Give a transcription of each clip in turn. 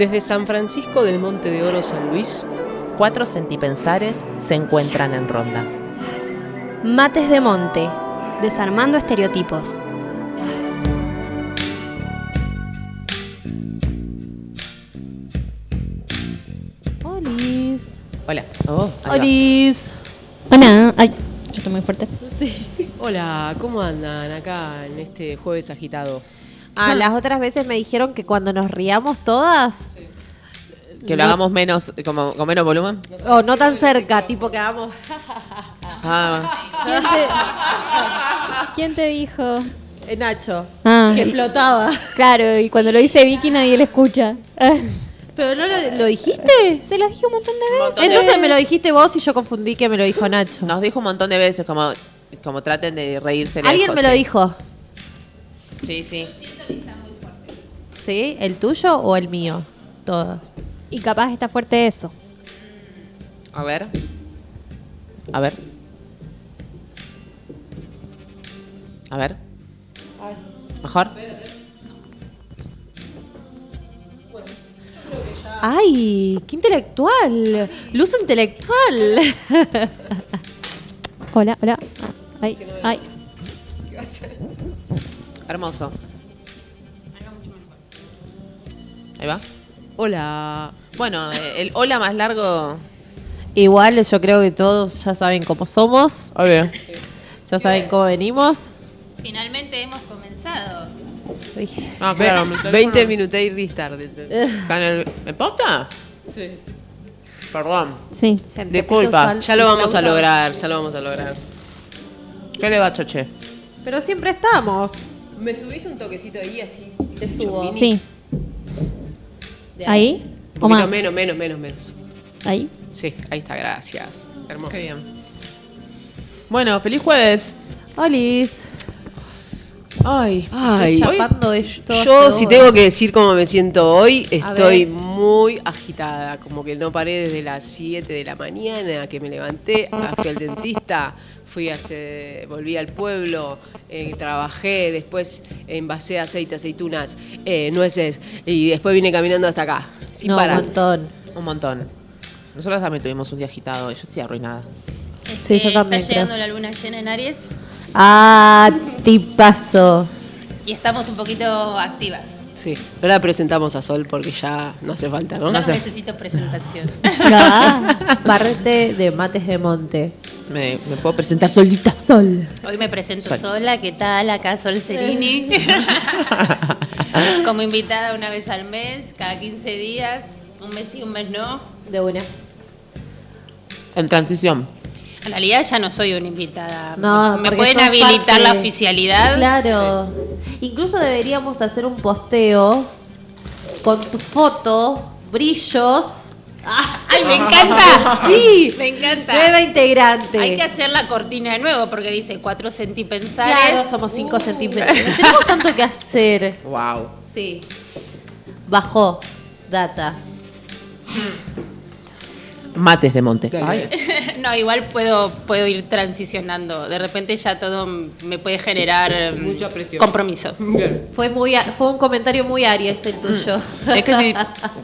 Desde San Francisco del Monte de Oro San Luis, Cuatro centipensares se encuentran en ronda. Mates de Monte. Desarmando estereotipos. Olis. Hola. Oh. Olis. Hola. Ay, yo estoy muy fuerte. Hola, ¿cómo andan acá en este jueves agitado? Ah, las otras veces me dijeron que cuando nos riamos todas, Que lo hagamos menos, como, con menos volumen. o no tan cerca, tipo que hagamos. Ah, ¿Quién te dijo? Eh, Nacho, Ah. que explotaba. Claro, y cuando lo dice Vicky nadie le escucha. ¿Pero no lo, lo dijiste? Se los dije un montón de veces. montón de Entonces veces. me lo dijiste vos y yo confundí que me lo dijo Nacho. Nos dijo un montón de veces, como, como traten de reírse. Alguien lejos, me lo sí. dijo. Sí, sí. ¿Sí? ¿El tuyo o el mío? Todos. Y capaz está fuerte eso. A ver. A ver. A ver. ¿Mejor? ¡Ay! ¡Qué intelectual! ¡Luz intelectual! Hola, hola. Ay, ay. Hermoso. Ahí va. Hola. Bueno, eh, el hola más largo. Igual yo creo que todos ya saben cómo somos, Obvio. ya saben cómo venimos. Finalmente hemos comenzado. Uy. Ah, claro, mi teléfono- 20 minutos y tarde. ¿Está en el. ¿En posta? Sí. Perdón. Sí. Disculpas, Ya lo vamos a lograr, ya lo vamos a lograr. ¿Qué le va, Choche? Pero siempre estamos. ¿Me subís un toquecito ahí así? Te subo. Sí. De ¿Ahí? Un ¿O poquito más? menos, menos, menos, menos. ¿Ahí? Sí, ahí está, gracias. Hermoso. Qué bien. Bueno, feliz jueves. Olis. Ay, Ay, Estoy chapando de todo Yo, este si tengo que decir cómo me siento hoy, estoy muy agitada. Como que no paré desde las 7 de la mañana que me levanté, fui al dentista, fui a hacer- volví al pueblo, eh, trabajé, después envasé aceite, aceitunas, eh, nueces, y después vine caminando hasta acá, sin no, parar. un montón. un montón. Nosotros también tuvimos un día agitado yo estoy arruinada. Sí, yo Este, también Está llegando creo. la luna llena en Aries Ah, tipazo. y estamos un poquito activas. Sí, no la presentamos a Sol porque ya no hace falta, ¿no? Yo no necesito presentación. Ah, Parte de Mates de Monte. ¿Me, me puedo presentar solita? Sol. Hoy me presento Sol. sola, ¿qué tal? Acá Sol Cerini. Como invitada una vez al mes, cada 15 días, un mes sí, un mes no. De una. En transición. En realidad ya no soy una invitada. No, ¿Me pueden habilitar parte- la oficialidad? Claro. Incluso deberíamos hacer un posteo con tu foto, brillos. ¡Ay, me encanta! Sí. Me encanta. Nueva integrante. Hay que hacer la cortina de nuevo porque dice cuatro centipensares. Claro, somos 5 centímetros. Tenemos tanto que hacer. Wow. Sí. Bajó. Data. Mates de monte. Ay, No, igual puedo, puedo ir transicionando. De repente ya todo me puede generar eh, Mucha presión. compromiso. Fue muy fue un comentario muy Aries el tuyo. es que si,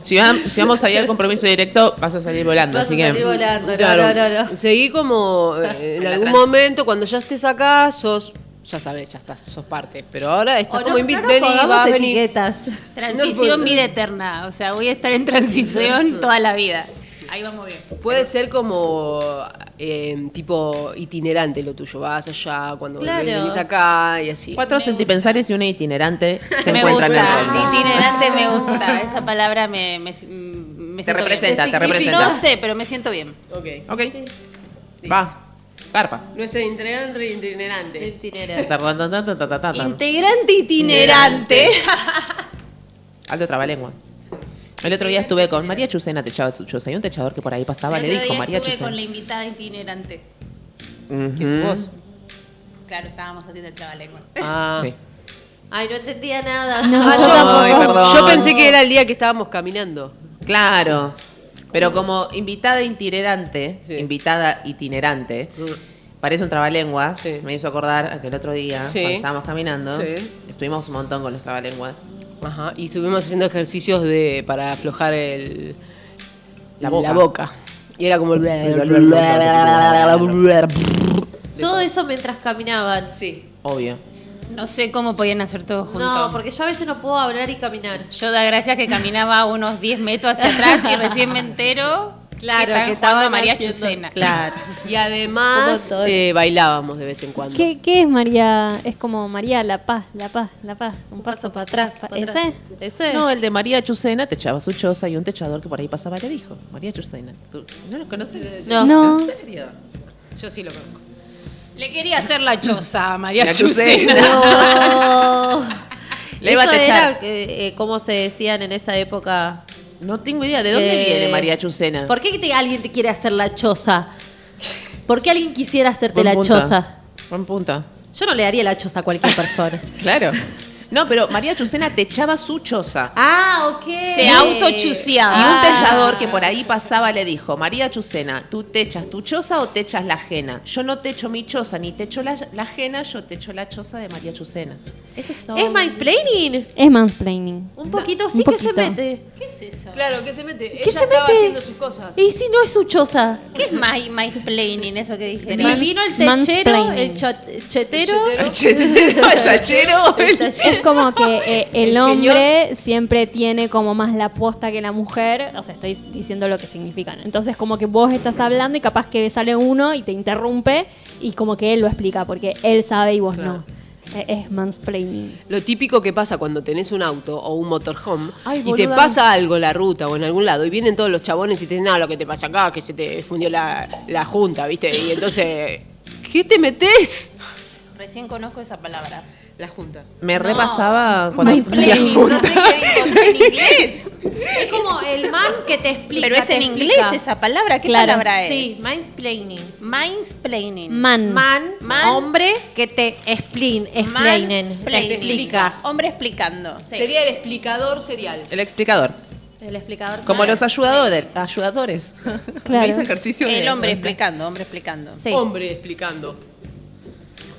si, vam- si vamos a ir al compromiso directo, vas a salir volando. Vas a salir que. volando. No, Claro. no, no, no. Seguí como eh, en La algún momento, cuando ya estés acá, sos, ya sabes, ya estás, sos parte. Pero ahora estás como no, invit, no vení, vas, etiquetas. Transición No, vida eterna. O sea, voy a estar en transición toda la vida. Ahí vamos bien. Puede ser como eh, tipo itinerante lo tuyo. Vas allá, cuando Claro. venís acá y así. Cuatro centipensares y una itinerante se me encuentran gusta. en ronda. Itinerante me gusta. Esa palabra me, me, me Te representa, Te te bien. representa. No sé, pero me siento bien. Ok. Ok. Va. Carpa. Nuestra itinerante itinerante. Itinerante. Integrante itinerante. Alto trabalengua. El otro día estuve con María Chucena, techaba su choza, y un techador que por ahí pasaba El le dijo María estuve Chucena. con la invitada itinerante. Ujú. ¿Vos? Claro, estábamos haciendo el trabalengua. Ah. Sí. Ay, no entendía nada. No. Ay, perdón. Yo pensé que era el día que estábamos caminando. Claro. Pero como invitada itinerante, Sí. invitada itinerante, parece un trabalengua, Sí. me hizo acordar aquel otro día, Sí. cuando estábamos caminando, Sí. estuvimos un montón con los trabalenguas. Ajá, y estuvimos haciendo ejercicios de para aflojar el, La boca. boca. Y era como el... Todo eso mientras caminaban. Sí. Obvio. No sé cómo podían hacer todo juntos. No, porque yo a veces no puedo hablar y caminar. Yo da gracias que caminaba unos 10 metros hacia atrás y recién me entero Claro, que jugando estaban María haciendo- Chucena. Claro. Y además eh, bailábamos de vez en cuando. ¿Qué, qué es María? Es como María La Paz, La Paz, La Paz. Un Un paso, paso para atrás. pa- para ¿Ese? atrás. Ese. No, el de María Chucena te echaba su choza y un techador que por ahí pasaba le dijo. María Chucena. ¿Tú no lo conoces? No. No. ¿En serio? Yo sí lo conozco. Le quería hacer la choza a María Chucena. No. Le iba a Eso techar. era, eh, eh, ¿cómo se decían en esa época? No tengo idea. ¿De dónde Que- viene María Chucena? ¿Por qué te- alguien te quiere hacer la choza? ¿Por qué alguien quisiera hacerte Buen la punto. choza? Buen punto. Yo no le daría la choza a cualquier persona. Claro. No, pero María Chucena te echaba su choza. ah, ok. Se autochuceaba. Y un Ah. techador que por ahí pasaba le dijo, María Chucena, ¿tú te echas tu choza o te echas la ajena? Yo no te echo mi choza, ni te echo la, la ajena, yo te echo la choza de María Chucena. Ese es todo. ¿Es mansplaining? Es mansplaining. Un poquito sí un que se mete. ¿Qué es eso? Claro, que se mete. ¿Qué Ella se estaba mete? haciendo sus cosas. Y si no es su choza. ¿Qué es my, mansplaining, eso que dije? Y vino el techero, el chat- chetero. El chetero, el tachero. el tachero. Es como que eh, el El hombre siempre tiene como más la posta que la mujer, o sea, estoy diciendo lo que significan. Entonces como que vos estás hablando y capaz que sale uno y te interrumpe y como que él lo explica porque él sabe y vos Claro. no. Eh, Es mansplaining. Lo típico que pasa cuando tenés un auto o un motorhome Ay, y te pasa algo en la ruta o en algún lado y vienen todos los chabones y te dicen, no, lo que te pasa acá, que se te fundió la, la junta, ¿viste? Y entonces, ¿qué te metes? Recién conozco esa palabra. La junta. Me repasaba cuando Mansplaining. No sé qué digo es en inglés. Es como el man que te explica. Pero es en inglés explica. esa palabra. ¿Qué Claro. palabra es? Sí, mansplaining. Mansplaining. Man. Man, Man. hombre que te explain, explainen, te Mansplaining. explica. Hombre explicando. Sí. Sería el explicador serial. El explicador. El explicador. Como sabe. los ayudadores. Ayudadores. Claro. Me hice ejercicio de- El hombre explicando, hombre explicando. Sí, Hombre explicando.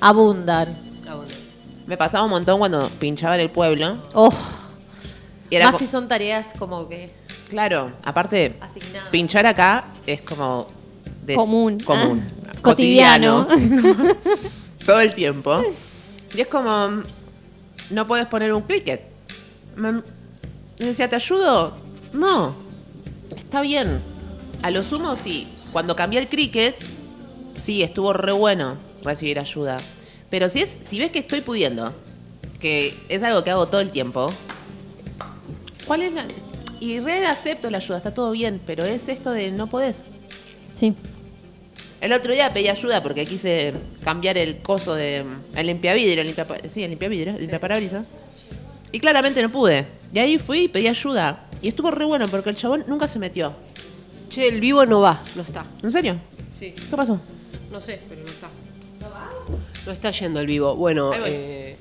abundan. Me pasaba un montón cuando pinchaba en el pueblo. Oh, Y era más si son tareas como que Claro, aparte, asignadas. pinchar acá es como... de- Común. Común. Ah, Cotidiano. cotidiano. todo el tiempo. Y es como, no puedes poner un cricket. Me, me decía, ¿te ayudo? No, está bien. A lo sumo, sí. Cuando cambié el cricket, sí, estuvo re bueno recibir ayuda. Pero si, es, si ves que estoy pudiendo, que es algo que hago todo el tiempo, ¿cuál es la...? Y re acepto la ayuda, está todo bien, pero es esto de no podés. Sí. El otro día pedí ayuda porque quise cambiar el coso de el limpiavidrio, el limpia, sí, el limpiavidrio, el limpiaparabrisas. Y claramente no pude. Y ahí fui y pedí ayuda. Y estuvo re bueno porque el chabón nunca se metió. Che, el vivo no va, no está. ¿En serio? Sí. ¿Qué pasó? No sé, pero no está. ¿No está yendo el vivo. Bueno, eh,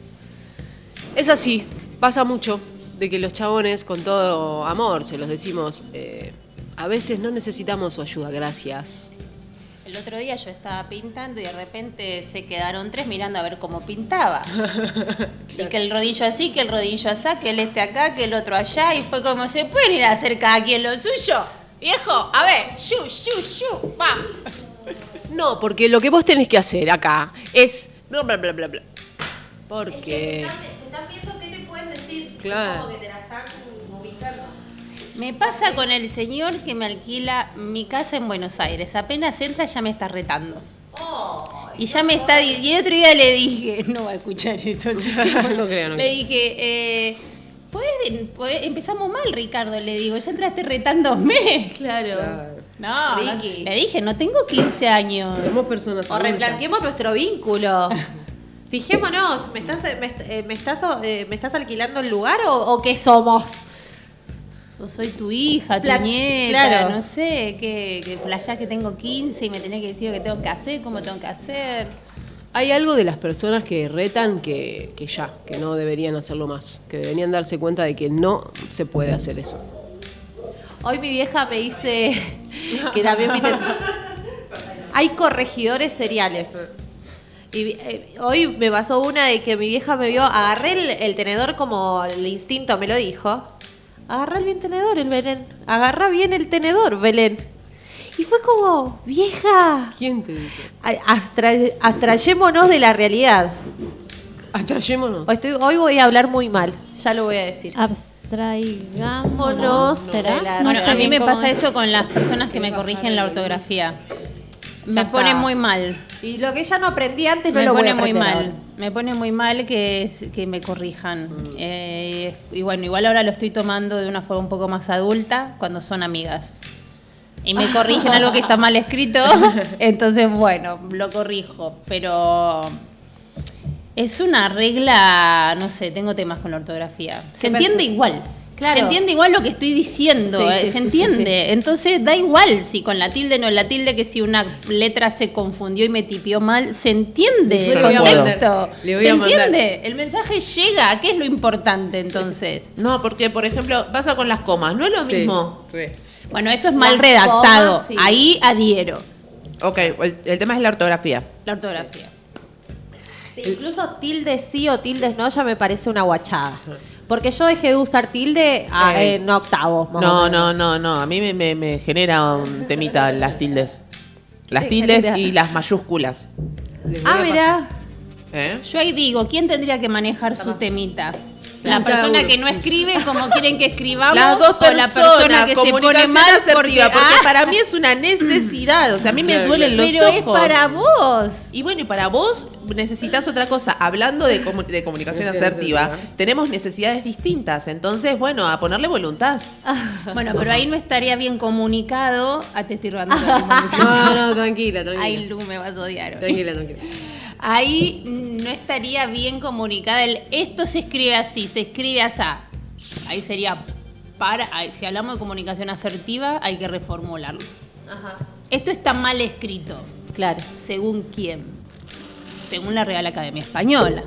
es así. Pasa mucho de que los chabones, con todo amor, se los decimos, eh, a veces no necesitamos su ayuda, gracias. El otro día yo estaba pintando y de repente se quedaron tres mirando a ver cómo pintaba. Y que el rodillo así, que el rodillo así, que el este acá, que el otro allá. Y fue como, ¿se pueden ir a hacer cada quien lo suyo? Viejo, a ver, shu, shu, shu, va. No, porque lo que vos tenés que hacer acá es bla bla bla bla bla. Porque están viendo qué te pueden decir. Claro. Como que te la están ubicando. Me pasa con el señor que me alquila mi casa en Buenos Aires. Apenas entra ya me está retando. Y ya me está... Y el otro día le dije, no va a escuchar esto. que No creo, no Le creo. dije, eh, ¿podés- podés- empezamos mal, Ricardo, le digo, ya entraste retándome. Claro. No, no, Ricky. le dije, no tengo 15 años. somos personas O adultas. replanteemos nuestro vínculo. Fijémonos, ¿me estás, me, eh, me estás, eh, ¿me estás alquilando el lugar o, o qué somos? Yo soy tu hija, tu nieta, claro. no sé, que, que playá que tengo 15 y me tenés que decir lo que tengo que hacer, cómo tengo que hacer. Hay algo de las personas que retan que, que ya, que no deberían hacerlo más, que deberían darse cuenta de que no se puede hacer eso. Hoy mi vieja me dice que también viste. Hay corregidores seriales. Y eh, hoy me pasó una de que mi vieja me vio, agarré el, el tenedor como el instinto me lo dijo. Agarrá bien tenedor, el Belén. Agarrá bien el tenedor, Belén. Y fue como, vieja, ¿Quién te dijo? a- abstra- abstrayémonos de la realidad. Atrayémonos. Hoy, estoy- hoy voy a hablar muy mal, ya lo voy a decir. Abstraigámonos. ¿Será? No Bueno, sé a mí me pasa es. eso con las personas que me corrigen la ortografía. Ya Me está. pone muy mal. Y lo que ya no aprendí antes no me lo voy pone a muy mal. ahora. Me pone muy mal que, es- que me corrijan. Eh, y bueno, igual ahora lo estoy tomando de una forma un poco más adulta cuando son amigas. Y me corrigen algo que está mal escrito. Entonces, bueno, lo corrijo. Pero es una regla, no sé, tengo temas con la ortografía. Se ¿Qué entiende pensás? igual. Claro. Se entiende igual lo que estoy diciendo, Sí, eh, sí, se sí, entiende. Entonces da igual si con la tilde no la tilde, que si una letra se confundió y me tipió mal, se entiende el contexto. mandar- le voy se entiende, el mensaje llega, ¿qué es lo importante entonces? No, porque, por ejemplo, pasa con las comas, no es lo Sí, mismo. re. Bueno, eso es mal Las redactado. comas, sí. Ahí adhiero. Ok, el, el tema es la ortografía. La ortografía. Sí, incluso tildes sí o tildes no ya me parece una guachada. Porque yo dejé de usar tilde a- Eh. en octavos. más o No, no, no, no. A mí me, me- me genera un temita las tildes. Las tildes genera. y las mayúsculas. Ah, mira. ¿Eh? Yo ahí digo, ¿quién tendría que manejar su temita? La persona que no escribe como quieren que escribamos Las dos o la persona personas, que se pone comunicación mal porque, asertiva, porque ah, para mí es una necesidad. O sea, a mí me duelen los pero es ojos. para vos. Y bueno, y para vos necesitas otra cosa. Hablando de, comu- de comunicación asertiva, tenemos necesidades distintas. Entonces, bueno, a ponerle voluntad. Bueno, pero ahí no estaría bien comunicado. Ah, te estoy robando No, no, tranquila, tranquila. Ay, Lu, me vas a odiar. hoy. Tranquila, tranquila. Ahí no estaría bien comunicada el esto se escribe así, se escribe así. Ahí sería para, si hablamos de comunicación asertiva, hay que reformularlo. Esto está mal escrito. Claro. ¿Según quién? Según la Real Academia Española,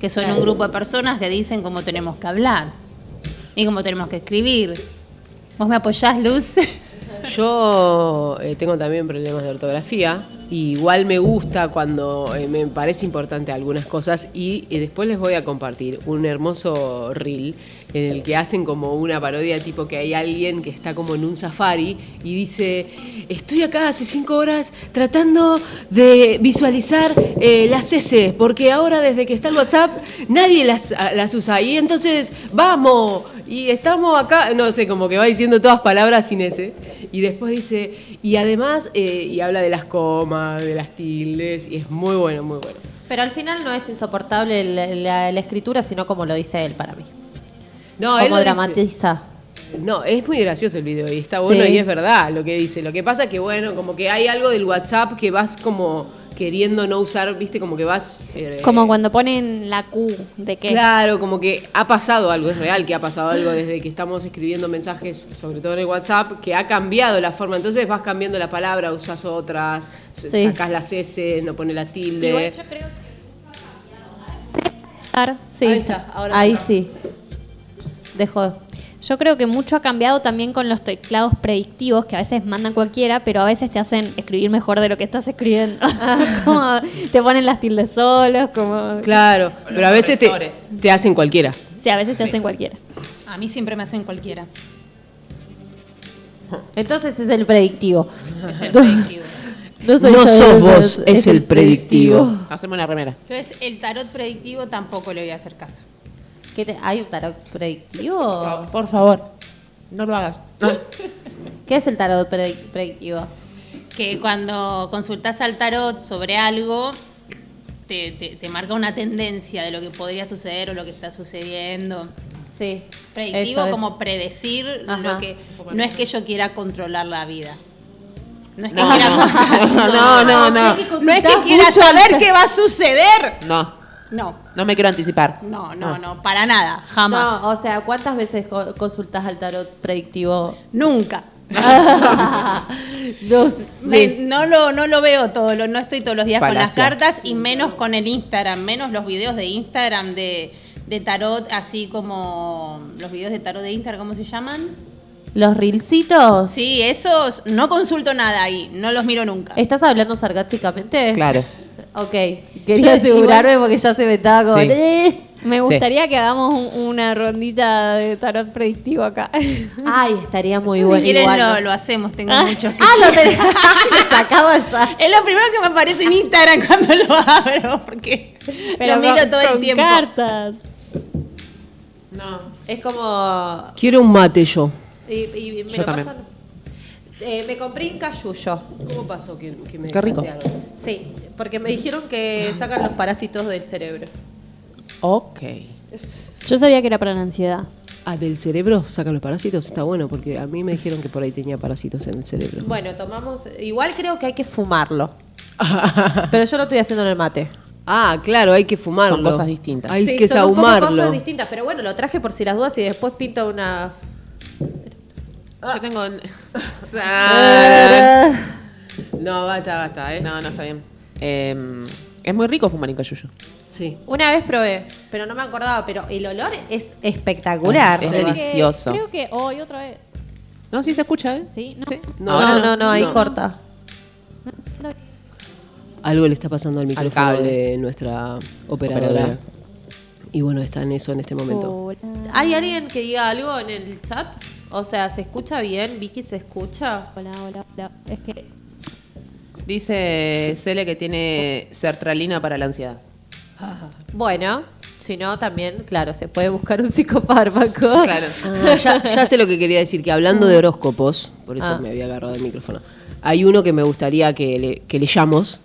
que son un grupo de personas que dicen cómo tenemos que hablar y cómo tenemos que escribir. ¿Vos me apoyás, Luz? Yo eh, tengo también problemas de ortografía. y igual me gusta cuando eh, me parece importante algunas cosas. Y, y después les voy a compartir un hermoso reel en el que hacen como una parodia tipo que hay alguien que está como en un safari y dice, estoy acá hace cinco horas tratando de visualizar eh, las S, porque ahora desde que está el WhatsApp nadie las, las usa. Y entonces, vamos, y estamos acá, no sé, como que va diciendo todas palabras sin S. Y después dice, y además, eh, y habla de las comas, de las tildes, y es muy bueno, muy bueno. Pero al final no es insoportable la, la- la escritura, sino como lo dice él para mí. No, él como dice. dramatiza. No, es muy gracioso el video y está bueno Sí. y es verdad lo que dice. Lo que pasa que, bueno, como que hay algo del WhatsApp que vas como queriendo no usar, viste, como que vas... eh, Como cuando ponen la Q de que. Claro, como que ha pasado algo, es real que ha pasado algo desde que estamos escribiendo mensajes, sobre todo en el WhatsApp, que ha cambiado la forma. Entonces vas cambiando la palabra, usas otras, s- Sí. sacás las S, no pones la tilde. Igual yo creo que. Sí. Ahí está, ahora Ahí sí. sí. Dejó. Yo creo que mucho ha cambiado también con los teclados predictivos que a veces mandan cualquiera, pero a veces te hacen escribir mejor de lo que estás escribiendo. como te ponen las tildes solos, como. Claro, pero a veces te, te hacen cualquiera. Sí, a veces te hacen cualquiera. A mí siempre me hacen cualquiera. Entonces es el predictivo. Es el predictivo. soy No sos vos, es, es el predictivo. Hacemos una remera. Entonces, el tarot predictivo tampoco le voy a hacer caso. ¿Qué te- ¿Hay un tarot predictivo? Por favor, no lo hagas. ¿Qué es el tarot predic- predictivo? Que cuando consultas al tarot sobre algo, te, te- te marca una tendencia de lo que podría suceder o lo que está sucediendo. Sí. Predictivo es. como predecir Ajá. lo que... No es que yo quiera controlar la vida. No es que No, quiera no, controlar- no, no, no. No es que quiera saber qué va a suceder. No, No, no me quiero anticipar. no, no, no, para nada, jamás. No, o sea, ¿cuántas veces co- consultas al tarot predictivo? Nunca. no sé. Me- no, lo, no lo veo todo, lo- no estoy todos los días con las cartas y menos con el Instagram, menos los videos de Instagram de, de tarot, así como los videos de tarot de Instagram, ¿cómo se llaman? ¿Los reelcitos? Sí, esos no consulto nada ahí, no los miro nunca. ¿Estás hablando sarcásticamente? Claro. Ok. Quería asegurarme porque ya se me estaba como... Sí. "Eh". Me Sí. gustaría que hagamos un- una rondita de tarot predictivo acá. Ay, estaría muy Si bueno. quieren igual, lo, no lo hacemos, tengo Ah. muchos que Ah, lo tenés. Lo sacaba ya. Es lo primero que me aparece en Instagram cuando lo abro, porque Pero lo miro con- todo el con tiempo. cartas. No. Es como... Quiero un mate yo. Y, y me Yo lo también. pasan- Eh, me compré incayuyo. ¿Cómo pasó que, que me Qué rico. Sí, porque me dijeron que sacan los parásitos del cerebro. Ok. Yo sabía que era para la ansiedad. Ah, del cerebro sacan los parásitos. Está bueno porque a mí me dijeron que por ahí tenía parásitos en el cerebro. Bueno, tomamos... Igual creo que hay que fumarlo. Pero yo lo estoy haciendo en el mate. Ah, claro, hay que fumarlo. Son cosas distintas. Hay Sí, que son un poco cosas distintas, pero bueno, lo traje por si las dudas y después pinta una... Yo tengo. No, basta, basta, ¿eh? no, no está bien. Eh, es muy rico fumar incayuyo. Sí. Una vez probé, pero no me acordaba, pero el olor es espectacular. Es delicioso. Creo que hoy otra vez. No, sí se escucha, ¿eh? Sí, no. No, no, no, ahí no. corta. Algo le está pasando al micrófono cable. de nuestra operadora. Operadora. Y bueno, está en eso en este momento. Hola. ¿Hay alguien que diga algo en el chat? O sea, ¿se escucha bien? ¿Vicky se escucha? Hola, hola, hola. Es que Dice Cele que tiene sertralina para la ansiedad. Bueno, si no, también, claro, se puede buscar un psicofármaco. Claro. Ah, ya, ya sé lo que quería decir, que hablando de horóscopos, por eso Ah. me había agarrado el micrófono, hay uno que me gustaría que, le, que leyamos,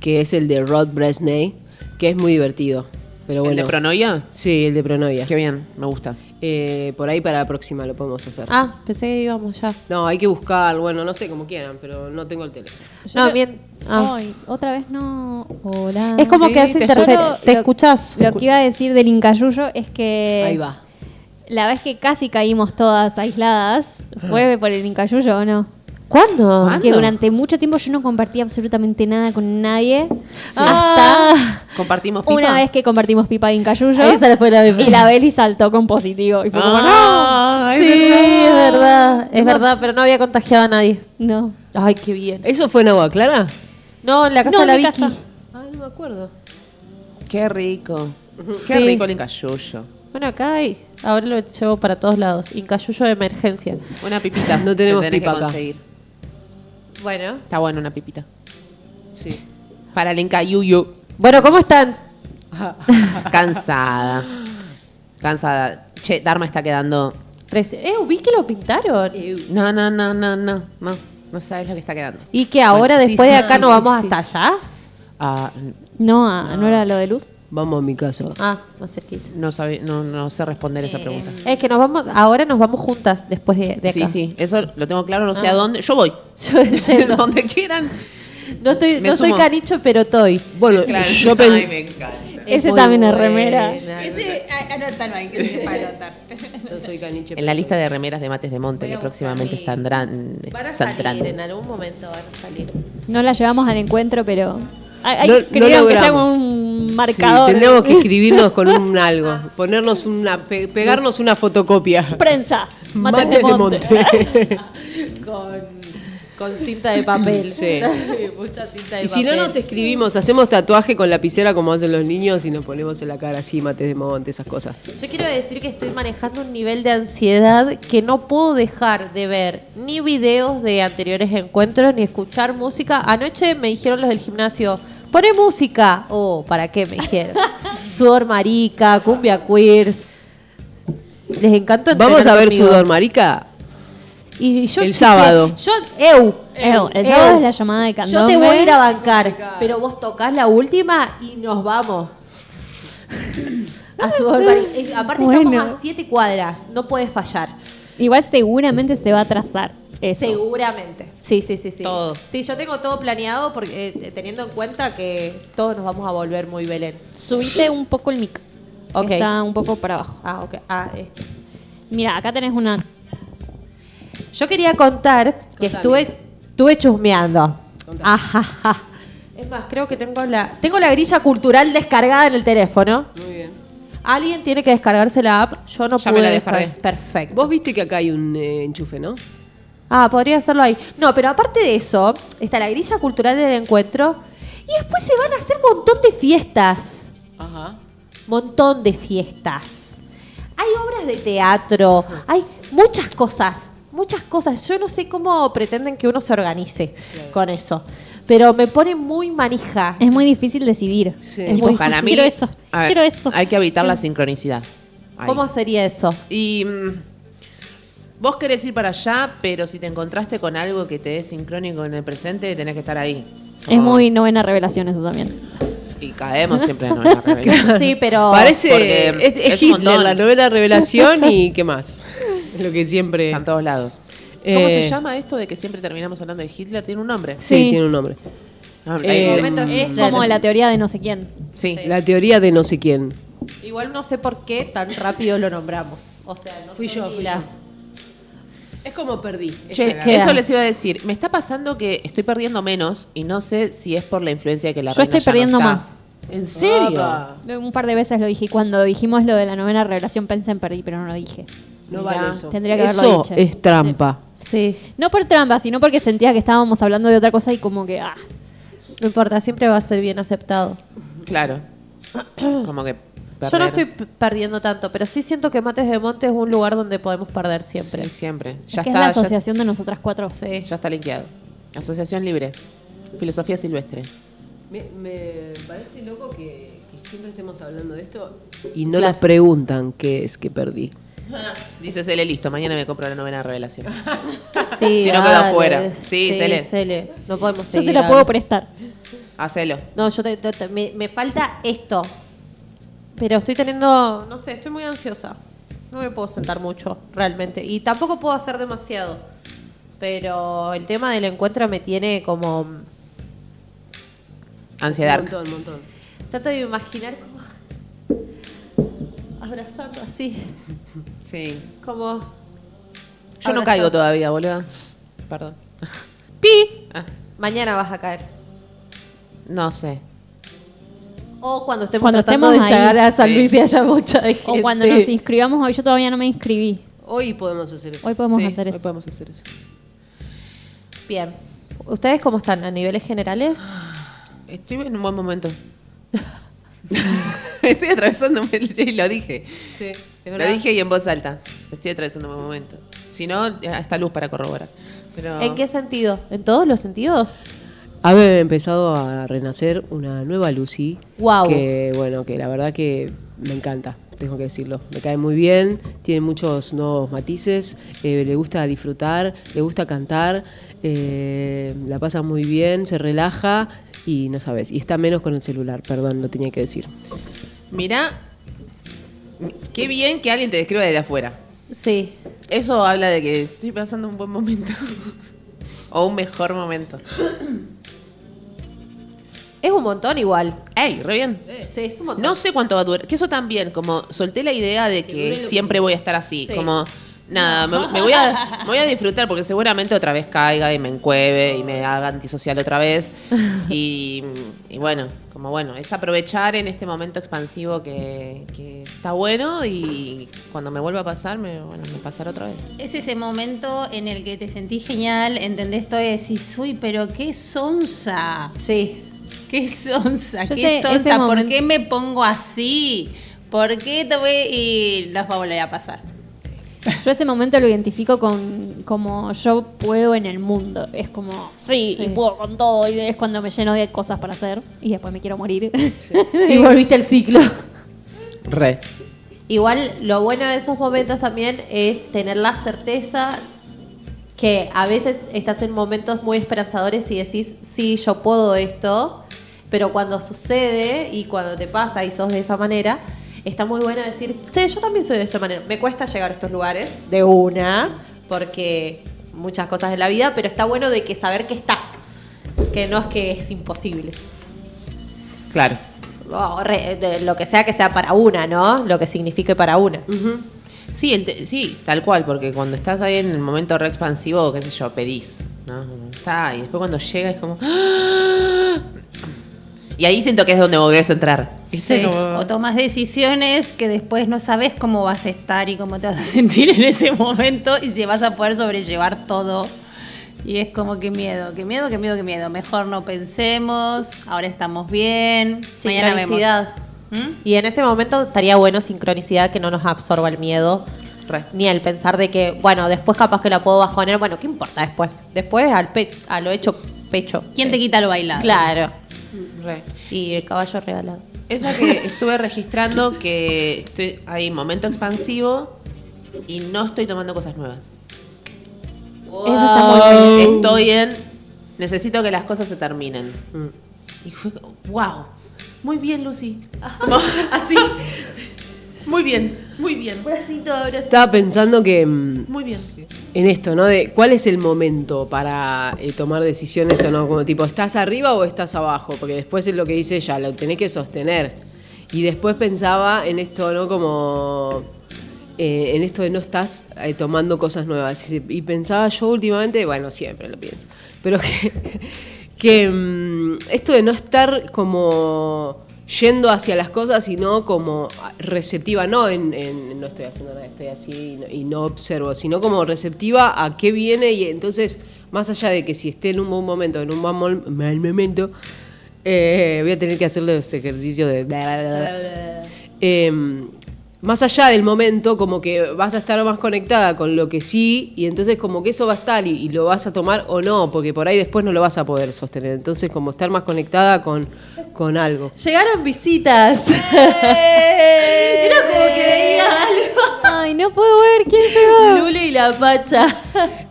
que es el de Rod Bresnay, que es muy divertido. Pero ¿El de pronoia? sí, el de Pronoia. Qué bien, me gusta. Eh, por ahí para la próxima lo podemos hacer. Ah, pensé que íbamos ya. No, hay que buscar, bueno, no sé como quieran, pero no tengo el teléfono. yo No, lo- bien. Ah. Ay, otra vez no. Hola. Es como sí, que hace te interferencia. ¿Te lo- escuchás? Lo que iba a decir del incayuyo es que. Ahí va. La vez que casi caímos todas aisladas, ¿fue por el incayuyo o no? ¿Cuándo? ¿Cuándo? Que durante mucho tiempo yo no compartía absolutamente nada con nadie. Ah. Hasta Compartimos pipa. una vez que compartimos pipa de incayuyo. Ahí se le fue la Y la Beli saltó con positivo. Y fue como, Ah, Sí, es es verdad. Es verdad, pero no había contagiado a nadie. no. Ay, qué bien. ¿Eso fue en Agua Clara? No, en la casa No, de la en Vicky. casa. Ah, no me acuerdo. Qué rico. Qué Sí. rico el incayuyo. Bueno, acá hay. Ahora lo llevo para todos lados. Incayuyo de emergencia. Una pipita. No tenemos pipa que acá. Bueno. Está bueno una pipita. Sí. Para el incayuyo. Bueno, ¿cómo están? Cansada. Cansada. Che, Dharma está quedando. Eh, vi que lo pintaron. No, no, no, no, no. No, no sabes lo que está quedando. Y que ahora, Bueno, después sí, de acá, sí, no vamos hasta allá. Ah, No, ah, ¿no era lo de luz? Vamos a mi casa. Ah, más cerquita. no, sabe, no, no sé responder esa pregunta. Es que nos vamos, ahora nos vamos juntas después de, de acá. Sí, sí, eso lo tengo claro, no sé a dónde. Yo voy. Yo yendo. Donde quieran. No, estoy, Me no soy sumo. canicho, pero estoy. Bueno, yo Ay, me encanta. Ese muy también es buena. remera. Ese, a- anótalo ahí, que sepa anotar. Yo soy caniche. En la lista de remeras de mates de monte Voy que buscar próximamente mi- saldrán. Van a salir, en algún momento van a salir. No la llevamos al encuentro, pero. Hay, No- no que sea logramos. como un Sí, marcador. tendríamos que escribirnos con un algo, ponernos una, pe- pegarnos una fotocopia. Prensa. Mates, Mates de monte. Con, con cinta de papel. Sí. Mucha cinta de Y si no nos escribimos, hacemos tatuaje con lapicera como hacen los niños y nos ponemos en la cara así, mates de monte, esas cosas. Yo quiero decir que estoy manejando un nivel de ansiedad que no puedo dejar de ver ni videos de anteriores encuentros ni escuchar música. Anoche me dijeron los del gimnasio, pone música. Oh, ¿para qué me dijeron? Sudor marica, cumbia queers. Les encanta Vamos a ver conmigo. sudor marica. Y, yo El sábado. Yo, eu. Eu, el sábado es la llamada de Yo candombe. te voy a ir a bancar, pero vos tocas la última y nos vamos. A sudor marica. Aparte Bueno. estamos a siete cuadras, no puedes fallar. Igual seguramente se va a trazar. Eso. Seguramente. Sí, sí, sí, sí. Todo. Sí, yo tengo todo planeado porque eh, teniendo en cuenta que todos nos vamos a volver muy Belén. Subite un poco el mic. Ok. Está un poco para abajo. Ah, ok. Ah, este. Mira, acá tenés una. Yo quería contar que estuve, estuve chusmeando. Ajaja. Es más, creo que tengo la, tengo la grilla cultural descargada en el teléfono. Muy bien. Alguien tiene que descargarse la app. Yo no Ya pude me la descargué. Perfecto. Vos viste que acá hay un eh, enchufe, ¿no? Ah, podría hacerlo ahí. No, pero aparte de eso, está la grilla cultural del encuentro Y después se van a hacer un montón de fiestas. Ajá. Montón de fiestas. Hay obras de teatro, hay muchas cosas, muchas cosas. Yo no sé cómo pretenden que uno se organice con eso. Pero me pone muy manija. Es muy difícil decidir. Sí. Es muy Para difícil. mí, quiero eso. ver, quiero eso. hay que evitar la sincronicidad. Ahí. ¿Cómo sería eso? Y mm, vos querés ir para allá, pero si te encontraste con algo que te dé sincrónico en el presente, tenés que estar ahí. Es muy novena revelación eso también. Y caemos siempre en una revelación. Sí, pero... Parece es, es es Hitler, montón. la novela revelación y qué más. Es lo que siempre. Está en todos lados. ¿Cómo Eh, se llama esto de que siempre terminamos hablando de Hitler? ¿Tiene un nombre? Sí, Sí. tiene un nombre. Ah, Eh, momento Es Hitler. como la teoría de no sé quién. sí. La teoría de no sé quién. Igual no sé por qué tan rápido lo nombramos. O sea, no Fui yo, fui las- Es como perdí. Che, Esta ¿qué? eso les iba a decir. Me está pasando que estoy perdiendo menos y no sé si es por la influencia que la Yo reina estoy ya no perdiendo está. más. ¿En serio? Un par de veces lo dije. y Cuando dijimos lo de la novena revelación pensé en perdí, pero no lo dije. No Mirá, vale eso. tendría que haberlo eso dicho. es trampa. Sí, No por trampa, sino porque sentía que estábamos hablando de otra cosa y como que, ah, no importa, siempre va a ser bien aceptado. Claro. Como que Yo no estoy perdiendo tanto, pero sí siento que Mates de Monte es un lugar donde podemos perder siempre. Sí, siempre. es Ya que está, es la ya- asociación de nosotras cuatro. Sí. ya, está linkeado. Asociación Libre. Filosofía Silvestre. Me, me parece loco que, que siempre estemos hablando de esto y no Claro. nos preguntan qué es que perdí. Dice Cele, listo, mañana me compro la novena revelación. Sí, Si no quedó dale. afuera. Sí, Cele. Cele. No podemos Yo seguir. te la puedo prestar. Hacelo. No, yo te- te- te- me, me falta esto. Pero estoy teniendo, no sé, estoy muy ansiosa. No me puedo sentar mucho, realmente. Y tampoco puedo hacer demasiado. Pero el tema del encuentro me tiene como... Ansiedad. Un montón, un montón. Trato de imaginar como... Abrazando así. Sí. Como... Yo no caigo todavía, boludo. Perdón. ¡Pi! Ah, Mañana vas a caer. no sé. O cuando estemos Cuando tratando estemos de ahí. llegar a San Sí. Luis y haya mucha de gente. O cuando nos inscribamos hoy, yo todavía no me inscribí. Hoy podemos hacer eso. Hoy podemos Sí, hacer hoy eso. podemos hacer eso. Bien. ¿Ustedes cómo están a niveles generales? Estoy en un buen momento. Estoy atravesando, y lo dije. Sí, es Lo dije y en voz alta. Estoy atravesando un buen momento. Si no, hasta luz para corroborar. Pero ¿En qué sentido? ¿En todos los sentidos? Ha empezado a renacer una nueva Lucy. Guau. Que, bueno, que la verdad que me encanta, tengo que decirlo. Me cae muy bien, tiene muchos nuevos matices, eh, le gusta disfrutar, le gusta cantar, eh, la pasa muy bien, se relaja y no sabes. Y está menos con el celular, perdón, lo tenía que decir. Mirá, qué bien que alguien te describa desde afuera. Sí. Eso habla de que estoy pasando un buen momento. o un mejor momento. Es un montón igual. ¡Ey, re bien! Sí, es un montón. No sé cuánto va a durar. Que eso también, como solté la idea de que siempre voy a estar así. Sí. Como, nada, me, me voy a, me voy a disfrutar porque seguramente otra vez caiga y me encueve y me haga antisocial otra vez. Y, y bueno, como bueno, es aprovechar en este momento expansivo que, que está bueno y cuando me vuelva a pasar, me, bueno, me pasará otra vez. Es ese momento en el que te sentís genial, entendés todo y decís, uy, pero qué sonsa. Sí. Qué sonsa, Yo qué sonsa. ¿Por momento- qué me pongo así? ¿Por qué te voy? Y los va a volver a pasar. Yo ese momento lo identifico con como yo puedo en el mundo. Es como, sí, Sí. y puedo con todo. Y es cuando me lleno de cosas para hacer. Y después me quiero morir. Y volviste al ciclo. Re. Igual lo bueno de esos momentos también es tener la certeza que a veces estás en momentos muy esperanzadores y decís, sí, yo puedo esto, pero cuando sucede y cuando te pasa y sos de esa manera, está muy bueno decir, che, yo también soy de esta manera. Me cuesta llegar a estos lugares de una, porque muchas cosas en la vida, pero está bueno de que saber que está, que no es que es imposible. Claro. Re- de lo que sea que sea para una, ¿no? Lo que signifique para una. Sí, el te- sí, tal cual, porque cuando estás ahí en el momento re expansivo, qué sé yo, pedís, ¿no? Está, y después cuando llega es como... ¡ah! Y ahí siento que es donde volvés a entrar. ¿viste? Sí. Como- O tomas decisiones que después no sabes cómo vas a estar y cómo te vas a sentir en ese momento y si vas a poder sobrellevar todo Y es como que miedo, que miedo, que miedo, que miedo. Mejor no pensemos, ahora estamos bien. mañana. Sincronicidad. ¿Mm? Y en ese momento estaría bueno sincronicidad que no nos absorba el miedo. Re. Ni el pensar de que, bueno, después capaz que la puedo bajonear. Bueno, ¿qué importa después? Después al pe- a lo hecho pecho. ¿Quién te quita lo bailado? Claro. Re. Y el caballo regalado. Esa que estuve registrando que estoy hay momento expansivo y no estoy tomando cosas nuevas. Eso está muy bien. Estoy en necesito que las cosas se terminen. Y fue wow. Muy bien, Lucy. Como así. Muy bien, muy bien. Estaba pensando que mm, Muy bien. en esto, ¿no? De cuál es el momento para eh, tomar decisiones o no, como tipo, ¿estás arriba o estás abajo? Porque después es lo que dice ella, lo tenés que sostener. Y después pensaba en esto, ¿no? Como eh, en esto de no estás eh, tomando cosas nuevas. Y, y pensaba yo últimamente, bueno, siempre lo pienso, pero que, que mm, esto de no estar como yendo hacia las cosas, sino como receptiva, no en, en no estoy haciendo nada, estoy así y no, y no observo, sino como receptiva a qué viene y entonces, más allá de que si esté en un buen momento, en un mal momento, eh, voy a tener que hacer los ejercicios de... Em, más allá del momento, como que vas a estar más conectada con lo que sí, y entonces como que eso va a estar y, y lo vas a tomar o no, porque por ahí después no lo vas a poder sostener. Entonces como estar más conectada con, con algo. Llegaron visitas. Era como que veía algo. Ay, no puedo ver quién llegó. Lule y la Pacha.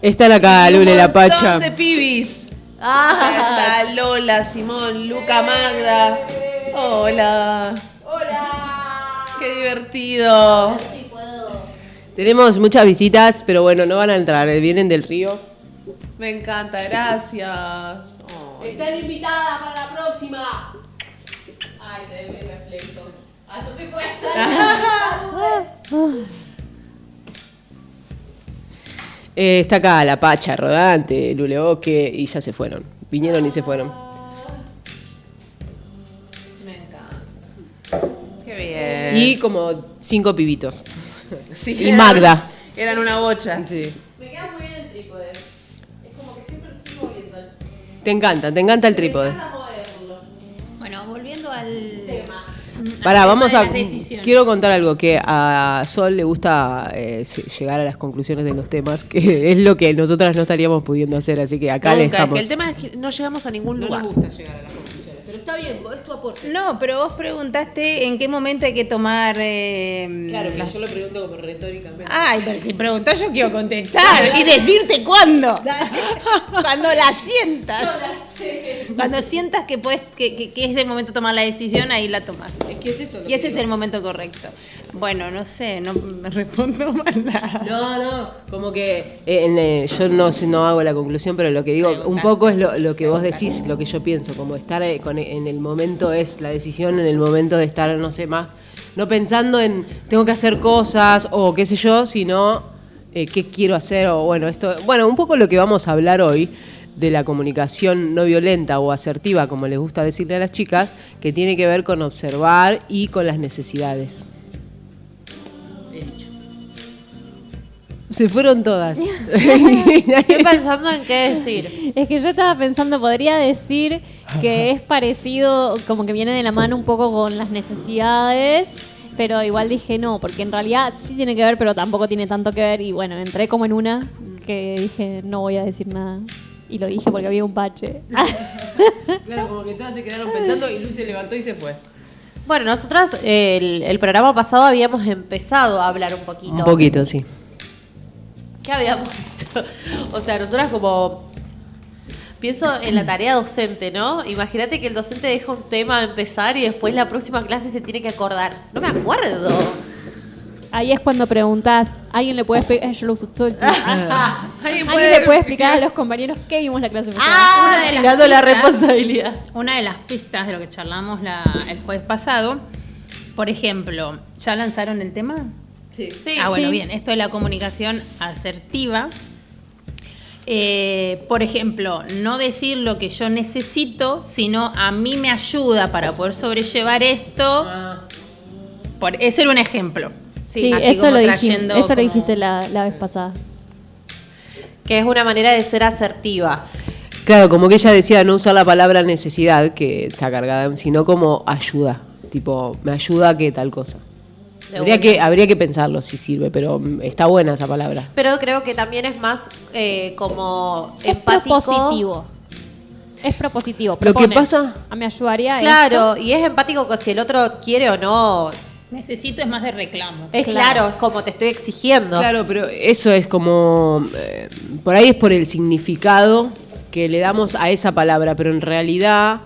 Están acá, Lule, la Pacha. De pibis. Ah, Está Lola, Simón, Luca, Magda. Hola. Hola. Qué divertido. Tenemos muchas visitas, pero bueno, no van a entrar, eh, vienen del río. Me encanta, gracias. Ay. Están invitadas para la próxima. Ay, se ve mi reflejo. Ah, yo te puedo Eh, está acá la Pacha, Rodante, Lule Oque, y ya se fueron. Vinieron y se fueron. Me encanta. Bien. Y como cinco pibitos. Sí, y eran- Magda. Eran una bocha. Sí. Me queda muy bien el trípode. Es como que siempre lo estoy moviendo. Te encanta, te encanta el trípode. moverlo. Bueno, volviendo al Tema. al Pará, vamos a. Quiero contar algo: que a Sol le gusta eh, llegar a las conclusiones de los temas, que es lo que nosotras no estaríamos pudiendo hacer, así que acá le Nunca, es dejamos. que el tema es que no llegamos a ningún lugar. gusta llegar a las conclusiones, está bien, es tu aporte. No, pero vos preguntaste en qué momento hay que tomar. eh, Claro, pero yo lo pregunto como retóricamente. Ay, pero si preguntás yo quiero contestar y decirte cuándo. Cuando la sientas. Cuando sientas que, puedes, que, que- que es el momento de tomar la decisión, ahí la tomas. Es que es eso. lo Y ese que es el momento correcto. Bueno, no sé, no me respondo más nada. No, no, como que eh, en, eh, yo no, sé- no hago la conclusión, pero lo que digo un poco es lo, lo que vos decís, lo que yo pienso, como estar eh, con- en el momento es la decisión, en el momento de estar, no sé, más, no pensando en tengo que hacer cosas o qué sé yo, sino eh, qué quiero hacer o bueno, esto, bueno, un poco lo que vamos a hablar hoy de la comunicación no violenta o asertiva, como les gusta decirle a las chicas, que tiene que ver con observar y con las necesidades. Se fueron todas. Estoy pensando en qué decir. Es que yo estaba pensando, podría decir que es parecido, como que viene de la mano un poco con las necesidades, pero igual dije no, porque en realidad sí tiene que ver, pero tampoco tiene tanto que ver. Y bueno, entré como en una que dije no voy a decir nada. Y lo dije porque había un bache. Claro, como que todas se quedaron pensando y Luis se levantó y se fue. Bueno, nosotras eh, el, el programa pasado habíamos empezado a hablar un poquito. Un poquito, sí. ¿Qué habíamos hecho? O sea, nosotras como... Pienso en la tarea docente, ¿no? Imagínate que el docente deja un tema a empezar y después la próxima clase se tiene que acordar. No me acuerdo. Ahí es cuando preguntas, ¿alguien le puede explicar? Yo lo uso todo el tiempo. ¿Alguien ¿Alguien le puede explicar a los compañeros qué vimos la clase pasada? Ah, Una de las tirando la pistas- responsabilidad. Una de las pistas de lo que charlamos la- el jueves pasado, por ejemplo, ¿ya lanzaron el tema? Sí. ah, bueno, sí. bien. Esto es la comunicación asertiva. Eh, por ejemplo, no decir lo que yo necesito, sino a mí me ayuda para poder sobrellevar esto. Por, ese era un ejemplo. Sí, así eso, como lo, trayendo eso lo dijiste la, la vez pasada. Que es una manera de ser asertiva. Claro, como que ella decía no usar la palabra necesidad, que está cargada, sino como ayuda. Tipo, me ayuda a que tal cosa. Habría que, habría que pensarlo si sirve, pero mm, está buena esa palabra. Pero creo que también es más eh, como Es empático. propositivo. Es propositivo. Lo que pasa- A me ayudaría Claro, y es empático que si el otro quiere o no. Necesito es más de reclamo. Es Claro. claro, es como te estoy exigiendo. Claro, pero eso es como. eh, por ahí es por el significado que le damos a esa palabra, pero en realidad.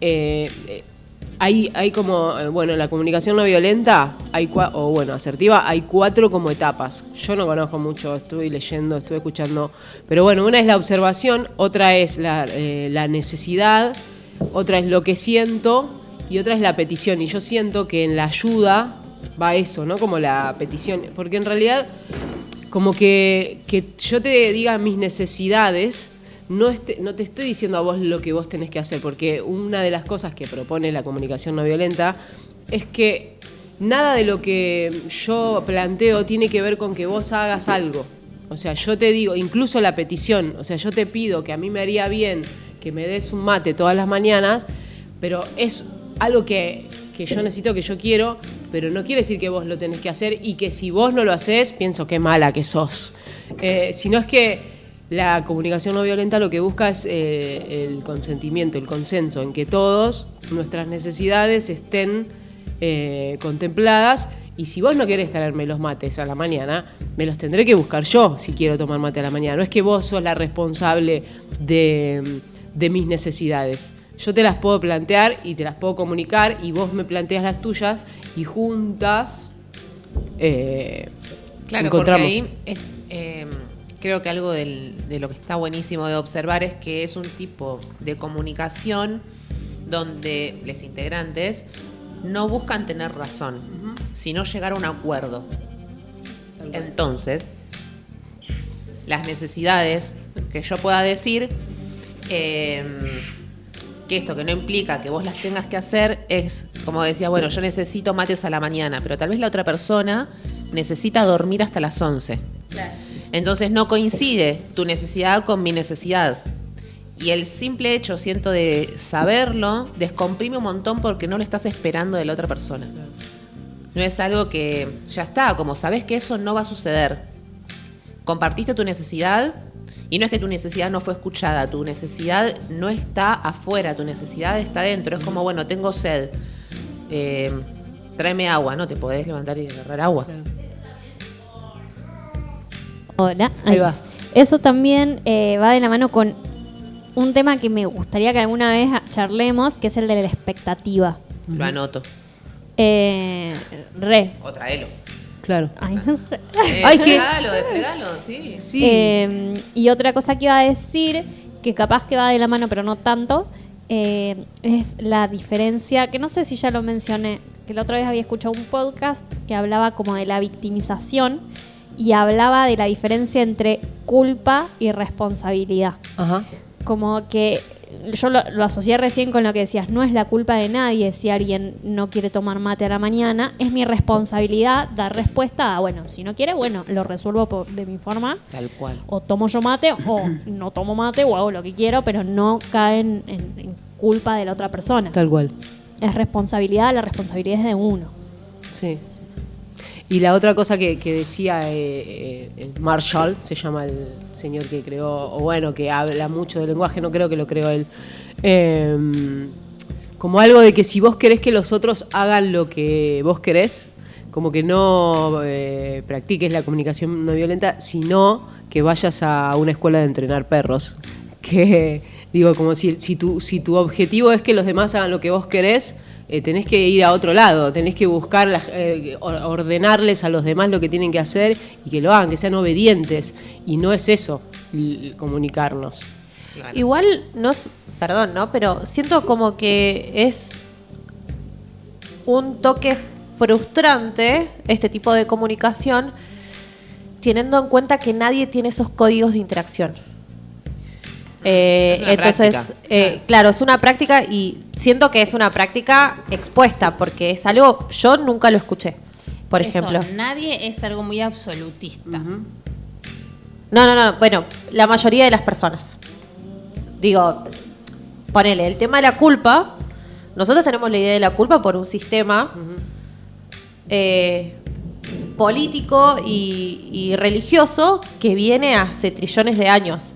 eh, eh, hay, hay como, eh, bueno, la comunicación no violenta, hay cua- o bueno, asertiva, hay cuatro como etapas. Yo no conozco mucho, estuve leyendo, estuve escuchando, pero bueno, una es la observación, otra es la, eh, la necesidad, otra es lo que siento y otra es la petición. Y yo siento que en la ayuda va eso, ¿no? Como la petición, porque en realidad como que, que yo te diga mis necesidades, no, te estoy diciendo a vos lo que vos tenés que hacer, porque una de las cosas que propone la comunicación no violenta es que nada de lo que yo planteo tiene que ver con que vos hagas algo. O sea, yo te digo, incluso la petición, o sea, yo te pido que a mí me haría bien que me des un mate todas las mañanas, pero es algo que, que yo necesito, que yo quiero, pero no quiere decir que vos lo tenés que hacer y que si vos no lo haces, pienso qué mala que sos. Eh, sino es que la comunicación no violenta lo que busca es eh, el consentimiento, el consenso, en que todos nuestras necesidades estén eh, contempladas y si vos no querés traerme los mates a la mañana, me los tendré que buscar yo si quiero tomar mate a la mañana. No es que vos sos la responsable de, de mis necesidades. Yo te las puedo plantear y te las puedo comunicar y vos me planteas las tuyas y juntas eh, Claro, encontramos. porque ahí es, eh, creo que algo del- de lo que está buenísimo de observar es que es un tipo de comunicación donde los integrantes no buscan tener razón, sino llegar a un acuerdo. Entonces, las necesidades que yo pueda decir, eh, que esto que no implica que vos las tengas que hacer es, como decía, bueno, yo necesito mates a la mañana, pero tal vez la otra persona necesita dormir hasta las 11. Entonces no coincide tu necesidad con mi necesidad. Y el simple hecho, siento, de saberlo, descomprime un montón porque no lo estás esperando de la otra persona. No es algo que ya está, como sabes que eso no va a suceder. Compartiste tu necesidad y no es que tu necesidad no fue escuchada, tu necesidad no está afuera, tu necesidad está dentro. Es como, bueno, tengo sed, eh, tráeme agua, ¿no? Te podés levantar y agarrar agua. Hola. Ahí va. Eso también eh, va de la mano con un tema que me gustaría que alguna vez charlemos, que es el de la expectativa. Lo anoto. Eh, re. O traelo. Claro. Ay, no sé. Eh, Ay, desplegalo, desplegalo, sí. Sí. Eh, y otra cosa que iba a decir, que capaz que va de la mano, pero no tanto, eh, es la diferencia, que no sé si ya lo mencioné, que la otra vez había escuchado un podcast que hablaba como de la victimización y hablaba de la diferencia entre culpa y responsabilidad. Ajá. Como que yo lo, lo asocié recién con lo que decías, no es la culpa de nadie si alguien no quiere tomar mate a la mañana, es mi responsabilidad dar respuesta a, bueno, si no quiere, bueno, lo resuelvo por- de mi forma, Tal cual. o tomo yo mate o no tomo mate o hago lo que quiero, pero no caen en, en culpa de la otra persona. Tal cual. Es responsabilidad, la responsabilidad es de uno. Sí. Y la otra cosa que, que decía eh, eh, Marshall, se llama el señor que creó, o bueno, que habla mucho del lenguaje, no creo que lo creó él, eh, como algo de que si vos querés que los otros hagan lo que vos querés, como que no eh, practiques la comunicación no violenta, sino que vayas a una escuela de entrenar perros. Que digo, como si, si, tu, si tu objetivo es que los demás hagan lo que vos querés, eh, tenés que ir a otro lado, tenés que buscar, la- eh, or- ordenarles a los demás lo que tienen que hacer y que lo hagan, que sean obedientes. Y no es eso, comunicarnos. Claro. Igual, no, perdón, ¿no? Pero siento como que es un toque frustrante este tipo de comunicación, teniendo en cuenta que nadie tiene esos códigos de interacción. Eh, entonces, eh, claro, es una práctica y siento que es una práctica expuesta, porque es algo, yo nunca lo escuché, por Eso, ejemplo. Nadie es algo muy absolutista. No, no, no. Bueno, la mayoría de las personas. Digo, ponele, el tema de la culpa. Nosotros tenemos la idea de la culpa por un sistema eh, político y, y religioso que viene hace trillones de años.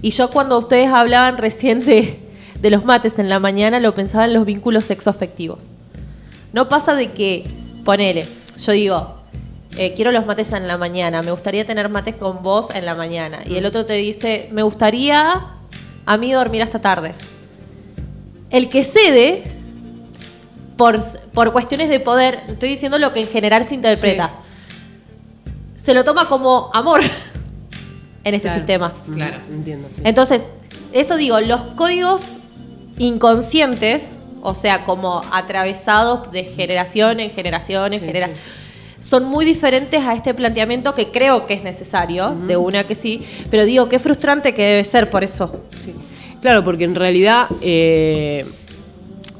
Y yo cuando ustedes hablaban recién de, de los mates en la mañana, lo pensaba en los vínculos sexoafectivos. No pasa de que, ponele, yo digo, eh, quiero los mates en la mañana, me gustaría tener mates con vos en la mañana. Y el otro te dice, me gustaría a mí dormir hasta tarde. El que cede, por, por cuestiones de poder, estoy diciendo lo que en general se interpreta, se lo toma como amor en este Claro. sistema. Claro. Entiendo. sí. Entonces, eso digo, los códigos inconscientes, o sea, como atravesados de generación en generación en Sí, generación, son muy diferentes a este planteamiento que creo que es necesario, de una que sí, pero digo, qué frustrante que debe ser por eso. Sí. Claro, porque en realidad eh,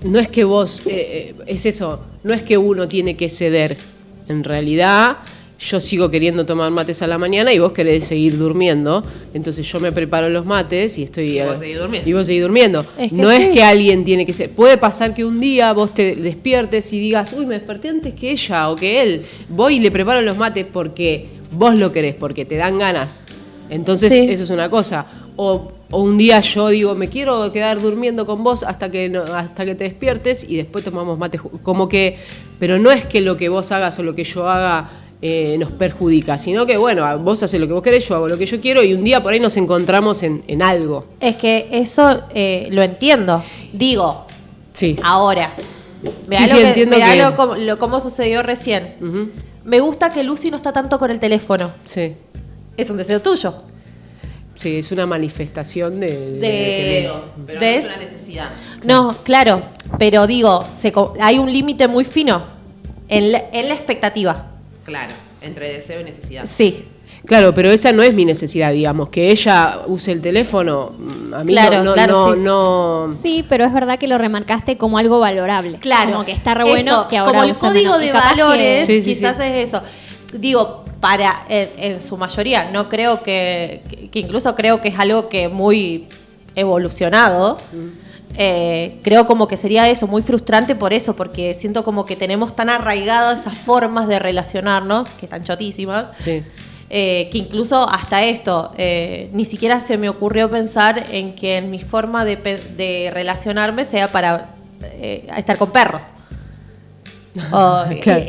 no es que vos, eh, eh, es eso, no es que uno tiene que ceder. En realidad yo sigo queriendo tomar mates a la mañana y vos querés seguir durmiendo. Entonces yo me preparo los mates y estoy... Y vos seguís durmiendo. Y vos seguís durmiendo. Es que no es que alguien tiene que ser... Puede pasar que un día vos te despiertes y digas, uy, me desperté antes que ella o que él. Voy y le preparo los mates porque vos lo querés, porque te dan ganas. Entonces, Sí. eso es una cosa. O, o un día yo digo, me quiero quedar durmiendo con vos hasta que no- hasta que te despiertes y después tomamos mate. ju- Como que, pero no es que lo que vos hagas o lo que yo haga eh, nos perjudica, sino que bueno, vos haces lo que vos querés, yo hago lo que yo quiero y un día por ahí nos encontramos en, en algo. Es que eso eh, lo entiendo. Digo, Sí. ahora. Mirá, Sí, lo sí, que- entiendo que- lo como- lo- cómo sucedió recién. Me gusta que Lucy no está tanto con el teléfono. Sí. Es un deseo tuyo. Sí, es una manifestación de... de- De- de- Pero ¿Ves? no es una necesidad. No, claro, pero digo, se hay un límite muy fino en la, en la expectativa. Claro, entre deseo y necesidad. Sí, Claro, pero esa no es mi necesidad, digamos, que ella use el teléfono, mm, a mí Claro, no, no, claro, no, sí, sí. no- Sí, pero es verdad que lo remarcaste como algo valorable. claro. Como que está re bueno Eso, que ahora Como el código menos. De capaz que- valores, Sí, sí, quizás sí. es eso. Digo, para, en, en su mayoría, no creo que, que- que incluso creo que es algo que muy evolucionado. Eh, creo como que sería eso, muy frustrante por eso, porque siento como que tenemos tan arraigadas esas formas de relacionarnos, que están chotísimas, Sí. eh, que incluso hasta esto, eh, ni siquiera se me ocurrió pensar en que en mi forma de, de relacionarme sea para estar con perros. O, Claro.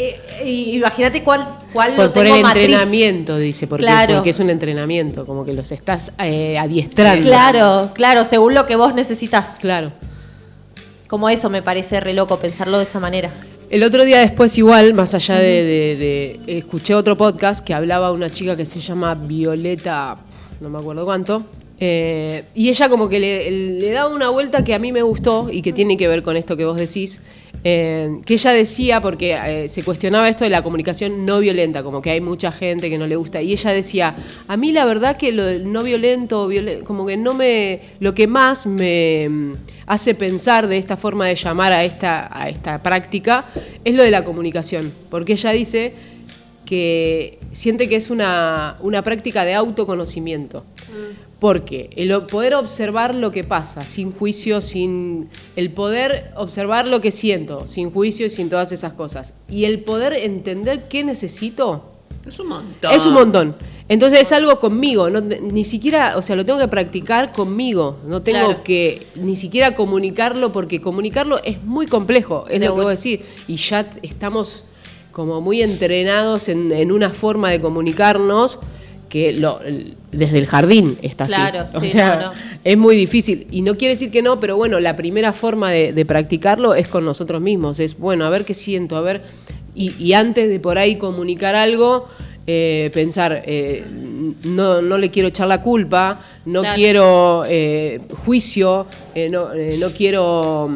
y imagínate cuál, cuál Por, lo por tengo el matriz. entrenamiento, dice, porque, Claro. porque es un entrenamiento, como que los estás eh, adiestrando. Claro, claro, según lo que vos necesitas. Claro. Como eso me parece re loco pensarlo de esa manera. El otro día después igual, más allá de, de- de- escuché otro podcast que hablaba una chica que se llama Violeta, no me acuerdo cuánto, eh, y ella como que le, le daba una vuelta que a mí me gustó y que tiene que ver con esto que vos decís, eh, que ella decía, porque eh, se cuestionaba esto de la comunicación no violenta, como que hay mucha gente que no le gusta, y ella decía, a mí la verdad que lo no violento, violen- como que no me, lo que más me mm, hace pensar de esta forma de llamar a esta, a esta práctica es lo de la comunicación, porque ella dice que siente que es una, una práctica de autoconocimiento. Porque el poder observar lo que pasa, sin juicio, sin. El poder observar lo que siento, sin juicio y sin todas esas cosas. Y el poder entender qué necesito, Es un montón. es un montón. Entonces es algo conmigo, no- ni siquiera, o sea, lo tengo que practicar conmigo, no tengo Claro. que ni siquiera comunicarlo porque comunicarlo es muy complejo, es De lo que vos decís, y ya estamos como muy entrenados en, en una forma de comunicarnos que lo- desde el jardín está así. Claro, o sí, sea, no, no. es muy difícil. Y no quiere decir que no, pero bueno, la primera forma de, de practicarlo es con nosotros mismos. Es, bueno, a ver qué siento, a ver. Y, y antes de por ahí comunicar algo, eh, pensar, eh, no, no le quiero echar la culpa, no Claro. quiero eh, juicio, no, no quiero.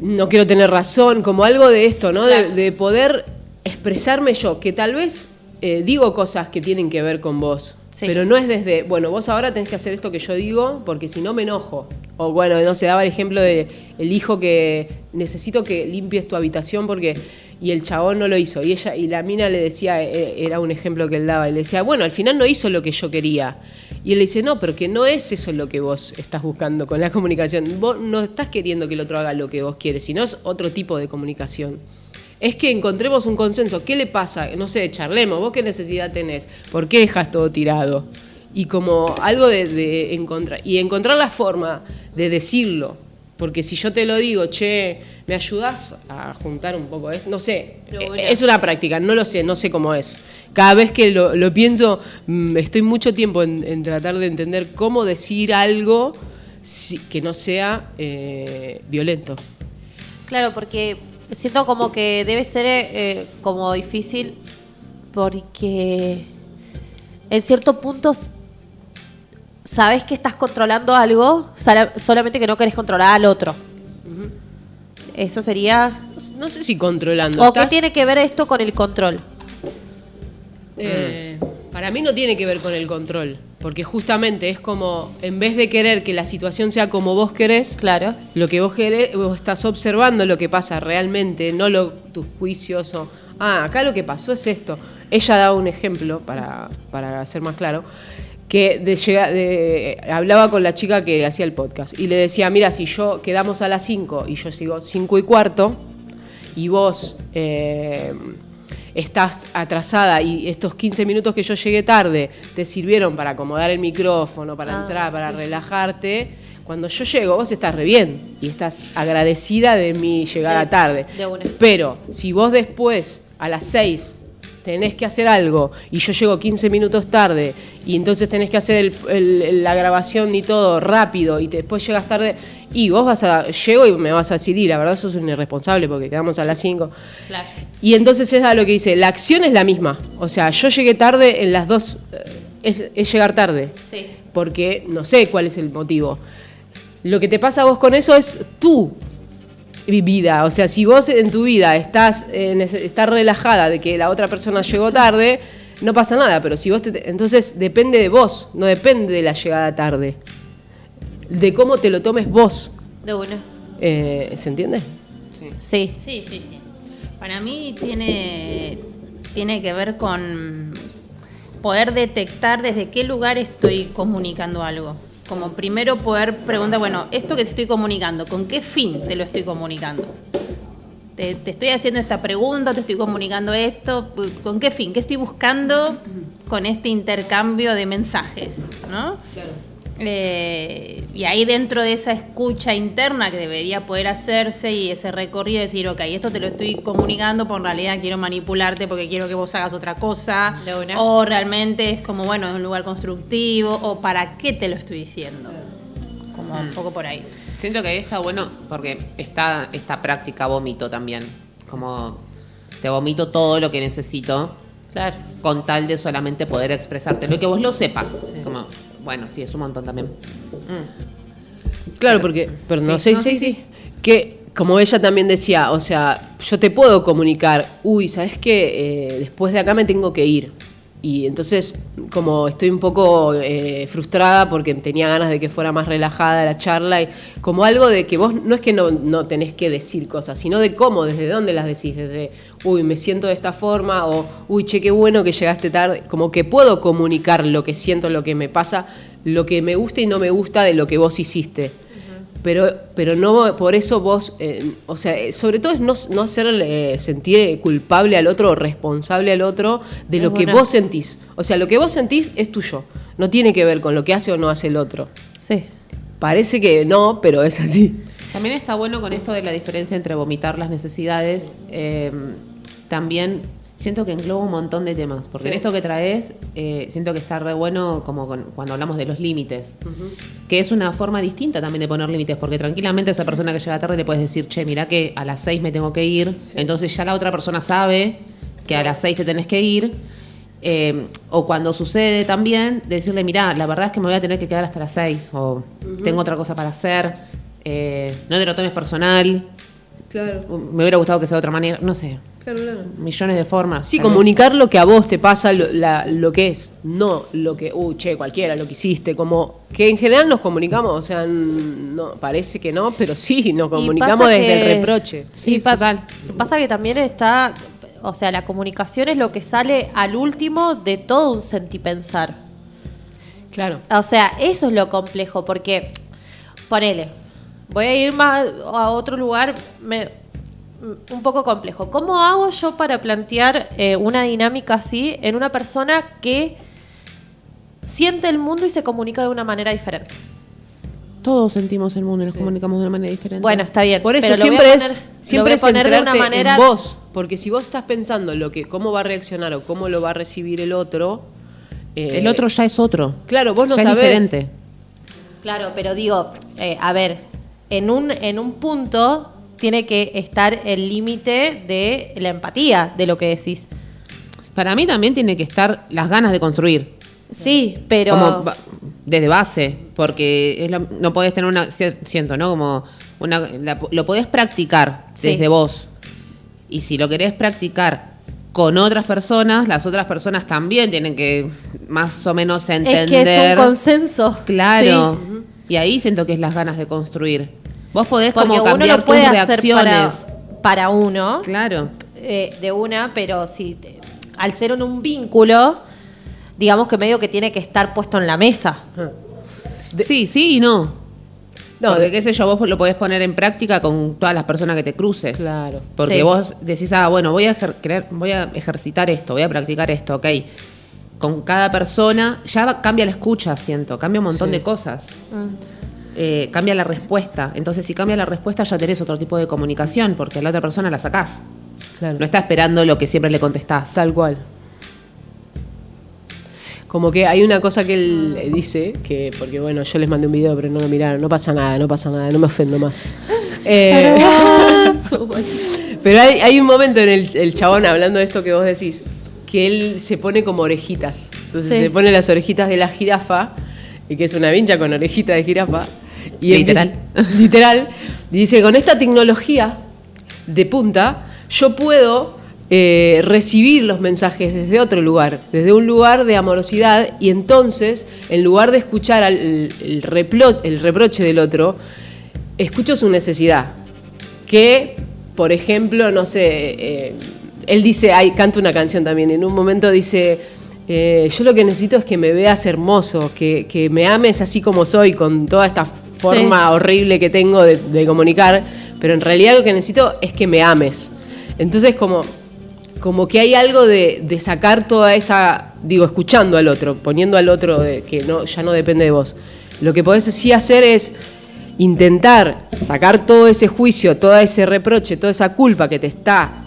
no quiero tener razón, como algo de esto, ¿no? De, poder expresarme yo, que tal vez eh, digo cosas que tienen que ver con vos, Sí. pero no es desde, bueno, vos ahora tenés que hacer esto que yo digo, porque si no me enojo, O bueno, no se daba el ejemplo de el hijo que necesito que limpies tu habitación porque y el chabón no lo hizo. Y ella y la mina le decía eh, era un ejemplo que él daba y le decía bueno al final no hizo lo que yo quería y él le dice no pero que no es eso lo que vos estás buscando con la comunicación. Vos no estás queriendo que el otro haga lo que vos quieres sino es otro tipo de comunicación es que encontremos un consenso. Qué le pasa no sé charlemos. Vos qué necesidad tenés por qué dejas todo tirado y como algo de, de encontrar y encontrar la forma de decirlo. Porque si yo te lo digo, che, ¿me ayudás a juntar un poco esto? No sé, eh, es una práctica, no lo sé, no sé cómo es. Cada vez que lo, lo pienso, mm, estoy mucho tiempo en, en tratar de entender cómo decir algo que no sea eh, violento. Claro, porque siento como que debe ser eh, como difícil porque en ciertos puntos sabes que estás controlando algo, solamente que no querés controlar al otro. Eso sería... No, sé- si controlando. ¿O qué tiene que ver esto con el control? Eh, para mí no tiene que ver con el control, porque justamente es como, en vez de querer que la situación sea como vos querés, Claro. Lo que vos querés, vos estás observando lo que pasa realmente, no lo, tus juicios o, ah, acá lo que pasó es esto. Ella daba un ejemplo, para, para ser más claro, que de llega- de- hablaba con la chica que hacía el podcast y le decía, mira, si yo quedamos a las 5 y yo sigo 5 y cuarto y vos eh, estás atrasada y estos 15 minutos que yo llegué tarde te sirvieron para acomodar el micrófono, para Ah, entrar, para relajarte, cuando yo llego vos estás re bien y estás agradecida de mi llegada De- tarde. de una. Pero si vos después, a las 6, tenés que hacer algo y yo llego 15 minutos tarde y entonces tenés que hacer el- la grabación y todo rápido y te- después llegas tarde y vos vas a, llego y me vas a decir, y la verdad sos un irresponsable porque quedamos a las 5. Claro. Y entonces es a lo que dice, la acción es la misma. O sea, yo llegué tarde en las dos, eh, es, es llegar tarde, Sí. porque no sé cuál es el motivo. Lo que te pasa a vos con eso es tu vida. O sea, si vos en tu vida estás, eh, nece- estás relajada de que la otra persona llegó tarde, no pasa nada. Pero si vos te- entonces depende de vos, no depende de la llegada tarde. De cómo te lo tomes vos. De una. Eh, ¿Se entiende? Sí. Sí, sí, sí. Para mí tiene, tiene que ver con poder detectar desde qué lugar estoy comunicando algo. Como primero poder preguntar, bueno, esto que te estoy comunicando, ¿con qué fin te lo estoy comunicando? Te, estoy haciendo esta pregunta, te estoy comunicando esto, ¿con qué fin? ¿Qué estoy buscando con este intercambio de mensajes? ¿no? Eh, y ahí dentro de esa escucha interna que debería poder hacerse y ese recorrido decir, ok, esto te lo estoy comunicando, pero en realidad quiero manipularte porque quiero que vos hagas otra cosa, o realmente es como, bueno, es un lugar constructivo, o para qué te lo estoy diciendo. Como un poco por ahí. Siento que ahí está bueno porque está esta práctica vómito también. Como te vomito todo lo que necesito Claro. con tal de solamente poder expresarte. Lo que vos lo sepas. Como, bueno, sí, es un montón también. Claro, porque, pero no Sí, sé, no, sí, sí, sí, que como ella también decía, o sea, yo te puedo comunicar, uy, ¿sabes qué? Eh, después de acá me tengo que ir. Y entonces, como estoy un poco eh, frustrada porque tenía ganas de que fuera más relajada la charla, y como algo de que vos no es que no, no tenés que decir cosas, sino de cómo, desde dónde las decís, desde, uy, me siento de esta forma, o, uy, che, qué bueno que llegaste tarde, como que puedo comunicar lo que siento, lo que me pasa, lo que me gusta y no me gusta de lo que vos hiciste. Pero, pero no por eso vos, eh, o sea, eh, sobre todo es no, no hacerle sentir culpable al otro o responsable al otro de Es lo que vos sentís. O sea, lo que vos sentís es tuyo. No tiene que ver con lo que hace o no hace el otro. Sí. Parece que no, pero es así. También está bueno con esto de la diferencia entre vomitar las necesidades. eh, también siento que engloba un montón de temas. Porque en esto que traes, eh, siento que está re bueno como con- cuando hablamos de los límites. Que es una forma distinta también de poner límites. Porque tranquilamente a esa persona que llega tarde le puedes decir, che, mira que a las seis me tengo que ir. Entonces ya la otra persona sabe que a las seis te tenés que ir. Eh, o cuando sucede también, decirle, mirá, la verdad es que me voy a tener que quedar hasta las 6, o tengo otra cosa para hacer, eh, no te lo tomes personal, Claro. me hubiera gustado que sea de otra manera, no sé. Millones de formas. Sí, comunicar lo que a vos te pasa, lo, la- lo que es, no lo que, uh, che, cualquiera, lo que hiciste, como que en general nos comunicamos, o sea, no, parece que no, pero sí, nos comunicamos desde que- el reproche. Sí, total. Pasa que también está, o sea, la comunicación es lo que sale al último de todo un sentipensar. Claro. O sea, eso es lo complejo, porque, ponele, voy a ir más a otro lugar me- un poco complejo. ¿Cómo hago yo para plantear eh, una dinámica así en una persona que siente el mundo y se comunica de una manera diferente? Todos sentimos el mundo y nos comunicamos de una manera diferente. Bueno, está bien. Por eso pero lo voy a siempre poner- es lo siempre voy a es poner de una manera en vos, porque si vos estás pensando lo que cómo va a reaccionar o cómo lo va a recibir el otro, eh, el otro ya es otro. Claro, vos no ya sabés. es diferente. Claro, pero digo, eh, a ver, en un, en un punto tiene que estar el límite de la empatía de lo que decís. Para mí también tiene que estar las ganas de construir. Sí, pero... Como desde base, porque es no podés tener una, si- siento, ¿no? Como una, la- lo podés practicar Sí. desde vos. Y si lo querés practicar con otras personas, las otras personas también tienen que más o menos entender. es que es un consenso. Claro. Sí. Y ahí siento que es las ganas de construir. Vos podés Porque como uno cambiar lo puede tus hacer reacciones. para, para uno, Claro. eh, de una, pero si te- al ser en un vínculo, digamos que medio que tiene que estar puesto en la mesa. Sí, sí y no. No, Porque, de- qué sé yo, vos lo podés poner en práctica con todas las personas que te cruces. Claro. Porque Sí. vos decís, ah, bueno, voy a, ejer- voy a ejercitar esto, voy a practicar esto, ok. Con cada persona ya va- cambia la escucha, siento, cambia un montón Sí. de cosas. Eh, cambia la respuesta. Entonces, si cambia la respuesta, ya tenés otro tipo de comunicación, porque a la otra persona la sacás. Claro. No está esperando lo que siempre le contestás. Tal cual. Como que hay una cosa que él eh, dice, que porque bueno, yo les mandé un video, pero no lo miraron, no pasa nada, no pasa nada, no me ofendo más. Eh, pero hay, hay un momento en el, el chabón hablando de esto que vos decís, que él se pone como orejitas. Entonces Sí. se pone las orejitas de la jirafa, y que es una vincha con orejita de jirafa. Y Literal. dice- literal. Y dice, con esta tecnología de punta, yo puedo eh, recibir los mensajes desde otro lugar, desde un lugar de amorosidad, y entonces, en lugar de escuchar al- el, el replo- el reproche del otro, escucho su necesidad. Que, por ejemplo, no sé, eh, él dice, ay, canta una canción también, en un momento dice, eh, yo lo que necesito es que me veas hermoso, que, que me ames así como soy, con toda esta forma horrible que tengo de, de comunicar, pero en realidad lo que necesito es que me ames. Entonces, como, como que hay algo de, de sacar toda esa, digo, escuchando al otro, poniendo al otro de- que no, ya no depende de vos. Lo que podés sí hacer es intentar sacar todo ese juicio, todo ese reproche, toda esa culpa que te está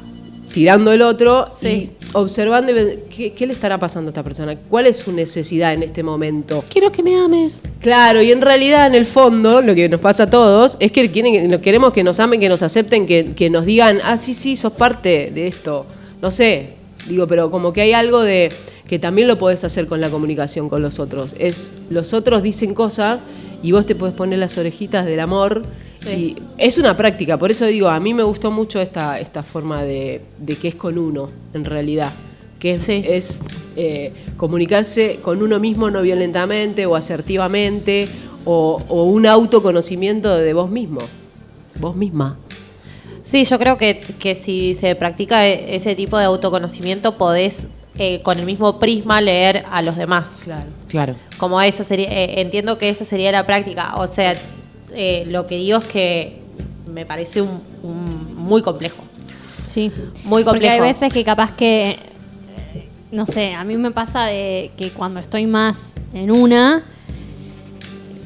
tirando el otro Sí. y observando y ven- ¿qué, qué le estará pasando a esta persona, cuál es su necesidad en este momento. Quiero que me ames. Claro, y en realidad en el fondo lo que nos pasa a todos es que quieren, que- queremos que nos amen, que nos acepten, que, que nos digan, ah, sí, sí, sos parte de esto. No sé, digo, pero como que hay algo de que también lo podés hacer con la comunicación con los otros. Es, los otros dicen cosas y vos te podés poner las orejitas del amor. Sí. Y es una práctica, por eso digo, a mí me gustó mucho esta, esta forma de, de que es con uno, en realidad. Que es, Sí. es eh, comunicarse con uno mismo no violentamente o asertivamente o, o un autoconocimiento de vos mismo, vos misma. Sí, yo creo que, que si se practica e- ese tipo de autoconocimiento podés eh, con el mismo prisma leer a los demás. Claro. Claro. Como esa sería, eh, entiendo que esa sería la práctica. O sea, eh, lo que digo es que me parece un, un- muy complejo. Sí. Muy Porque hay complejo. veces que capaz que, eh, no sé, a mí me pasa de que cuando estoy más en una,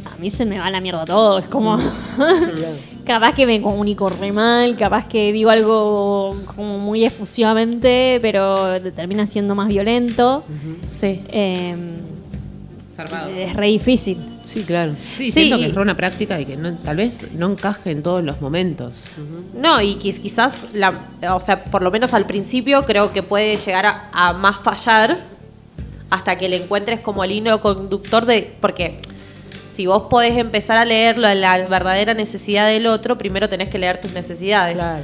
a mí se me va la mierda todo. Es como, capaz que me comunico re mal, capaz que digo algo como muy efusivamente, pero termina siendo más violento. Sí. Eh, Zarpado. es re difícil. Sí, claro. Sí, Sí, siento y- que es re una práctica y que no- tal vez no encaje en todos los momentos. No, y que quizás, la, o sea, por lo menos al principio creo que puede llegar a, a más fallar hasta que le encuentres como el hilo conductor de... Porque si vos podés empezar a leer la, la verdadera necesidad del otro, primero tenés que leer tus necesidades. Claro.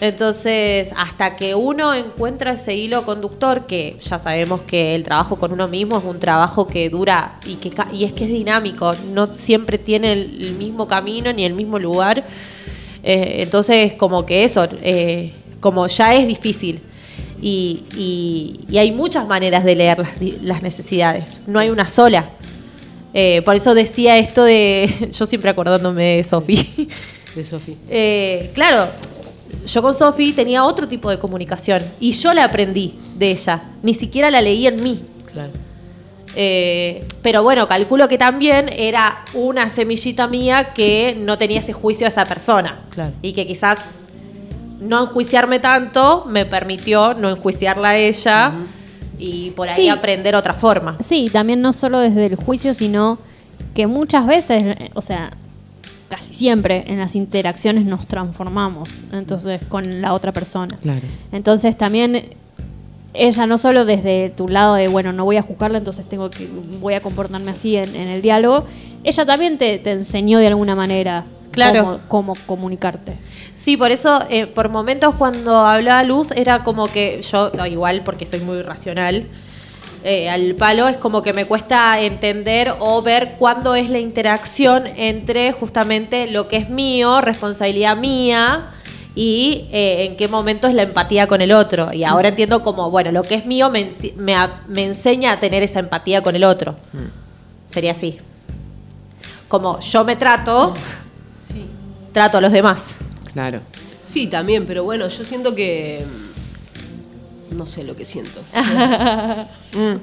Entonces, hasta que uno encuentra ese hilo conductor, que ya sabemos que el trabajo con uno mismo es un trabajo que dura y, que, y es que es dinámico, no siempre tiene el, mismo camino ni el mismo lugar. Eh, entonces, como que eso, eh, como ya es difícil. Y, y- y hay muchas maneras de leer las, las necesidades, no hay una sola. Eh, por eso decía esto de, yo siempre acordándome de Sofi. De Sofi. Eh, claro, yo con Sofi tenía otro tipo de comunicación y yo la aprendí de ella, ni siquiera la leí en mí. Claro. Eh, pero bueno, calculo que también era una semillita mía que no tenía ese juicio a esa persona. Claro. Y que quizás no enjuiciarme tanto me permitió no enjuiciarla a ella y por ahí Sí. aprender otra forma. Sí, también no solo desde el juicio, sino que muchas veces, o sea, casi siempre en las interacciones nos transformamos, entonces, con la otra persona. Claro. Entonces también ella no solo desde tu lado de, bueno, no voy a juzgarla, entonces tengo que, voy a comportarme así en, en el diálogo, ella también te, te enseñó de alguna manera Claro. cómo, cómo comunicarte. Sí, por eso, eh, por momentos cuando hablaba Luz, era como que yo, no, igual porque soy muy racional, eh, al palo es como que me cuesta entender o ver cuándo es la interacción entre justamente lo que es mío, responsabilidad mía, y eh, en qué momento es la empatía con el otro. Y ahora entiendo como, bueno, lo que es mío me, enseña a tener esa empatía con el otro. Sería así. Como yo me trato. trato a los demás. Claro. Sí, también, pero bueno, yo siento que. mm, No sé lo que siento. Mm.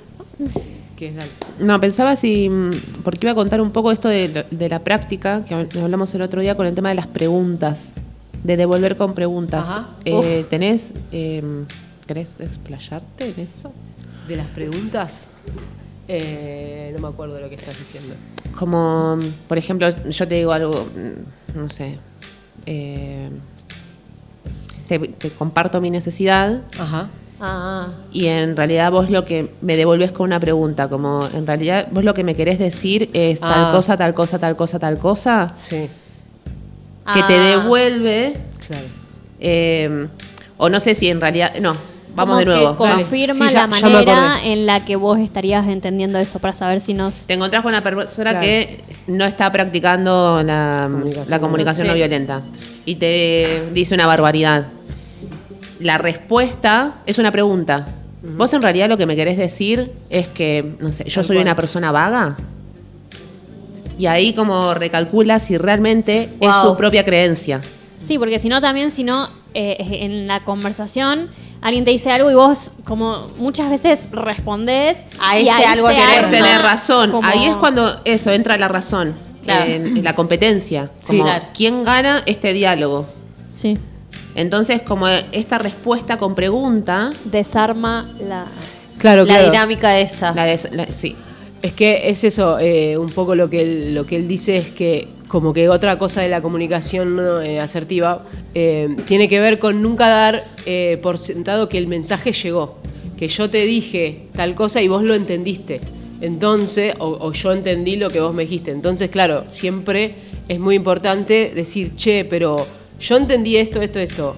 Que es dale. No, pensaba si. mm, Porque iba a contar un poco esto de, lo- de la práctica, que hab- hablamos el otro día con el tema de las preguntas. De devolver con preguntas. Ajá. Eh, ¿Tenés. eh, ¿Querés explayarte en eso? De las preguntas, eh, no me acuerdo de lo que estás diciendo. Como, por ejemplo, yo te digo algo, no sé, eh, te, te comparto mi necesidad Ajá. Ah, y en realidad vos lo que me devolvés con una pregunta, como en realidad vos lo que me querés decir es tal Ah. cosa, tal cosa, tal cosa, tal cosa, Sí, que te Ah. devuelve, claro. eh, o no sé si en realidad, no, vamos Como de nuevo. Que confirma Sí, ya- la manera en la que vos estarías entendiendo eso para saber si nos... Te encontrás con una persona Claro. que no está practicando la Comunicación. la comunicación no violenta y te dice una barbaridad. La respuesta es una pregunta. Vos en realidad lo que me querés decir es que, no sé, yo Tal soy cual. una persona vaga. Y ahí como recalcula si realmente es su propia creencia. Sí, porque si no también, si no, eh, en la conversación alguien te dice algo y vos como muchas veces respondés A y ese algo querés tener razón. como- Ahí es cuando eso entra la razón. Claro. En, en la competencia. Sí. Como, Claro. ¿Quién gana este diálogo? Sí, Entonces, como esta respuesta con pregunta, desarma la... Claro, la claro. dinámica esa. la de, la- sí, Es que es eso, eh, un poco lo que, él, lo que él dice es que como que otra cosa de la comunicación eh, asertiva eh, tiene que ver con nunca dar por sentado que el mensaje llegó, que yo te dije tal cosa y vos lo entendiste. Entonces, o, o yo entendí lo que vos me dijiste. Entonces, claro, siempre es muy importante decir, che, pero yo entendí esto, esto, esto.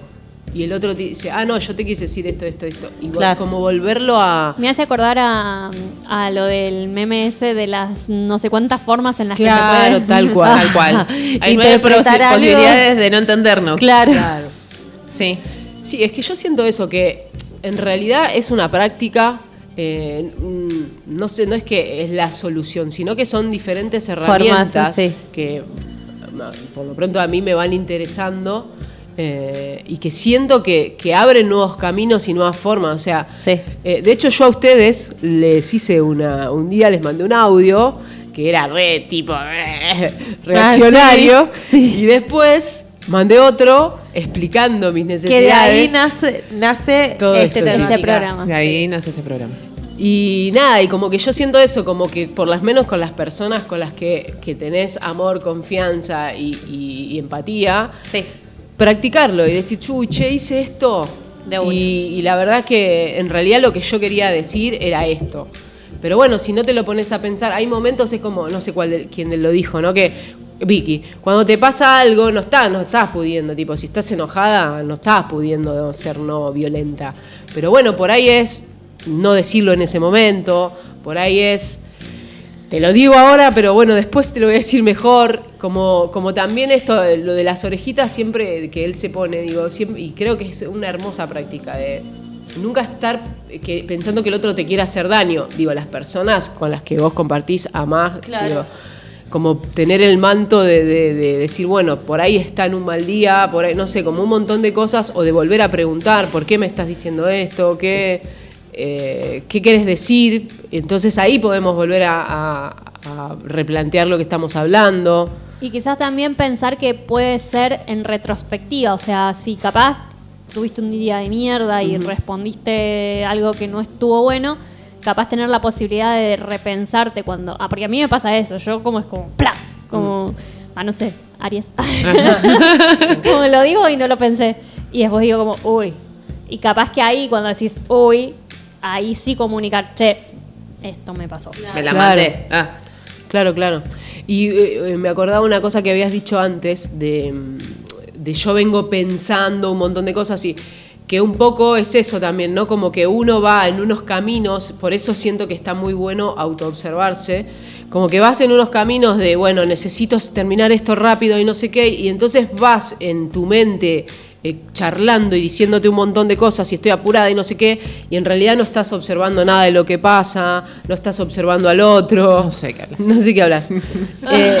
Y el otro te dice, ah, no, yo te quise decir esto, esto, esto. Y Claro. como volverlo a... Me hace acordar a, a lo del meme ese de las no sé cuántas formas en las Claro, que se puede... tal cual. tal cual. Hay nueve posibilidades de no entendernos. Claro. Claro. Sí. Sí, es que yo siento eso, que en realidad es una práctica, eh, no sé, no es que es la solución, sino que son diferentes herramientas sí. que por lo pronto a mí me van interesando eh, y que siento que, que abren nuevos caminos y nuevas formas. O sea, Sí. eh, de hecho yo a ustedes les hice una, un día les mandé un audio que era re tipo eh, reaccionario Ah, sí, sí. y después mandé otro explicando mis Que necesidades. de ahí nace, nace Todo este. Este programa. De ahí nace este programa. Y nada, y como que yo siento eso, como que por las menos con las personas con las que, que tenés amor, confianza y, y- y empatía, Sí. Practicarlo y decir, chuy, che, hice esto. De y, y la verdad que en realidad lo que yo quería decir era esto. Pero bueno, si no te lo pones a pensar, hay momentos, es como, no sé cuál quién lo dijo, ¿no? Que Vicky, cuando te pasa algo, no estás, no estás pudiendo, tipo, si estás enojada, no estás pudiendo ser no violenta. Pero bueno, por ahí es no decirlo en ese momento, por ahí es, te lo digo ahora, pero bueno, después te lo voy a decir mejor. Como, como también esto, lo de las orejitas siempre que él se pone, digo, siempre, y creo que es una hermosa práctica de nunca estar que, pensando que el otro te quiere hacer daño. Digo, las personas con las que vos compartís amás, Claro. digo, como tener el manto de, de- de decir, bueno, por ahí está en un mal día, por ahí, no sé, como un montón de cosas, o de volver a preguntar, ¿por qué me estás diciendo esto? ¿Qué, eh, ¿qué quieres decir? Entonces ahí podemos volver a, a- a replantear lo que estamos hablando. Y quizás también pensar que puede ser en retrospectiva, o sea, si capaz tuviste un día de mierda y respondiste algo que no estuvo bueno, capaz tener la posibilidad de repensarte cuando... Ah, porque a mí me pasa eso, yo como es como, ¡plá! Como, ah, no sé, Aries. como lo digo y no lo pensé. Y después digo como, uy. Y capaz que ahí cuando decís, uy, ahí sí comunicar, che, esto me pasó. Me la Claro. mandé. Ah. Claro, claro. Y eh, eh, me acordaba una cosa que habías dicho antes de, mm, de yo vengo pensando un montón de cosas y que un poco es eso también, ¿no? Como que uno va en unos caminos, por eso siento que está muy bueno autoobservarse, como que vas en unos caminos de, bueno, necesito terminar esto rápido y no sé qué, y entonces vas en tu mente eh, charlando y diciéndote un montón de cosas y estoy apurada y no sé qué, y en realidad no estás observando nada de lo que pasa, no estás observando al otro. No sé qué hablas. No sé qué hablas. Eh,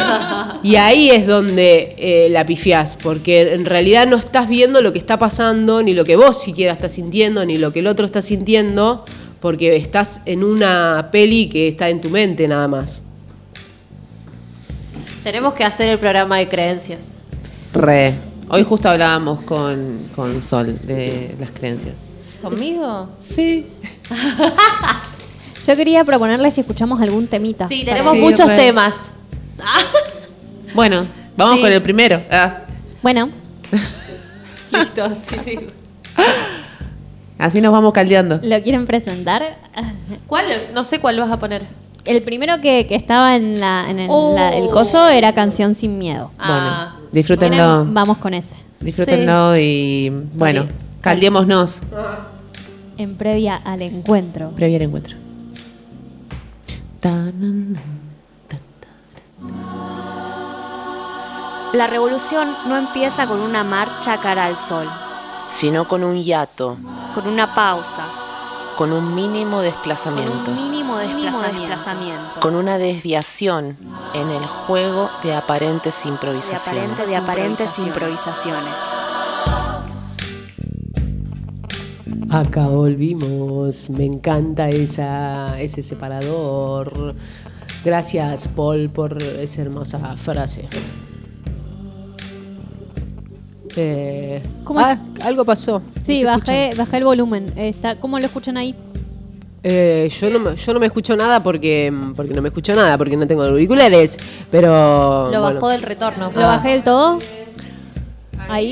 y ahí es donde eh, la pifiás, porque en realidad no estás viendo lo que está pasando, ni lo que vos siquiera estás sintiendo, ni lo que el otro está sintiendo, porque estás en una peli que está en tu mente nada más. Tenemos que hacer el programa de creencias. Re. Hoy justo hablábamos con, con Sol de las creencias. ¿Conmigo? Sí. Yo quería proponerles si escuchamos algún temita. Sí, tenemos Sí, muchos re. temas. Bueno, vamos Sí. con el primero. Ah. Bueno, Listo, sí. Así nos vamos caldeando. ¿lo quieren presentar? ¿Cuál? No sé cuál vas a poner. El primero que, que estaba en, la, en el, Oh. la- el coso era Canción Sin Miedo. Ah. Bueno, disfrútenlo. Bueno, vamos con ese. Disfrútenlo y bueno, Vale. caldeémonos En previa al encuentro. previo al encuentro. La revolución no empieza con una marcha cara al sol, sino con un hiato, con una pausa, con un mínimo con desplazamiento, un mínimo desplazamiento, con una desviación en el juego de aparentes de, improvisaciones. aparente- de aparentes improvisaciones. Acá volvimos, me encanta esa, ese separador. Gracias, Paul, por esa hermosa frase. Eh, ¿Cómo? ah, algo pasó. Sí, No bajé, bajé el volumen. Está, ¿Cómo lo escuchan ahí? Eh, yo, no, me- yo no me escucho nada porque, porque no me escucho nada, porque no tengo auriculares, pero... Lo bueno. bajó del retorno. ¿Lo bajé del todo? Ahí.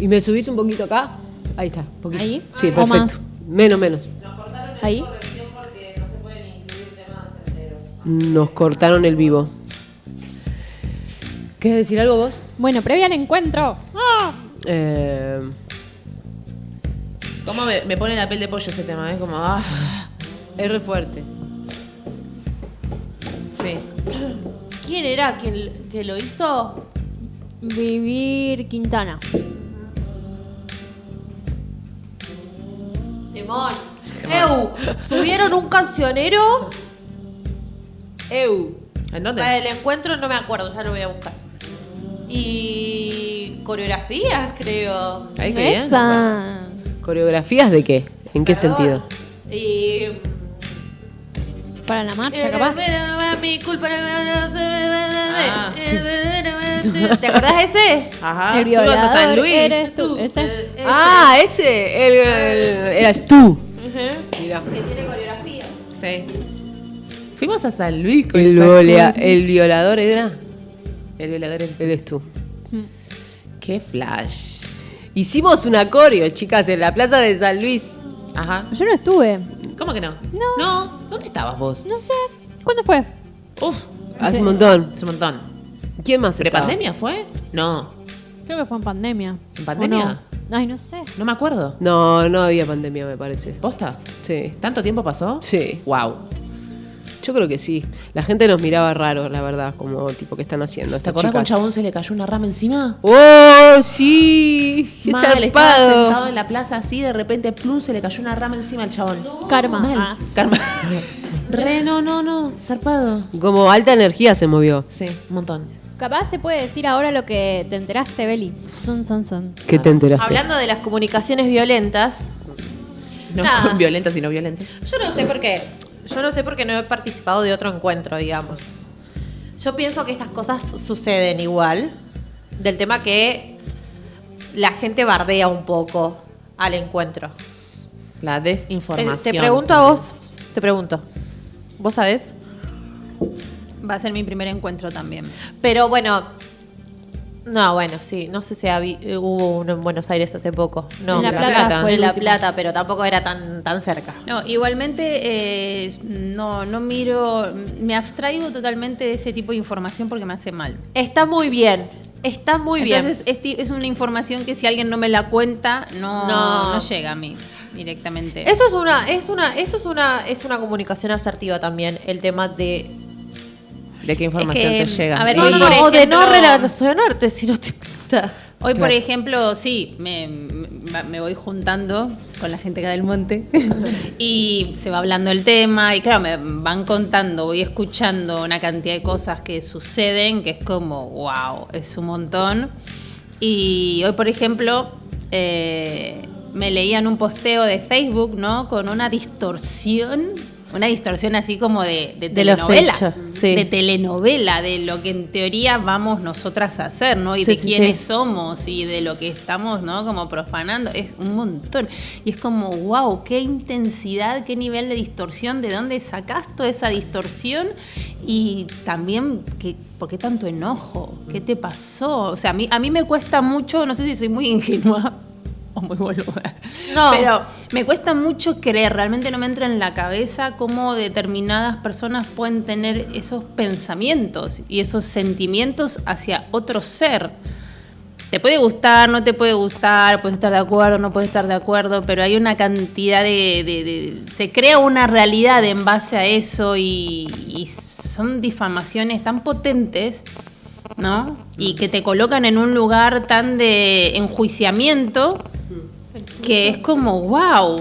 ¿Y me subís un poquito acá? Ahí está, poquito. ¿Ahí? Sí, ¿O perfecto. más? Menos, menos. Ahí. Nos cortaron el vivo. ¿Quieres decir algo vos? Bueno, previa al encuentro. ¡Ah! Eh, ¿Cómo me, me pone la piel de pollo ese tema? ¿eh? Como, ah, es re fuerte. sí. ¿Quién era quien que lo hizo? Vivir Quintana. Temón. Eu, subieron un cancionero Eu. ¿En dónde? para el encuentro, no me acuerdo, ya lo voy a buscar. Y coreografías, creo. Ay, qué bien. Esa. ¿Coreografías de qué? ¿En qué sentido? Y Para la marcha, capaz. No es mi culpa. Ah. ¿Te acordás de ese? Ajá. El Fuimos a violador San Luis. eres tú. Ese. Ah, ese. El, el- eras tú. Mirá. Que tiene coreografía. Sí. Fuimos a San Luis con El, cool. el violador era. El violador eres- Eres tú. Qué flash. Hicimos una coreo, chicas, en la plaza de San Luis. Ajá. Yo no estuve. ¿Cómo que no? No. No. ¿Dónde estabas vos? No sé. ¿Cuándo fue? Uf. Hace un montón. Hace un montón. ¿Quién más? ¿Prepandemia fue? No, Creo que fue en pandemia. ¿En pandemia? Ay, no sé. no me acuerdo. No, no había pandemia, me parece. ¿Posta? Sí. ¿Tanto tiempo pasó? Sí. Wow. Yo creo que sí. La gente nos miraba raro, la verdad, como tipo, ¿qué están haciendo? ¿Te acordás que un chabón se le cayó una rama encima? ¡Oh, sí! ¡Qué Mal, zarpado! sentado en la plaza así, de repente, plum, se le cayó una rama encima al chabón. Karma. Mal. Ah. Karma. Re, no, no, no, zarpado. Como alta energía se movió. Sí, un montón. Capaz se puede decir ahora lo que te enteraste, Beli. Son, son, son. ¿Qué te enteraste? Hablando de las comunicaciones violentas, No Nada. violenta, sino violenta. yo no sé por qué. Yo no sé por qué no he participado de otro encuentro, digamos. Yo pienso que estas cosas suceden igual. Del tema que la gente bardea un poco al encuentro. La Te, desinformación. te pregunto a vos, te pregunto. ¿Vos sabés? Va a ser mi primer encuentro también. Pero bueno. No, bueno, sí. No sé si habi- hubo uno en Buenos Aires hace poco. No, En La La Plata, Plata. fue en La. Plata, pero tampoco era tan, tan cerca. No, igualmente eh, no, no miro, me abstraigo totalmente de ese tipo de información porque me hace mal. Está muy bien. Está muy Entonces es, una información que si alguien no me la cuenta, no, No. no. llega a mí directamente. bien. Eso es una, es una, eso es una, es una comunicación asertiva también, el tema de. ¿De qué información Es que, te llega? a ver, No, no, o de no ejemplo- relacionarte si no te pinta. Hoy, por ejemplo, sí, me, me- me voy juntando con la gente acá del monte y se va hablando el tema y claro, me van contando, voy escuchando una cantidad de cosas que suceden que es como, wow, es un montón. Y hoy, por ejemplo, eh, me leían un posteo de Facebook, ¿no? Con una distorsión, una distorsión así como de, de De los telenovela. hechos, sí. De telenovela, de lo que en teoría vamos nosotras a hacer, ¿no? Y Sí, de sí, quiénes somos y de lo que estamos, ¿no? Como profanando. Es un montón. Y es como, wow, qué intensidad, qué nivel de distorsión, de dónde sacás toda esa distorsión y también, ¿qué, ¿por qué tanto enojo? ¿Qué te pasó? O sea, a mí, a mí me cuesta mucho, no sé si soy muy ingenua o muy boluda. No. Pero me cuesta mucho creer, realmente no me entra en la cabeza cómo determinadas personas pueden tener esos pensamientos y esos sentimientos hacia otro ser. Te puede gustar, no te puede gustar, puedes estar de acuerdo, no puedes estar de acuerdo, pero hay una cantidad de... de- de- se crea una realidad en base a eso y, y son difamaciones tan potentes, ¿no? Y que te colocan en un lugar tan de enjuiciamiento que es como, wow.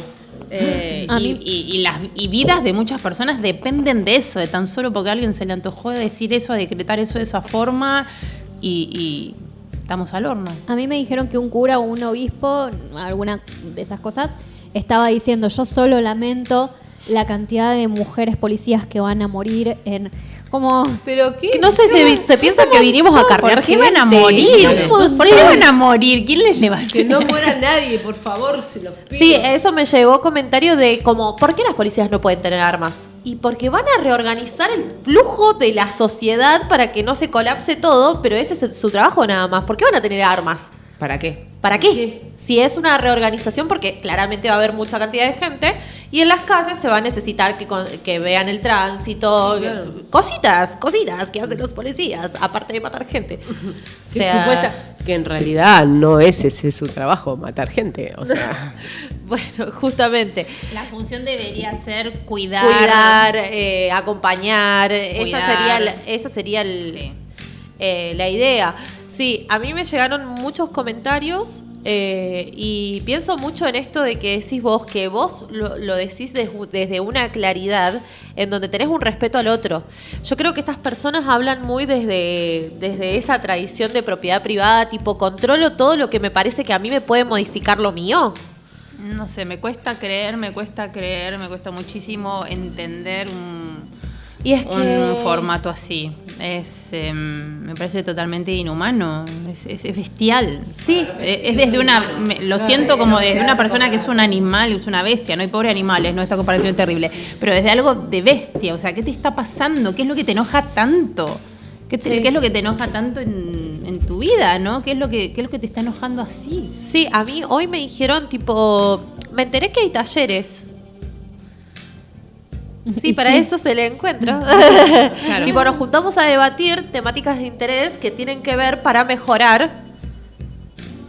Eh, y, mí- y- y las y vidas de muchas personas dependen de eso, de tan solo porque a alguien se le antojó decir eso, a decretar eso de esa forma y, y estamos al horno. A mí me dijeron que un cura o un obispo, alguna de esas cosas, estaba diciendo, yo solo lamento la cantidad de mujeres policías que van a morir en... Como... ¿Pero qué? No sé, se, se piensa que vinimos a cargar ¿Por qué van a morir? No ¿Por qué van a morir? ¿Quién les le va a Que hacer? no muera nadie, por favor, se los pido. Sí, eso me llegó comentario de como, ¿por qué las policías no pueden tener armas? Y porque van a reorganizar el flujo de la sociedad para que no se colapse todo, pero ese es su trabajo nada más. ¿Por qué van a tener armas? ¿Para qué? ¿Para qué? Si es una reorganización, porque claramente va a haber mucha cantidad de gente y en las calles se va a necesitar que, con- que vean el tránsito, cositas, cositas que hacen los policías, aparte de matar gente. O Que sea, supuesta- que en realidad no es ese su trabajo, matar gente. O sea, bueno, justamente. La función debería ser cuidar. Cuidar, eh, acompañar, esa sería, la- esa sería el- Sí. eh, la idea. Sí, a mí me llegaron muchos comentarios eh, y pienso mucho en esto de que decís vos, que vos lo, decís des- desde una claridad en donde tenés un respeto al otro. Yo creo que estas personas hablan muy desde, desde esa tradición de propiedad privada, tipo controlo todo lo que me parece que a mí me puede modificar lo mío. No sé, me cuesta creer, me cuesta creer, me cuesta muchísimo entender un, Y es un que... formato así. Es, em, me parece totalmente inhumano, es, es- es bestial. Sí. Eh, Es desde una, me- lo siento como desde una persona que es un animal, es una bestia, no hay pobre animales, no esta comparación es terrible, pero desde algo de bestia, o sea, ¿qué te está pasando? ¿Qué es lo que te enoja tanto? ¿Qué, te- Sí. qué es lo que te enoja tanto en, en tu vida, no? ¿Qué es lo que qué es lo que te está enojando así? Sí, a mí hoy me dijeron, tipo, me enteré que hay talleres. Sí, Y para sí. eso es el encuentro. tipo, nos juntamos a debatir temáticas de interés que tienen que ver para mejorar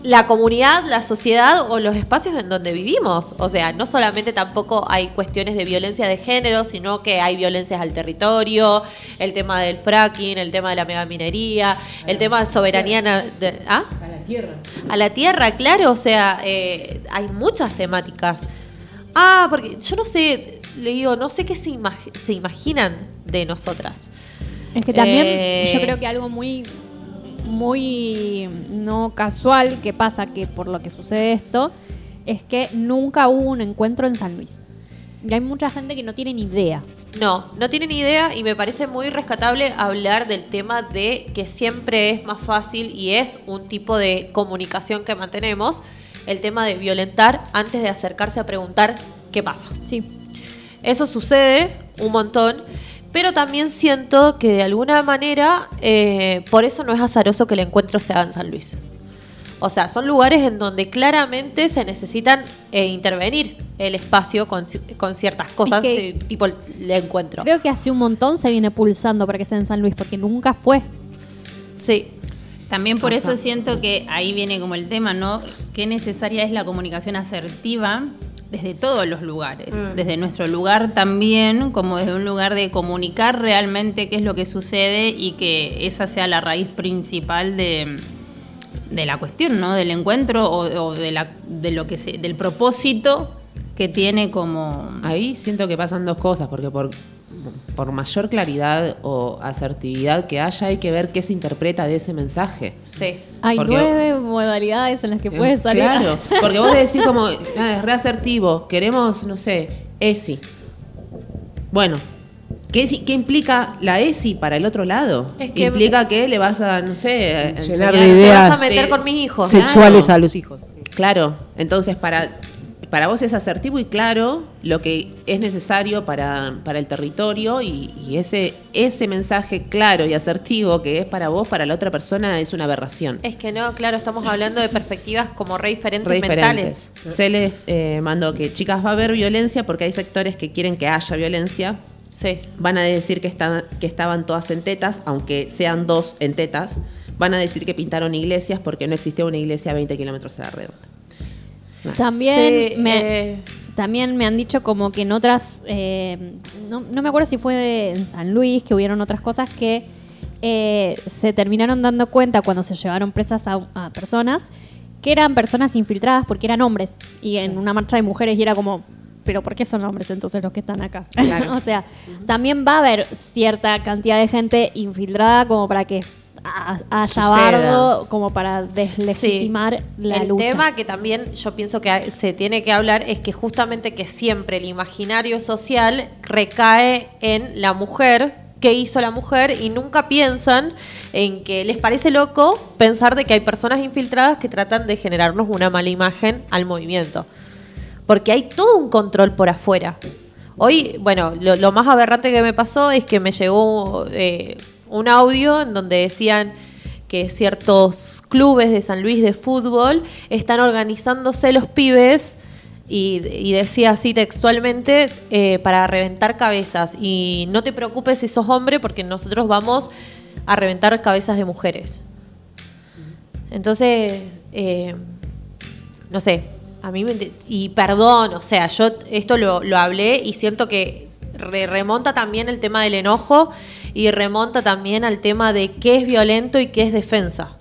la comunidad, la sociedad o los espacios en donde vivimos. O sea, no solamente tampoco hay cuestiones de violencia de género, sino que hay violencias al territorio, el tema del fracking, el tema de la megaminería, el tema de soberanía... de- ¿ah? A la tierra. A la tierra, claro, o sea, eh, hay muchas temáticas. Ah, porque yo no sé, le digo, no sé qué se, imag- se imaginan de nosotras. Es que también Eh, yo creo que algo muy muy no casual que pasa que por lo que sucede esto es que nunca hubo un encuentro en San Luis. Y hay mucha gente que no tiene ni idea. No, no tienen idea y me parece muy rescatable hablar del tema de que siempre es más fácil y es un tipo de comunicación que mantenemos, el tema de violentar antes de acercarse a preguntar qué pasa. Sí. Eso sucede un montón, pero también siento que de alguna manera eh, por eso no es azaroso que el encuentro se haga en San Luis. O sea, son lugares en donde claramente se necesitan eh, intervenir el espacio con, ci- con ciertas cosas, que- eh, tipo el, el encuentro. Creo que hace un montón se viene pulsando para que sea en San Luis, porque nunca fue. Sí, También por eso siento que ahí viene como el tema, ¿no? Qué necesaria es la comunicación asertiva desde todos los lugares. Desde nuestro lugar también, como desde un lugar de comunicar realmente qué es lo que sucede y que esa sea la raíz principal de, de la cuestión, ¿no? Del encuentro o, o de, la, de lo que se, del propósito que tiene como... Ahí siento que pasan dos cosas, porque por, por mayor claridad o asertividad que haya, hay que ver qué se interpreta de ese mensaje. sí. Hay Porque- nueve modalidades en las que puedes salir. Claro, porque vos decís como, "Ah, es reasertivo, queremos, no sé, ESI. Bueno, ¿qué, qué implica la ESI para el otro lado? Es que- implica que le vas a, no sé, a Llenar enseñar- de Te ideas. vas a meter con mis hijos. Sexuales Claro. a los hijos. Claro, entonces para, para vos es asertivo y claro lo que es necesario para, para el territorio y, y ese, ese mensaje claro y asertivo que es para vos, para la otra persona, es una aberración. Es que no, claro, estamos hablando de perspectivas como re diferentes Re mentales. Se les eh, mandó que chicas va a haber violencia porque hay sectores que quieren que haya violencia. Sí. Van a decir que, estaban que estaban todas en tetas, aunque sean dos en tetas. Van a decir que pintaron iglesias porque no existía una iglesia a 20 kilómetros de la redonda. También, Sí, me, eh, también me han dicho como que en otras, eh, no, no me acuerdo si fue de- en San Luis, que hubieron otras cosas que eh, se terminaron dando cuenta cuando se llevaron presas a, a personas que eran personas infiltradas porque eran hombres y en una marcha de mujeres y era como, pero ¿por qué son hombres entonces los que están acá? Claro. o sea, también va a haber cierta cantidad de gente infiltrada como para que ha- haya Suceda. bardo, como para deslegitimar la el lucha. tema que también yo pienso que se tiene que hablar es que justamente que siempre el imaginario social recae en la mujer, qué hizo la mujer y nunca piensan en que les parece loco pensar de que hay personas infiltradas que tratan de generarnos una mala imagen al movimiento. Porque hay todo un control por afuera. Hoy, bueno, lo, lo más aberrante que me pasó es que me llegó eh, un audio en donde decían que ciertos clubes de San Luis de fútbol están organizándose los pibes y, decía así textualmente eh, para reventar cabezas. Y no te preocupes si sos hombre porque nosotros vamos a reventar cabezas de mujeres. Entonces, eh, no sé, a mí me... Y perdón, o sea, yo esto lo, lo hablé y siento que re- remonta también el tema del enojo y remonta también al tema de qué es violento y qué es defensa.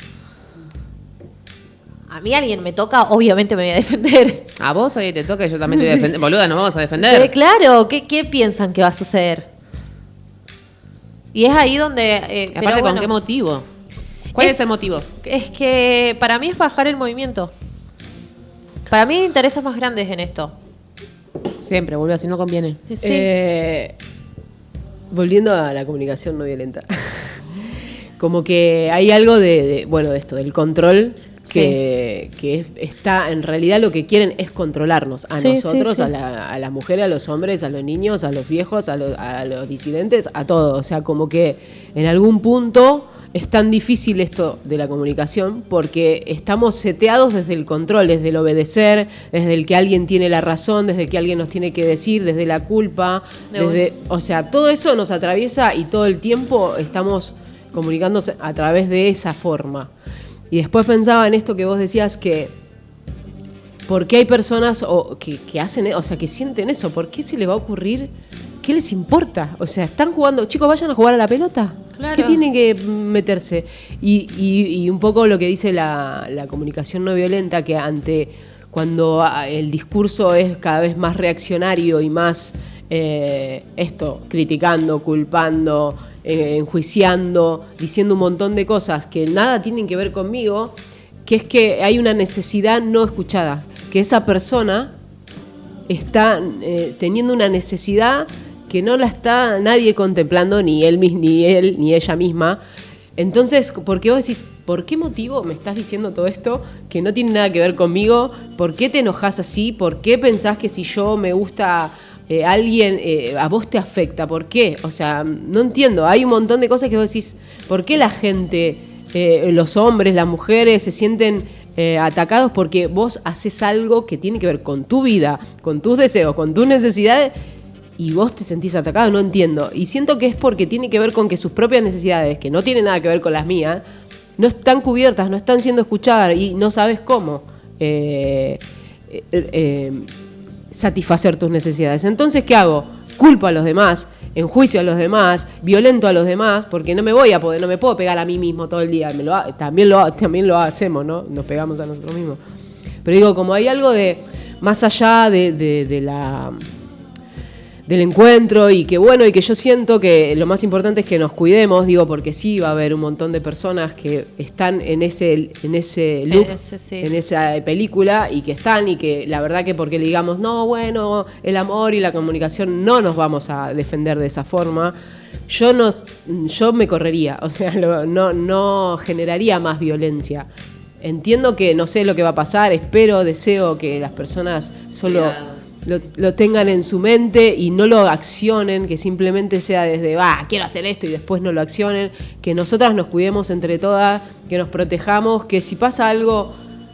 A mí alguien me toca, obviamente me voy a defender. A vos ahí te toca y yo también te voy a defender. Boluda, no vamos a Eh, defender. claro, ¿qué, qué piensan que va a suceder? Y es ahí donde... eh, pero aparte, ¿con bueno, qué motivo? ¿Cuál es, Es- el motivo? Es que para mí es bajar el movimiento. Para mí hay intereses más grandes en esto. Siempre, boluda, si no conviene. Sí, sí. Eh, volviendo a la comunicación no violenta. Como que hay algo de, de- bueno, de esto, del control, que, que es- está, en realidad lo que quieren es controlarnos, a Sí, sí, nosotros, sí. A, la, a las mujeres, a los hombres, a los niños, a los viejos, a los disidentes, a todos. O sea, como que en algún punto es tan difícil esto de la comunicación porque estamos seteados desde el control, desde el obedecer, desde el que alguien tiene la razón, desde que alguien nos tiene que decir, desde la culpa, De desde, o sea, todo eso nos atraviesa y todo el tiempo estamos comunicándose a través de esa forma. Y después pensaba en esto que vos decías que ¿Por qué hay personas o, que, que hacen, o sea, que sienten eso? ¿Por qué se les va a ocurrir? ¿Qué les importa? O sea, están jugando, chicos, vayan a jugar a la pelota. Claro. ¿Qué tienen que meterse? Y, y- y un poco lo que dice la, la comunicación no violenta, que ante cuando ah, el discurso es cada vez más reaccionario y más eh, esto, criticando, culpando, eh, enjuiciando, diciendo un montón de cosas que nada tienen que ver conmigo, que es que hay una necesidad no escuchada, que esa persona está eh, teniendo una necesidad que no la está nadie contemplando, ni él, ni él, ni ella misma. Entonces, ¿por qué vos decís, por qué motivo me estás diciendo todo esto que no tiene nada que ver conmigo? ¿Por qué te enojas así? ¿Por qué pensás que si yo me gusta eh, alguien, eh, a vos te afecta? ¿Por qué? O sea, no entiendo. Hay un montón de cosas que vos decís, ¿por qué la gente, eh, los hombres, las mujeres, se sienten eh, atacados porque vos haces algo que tiene que ver con tu vida, con tus deseos, con tus necesidades? Y vos te sentís atacado, no entiendo. Y siento que es porque tiene que ver con que sus propias necesidades, que no tienen nada que ver con las mías, no están cubiertas, no están siendo escuchadas y no sabes cómo eh, eh, eh, satisfacer tus necesidades. Entonces, ¿qué hago? Culpo a los demás, enjuicio a los demás, violento a los demás, porque no me voy a poder, no me puedo pegar a mí mismo todo el día. Lo también, lo, también lo hacemos, ¿no? Nos pegamos a nosotros mismos. Pero digo, como hay algo de más allá de- de- de la del encuentro y que bueno, y que yo siento que lo más importante es que nos cuidemos, digo, porque sí va a haber un montón de personas que están en ese, en ese sí. en esa película y que están y que la verdad que porque le digamos, no, bueno, el amor y la comunicación no nos vamos a defender de esa forma. Yo no, yo me correría, o sea, lo- no, no generaría más violencia. Entiendo que no sé lo que va a pasar, espero, deseo que las personas solo Cuidado. Lo, tengan en su mente y no lo accionen, que simplemente sea desde, va, quiero hacer esto y después no lo accionen, que nosotras nos cuidemos entre todas, que nos protejamos, que si pasa algo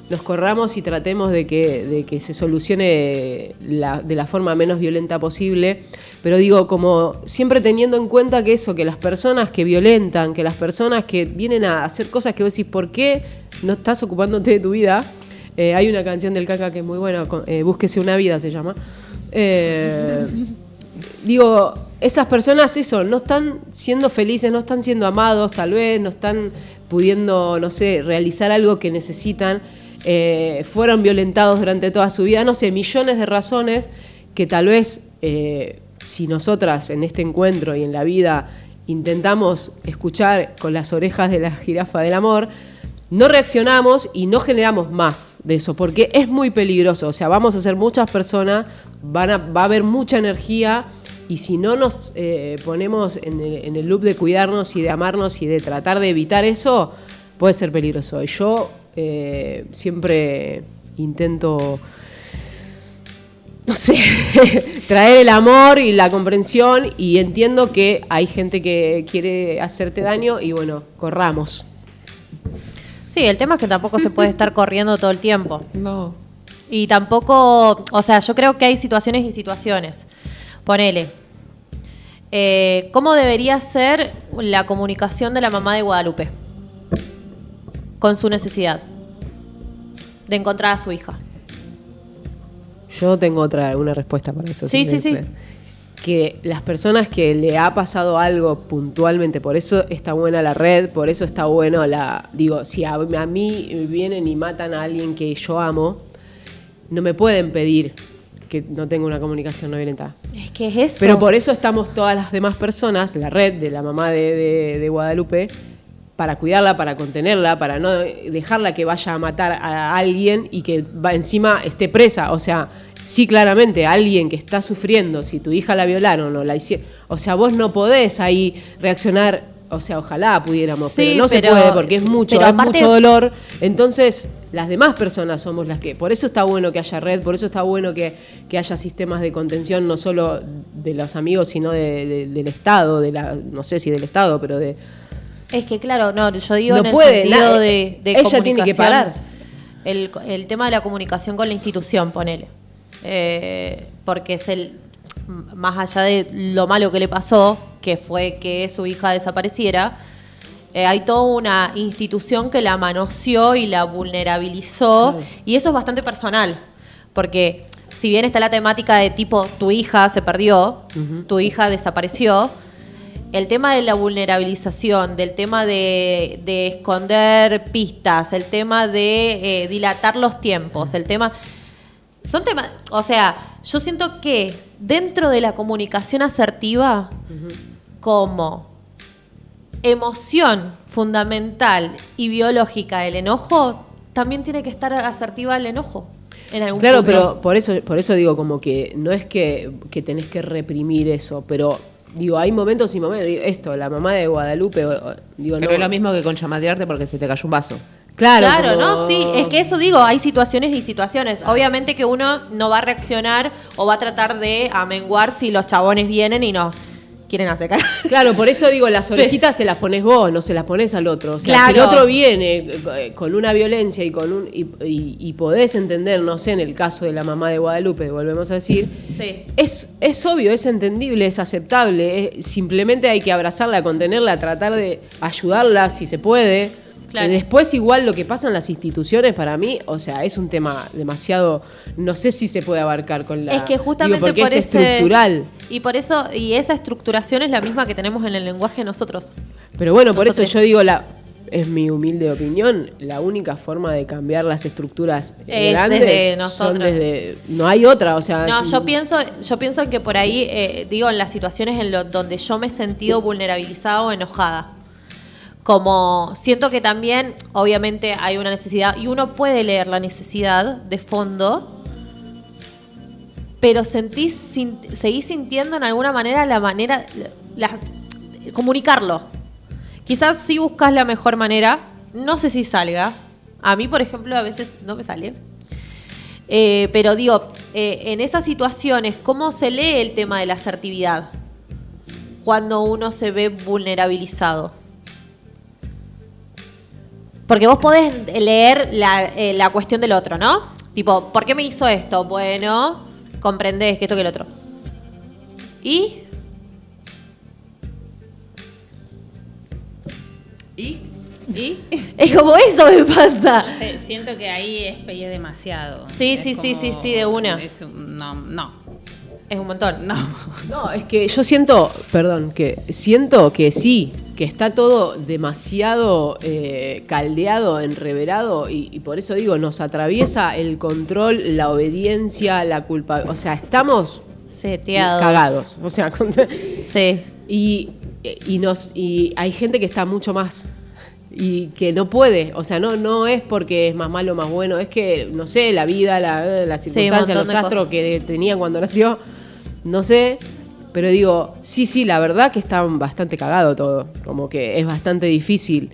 nos corramos y tratemos de que, de que se solucione la- de la forma menos violenta posible. Pero digo, como siempre teniendo en cuenta que eso, que las personas que violentan, que las personas que vienen a hacer cosas que vos decís, ¿por qué no estás ocupándote de tu vida? Eh, hay una canción del Caca que es muy buena, eh, Búsquese una vida se llama. Eh, digo, esas personas, eso, no están siendo felices, no están siendo amados, tal vez, no están pudiendo, no sé, realizar algo que necesitan. eh, fueron violentados durante toda su vida, no sé, millones de razones que tal vez si nosotras en este encuentro y en la vida intentamos escuchar con las orejas de la jirafa del amor, no reaccionamos y no generamos más de eso, porque es muy peligroso. O sea, vamos a ser muchas personas, van a, va a haber mucha energía y si no nos eh, ponemos en el, loop de cuidarnos y de amarnos y de tratar de evitar eso, puede ser peligroso. Y yo eh, siempre intento, no sé, traer el amor y la comprensión y entiendo que hay gente que quiere hacerte daño y bueno, corramos. Sí, el tema es que tampoco se puede estar corriendo todo el tiempo. No. Y tampoco, o sea, yo creo que hay situaciones y situaciones. Ponele. eh, ¿Cómo debería ser la comunicación de la mamá de Guadalupe? Con su necesidad de encontrar a su hija. Yo tengo otra una respuesta para eso. Sí, sí, sí. Que las personas que le ha pasado algo puntualmente, por eso está buena la red, por eso está bueno la. Digo, si a, a mí vienen y matan a alguien que yo amo, no me pueden pedir que no tenga una comunicación no violenta. Es que es eso. Pero por eso estamos todas las demás personas, la red de la mamá de, de- de Guadalupe, para cuidarla, para contenerla, para no dejarla que vaya a matar a alguien y que va encima esté presa. O sea, sí, claramente, alguien que está sufriendo, si tu hija la violaron o la hicieron. O sea, vos no podés ahí reaccionar. O sea, ojalá pudiéramos, Sí, pero no pero- se puede porque es mucho, aparte- mucho dolor. Entonces, las demás personas somos las que. Por eso está bueno que haya red, por eso está bueno que, que haya sistemas de contención, no solo de los amigos, sino de- de- del Estado, de la, no sé si del Estado, pero de, Es que claro, no, yo digo No en el puede, sentido na- de, de ella tiene que parar. El, el tema de la comunicación con la institución, ponele. Eh, porque es el más allá de lo malo que le pasó, que fue que su hija desapareciera, eh, hay toda una institución que la manoseó y la vulnerabilizó, y eso es bastante personal, porque si bien está la temática de tipo tu hija se perdió, tu hija desapareció, el tema de la vulnerabilización, del tema de, de esconder pistas, el tema de eh, dilatar los tiempos, el tema... Son temas, o sea, yo siento que dentro de la comunicación asertiva, como emoción fundamental y biológica del enojo, también tiene que estar asertiva el enojo. En algún Claro, punto. pero por eso, por eso digo como que no es que, que tenés que reprimir eso, pero digo, hay momentos y momentos. Digo, esto, la mamá de Guadalupe, digo, Pero no. es lo mismo que con chamatearte porque se te cayó un vaso. Claro, Claro, como- ¿no? Sí, es que eso digo, hay situaciones y situaciones. Obviamente que uno no va a reaccionar o va a tratar de amenguar si los chabones vienen y nos quieren hacer. Claro, por eso digo, las orejitas te las pones vos, no se las pones al otro. O sea, si el Claro. otro viene eh, con una violencia y con un y, y- y podés entender, no sé, en el caso de la mamá de Guadalupe, volvemos a decir, Sí. es, es obvio, es entendible, es aceptable. es- simplemente hay que abrazarla, contenerla, tratar de ayudarla si se puede. Claro. Eh, Después, igual lo que pasa en las instituciones, para mí, o sea, es un tema demasiado. No sé si se puede abarcar con la. es que justamente digo, porque por es ese- estructural. Y por eso, y esa estructuración es la misma que tenemos en el lenguaje nosotros. Pero bueno, por Nosotros. eso yo digo, la es mi humilde opinión, la única forma de cambiar las estructuras Es grandes desde son nosotros. desde. No hay otra, o sea. No, es- yo pienso, yo pienso que por ahí, eh, digo, en las situaciones en lo, donde yo me he sentido vulnerabilizada o enojada. Como siento que también, obviamente, hay una necesidad, y uno puede leer la necesidad de fondo, pero sentís, seguís sintiendo en alguna manera la manera, la- comunicarlo. Quizás si buscas la mejor manera, no sé si salga. A mí, por ejemplo, a veces no me sale. Eh, pero digo, eh, en esas situaciones, ¿cómo se lee el tema de la asertividad? Cuando uno se ve vulnerabilizado. Porque vos podés leer la, eh, la cuestión del otro, ¿no? Tipo, ¿por qué me hizo esto? Bueno, comprendés que esto que el otro. ¿Y? ¿Y? ¿Y? Es como eso me pasa. No sé, siento que ahí es pedir demasiado. Sí, Es sí, sí, sí, sí, de una. es un- no, no, Es un montón. no. No, es que yo siento, perdón, que siento que sí, que está todo demasiado eh, caldeado, enreverado, y, y por eso digo, nos atraviesa el control, la obediencia, la culpa. O sea, estamos Seteados. cagados. O sea, con- Sí. y, y nos y hay gente que está mucho más y que no puede, o sea, no no es porque es más malo o más bueno, es que no sé, la vida, la, Sí, un circunstancias, montón los astros cosas. que tenía cuando nació, no sé, pero digo, sí, sí, la verdad que está bastante cagado todo, como que es bastante difícil.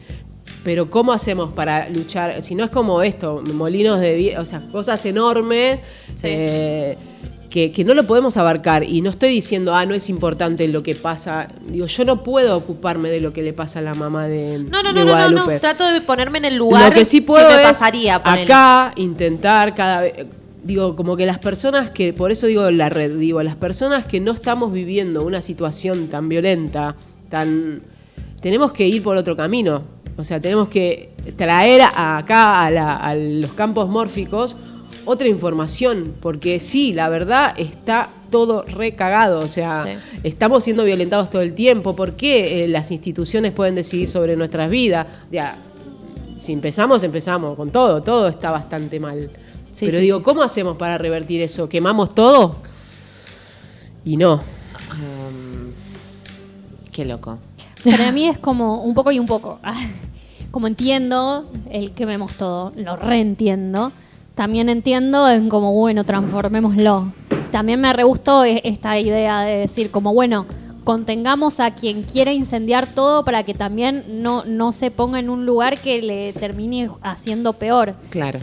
Pero ¿cómo hacemos para luchar? Si no es como esto, molinos de o sea, cosas enormes Sí. eh, que, que no lo podemos abarcar. Y no estoy diciendo, ah, no es importante lo que pasa. Digo, yo no puedo ocuparme de lo que le pasa a la mamá de, No, no, de no, no, no. Trato de ponerme en el lugar Lo que sí puedo si me es pasaría. acá intentar cada vez. Digo, como que las personas que, por eso digo la red, digo, las personas que no estamos viviendo una situación tan violenta, tan. Tenemos que ir por otro camino. O sea, tenemos que traer a- acá a, la- a los campos mórficos otra información, porque sí, la verdad está todo recagado, o sea, Sí. estamos siendo violentados todo el tiempo, ¿por qué eh, las instituciones pueden decidir sobre nuestras vidas? Ya, si empezamos, empezamos con todo, todo está bastante mal. Sí, Pero sí, digo, sí. ¿cómo hacemos para revertir eso? ¿Quemamos todo? Y no. Um, qué loco. Para mí es como un poco y un poco. Como entiendo el quememos todo, lo reentiendo. También entiendo en como, bueno, transformémoslo. También me re gustó e- esta idea de decir como, bueno, contengamos a quien quiera incendiar todo para que también no, no se ponga en un lugar que le termine haciendo peor. Claro.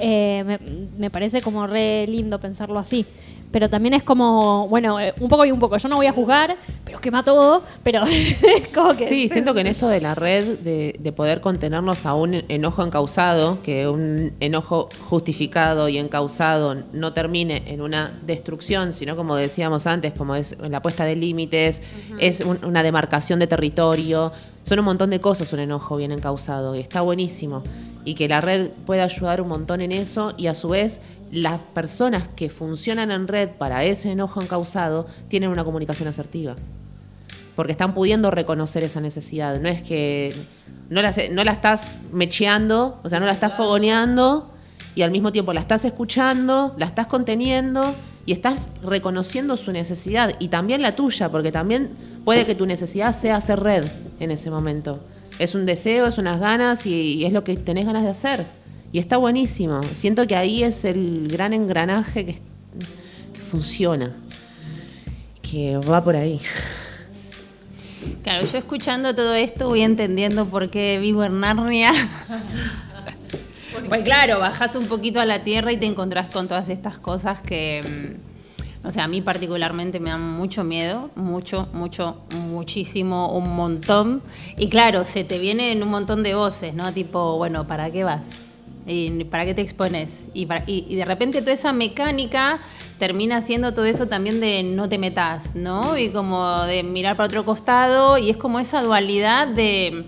Eh, me, me parece como re lindo pensarlo así. Pero también es como, bueno, eh, un poco y un poco. Yo no voy a juzgar, pero quema todo, pero es como que... Sí, siento que en esto de la red, de, de poder contenernos a un enojo encausado, que un enojo justificado y encausado no termine en una destrucción, sino como decíamos antes, como es la puesta de límites, es un- una demarcación de territorio, son un montón de cosas un enojo bien encausado y está buenísimo. Y que la red puede ayudar un montón en eso y a su vez las personas que funcionan en red para ese enojo encausado tienen una comunicación asertiva porque están pudiendo reconocer esa necesidad. No es que no la, no la estás mecheando, o sea, no la estás fogoneando y al mismo tiempo la estás escuchando, la estás conteniendo y estás reconociendo su necesidad y también la tuya, porque también puede que tu necesidad sea hacer red en ese momento. Es un deseo, es unas ganas y, y es lo que tenés ganas de hacer. Y está buenísimo. Siento que ahí es el gran engranaje que, que funciona, que va por ahí. Claro, yo escuchando todo esto voy entendiendo por qué vivo en Narnia. Pues claro, bajás un poquito a la tierra y te encontrás con todas estas cosas que, no sé, a mí particularmente me dan mucho miedo, mucho, mucho, muchísimo, un montón. Y claro, se te vienen un montón de voces, ¿no? Tipo, bueno, ¿para qué vas? ¿Y ¿Para qué te expones? Y, para- y de repente toda esa mecánica termina siendo todo eso también de no te metas, ¿no? Y como de mirar para otro costado y es como esa dualidad de,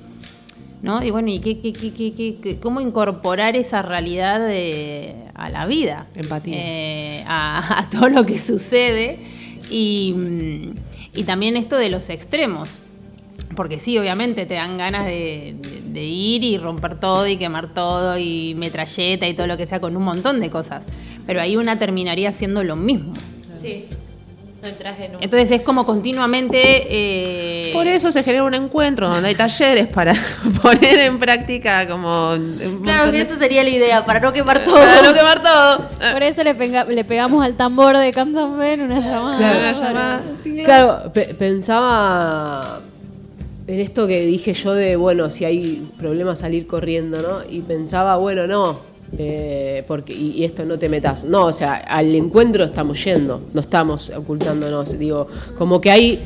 ¿no? Y bueno, ¿y qué, qué- qué- qué- qué- qué- cómo incorporar esa realidad de- a la vida? Empatía. Eh, a, a todo lo que sucede y, y también esto de los extremos. Porque sí, obviamente te dan ganas de, de- de ir y romper todo y quemar todo y metralleta y todo lo que sea con un montón de cosas. Pero ahí una terminaría haciendo lo mismo. Sí. No entras en un... Entonces es como continuamente... eh, Por eso se genera un encuentro donde hay talleres para poner en práctica como... Claro que de- esa sería la idea, para no quemar todo. Para no quemar todo. Por eso le, pega- le pegamos al tambor de Cantamben una llamada. Claro. Una llamada. Claro, pe- pensaba en esto que dije yo de, bueno, si hay problema salir corriendo, ¿no? Y pensaba, bueno, no, eh, porque y, y esto no te metas. No, o sea, al encuentro estamos yendo, no estamos ocultándonos. Digo, como que hay,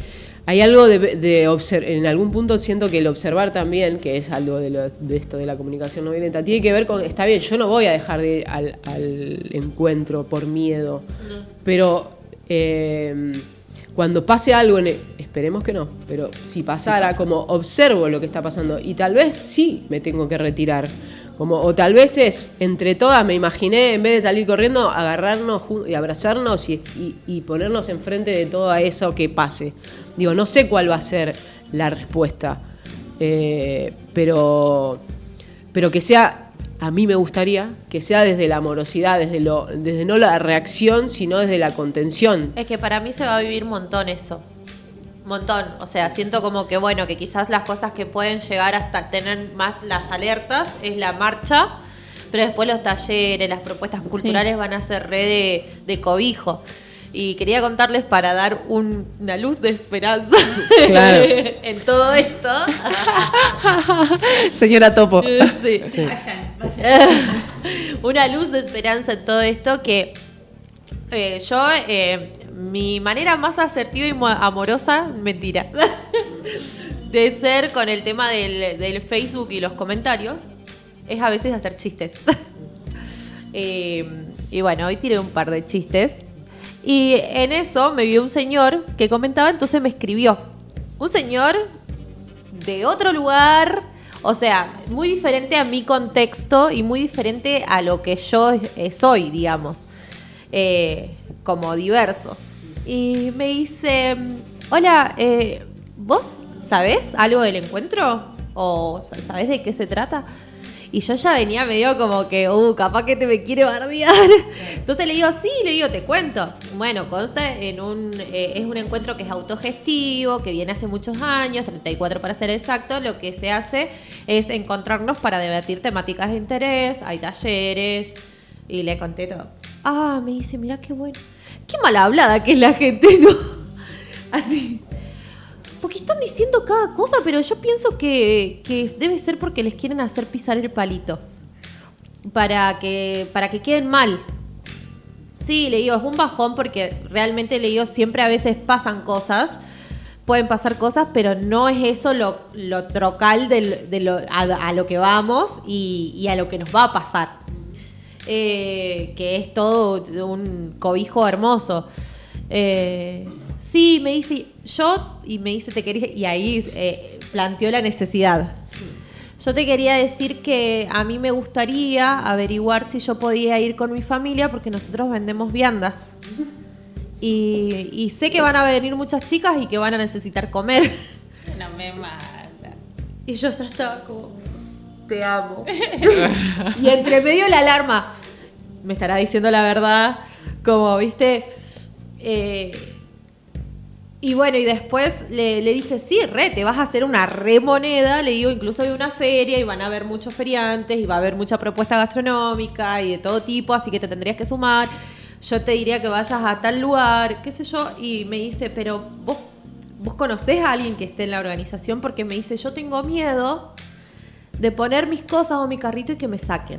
hay algo de, de obser- en algún punto siento que el observar también, que es algo de, lo- de esto de la comunicación no violenta, tiene que ver con, está bien, yo no voy a dejar de ir al, al encuentro por miedo, pero eh, cuando pase algo, en el- esperemos que no, pero si pasara, como observo lo que está pasando y tal vez sí me tengo que retirar. Como, o tal vez es, entre todas me imaginé, en vez de salir corriendo, agarrarnos y abrazarnos y, y- y ponernos enfrente de todo eso que pase. Digo, no sé cuál va a ser la respuesta, eh, pero, pero que sea, a mí me gustaría que sea desde la amorosidad, desde, lo, desde no la reacción, sino desde la contención. Es que para mí se va a vivir un montón eso. Montón. O sea, siento como que, bueno, que quizás las cosas que pueden llegar hasta tener más las alertas es la marcha, pero después los talleres, las propuestas culturales van a ser red de, de cobijo. Y quería contarles para dar un- una luz de esperanza Claro. en todo esto. Señora Topo. Sí. Sí. una luz de esperanza en todo esto que eh, yo, eh, mi manera más asertiva y mo- amorosa, mentira, de ser con el tema del, Facebook y los comentarios, es a veces hacer chistes. Eh, y bueno, hoy tiré un par de chistes. Y en eso me vio un señor que comentaba, entonces me escribió. Un señor de otro lugar, o sea, muy diferente a mi contexto y muy diferente a lo que yo soy, digamos, Eh, como diversos. Y me dice, hola, eh, ¿vos sabés algo del encuentro? ¿O sa- sabés de qué se trata? Y yo ya venía medio como que, uh, capaz que te me quiere bardear. Entonces le digo, sí, le digo, te cuento. Bueno, consta en un, eh, es un encuentro que es autogestivo, que viene hace muchos años, 34 para ser exacto. Lo que se hace es encontrarnos para debatir temáticas de interés, hay talleres, y le conté todo. Ah, me dice, mira qué bueno. Qué mal hablada que es la gente, ¿no? Así. Porque están diciendo cada cosa, pero yo pienso que, que debe ser porque les quieren hacer pisar el palito. Para que, para que queden mal. Sí, le digo, es un bajón porque realmente le digo, siempre a veces pasan cosas. pueden pasar cosas, pero no es eso lo, lo trocal de lo, a, lo que vamos y a lo que nos va a pasar. Eh, que es todo un cobijo hermoso. Eh, sí, me dice, yo, y me dice, te quería, y ahí eh, planteó la necesidad. Yo te quería decir que a mí me gustaría averiguar si yo podía ir con mi familia porque nosotros vendemos viandas. Y, y sé que van a venir muchas chicas y que van a necesitar comer. No me mata. Y yo ya estaba como, te amo. y entre medio la alarma, me estará diciendo la verdad, como, viste. Eh, y bueno, y después le, dije, sí, re, te vas a hacer una remoneda. Le digo, incluso hay una feria y van a haber muchos feriantes y va a haber mucha propuesta gastronómica y de todo tipo, así que te tendrías que sumar. Yo te diría que vayas a tal lugar, qué sé yo. Y me dice, pero vos, vos conocés a alguien que esté en la organización porque me dice, yo tengo miedo de poner mis cosas o mi carrito y que me saquen.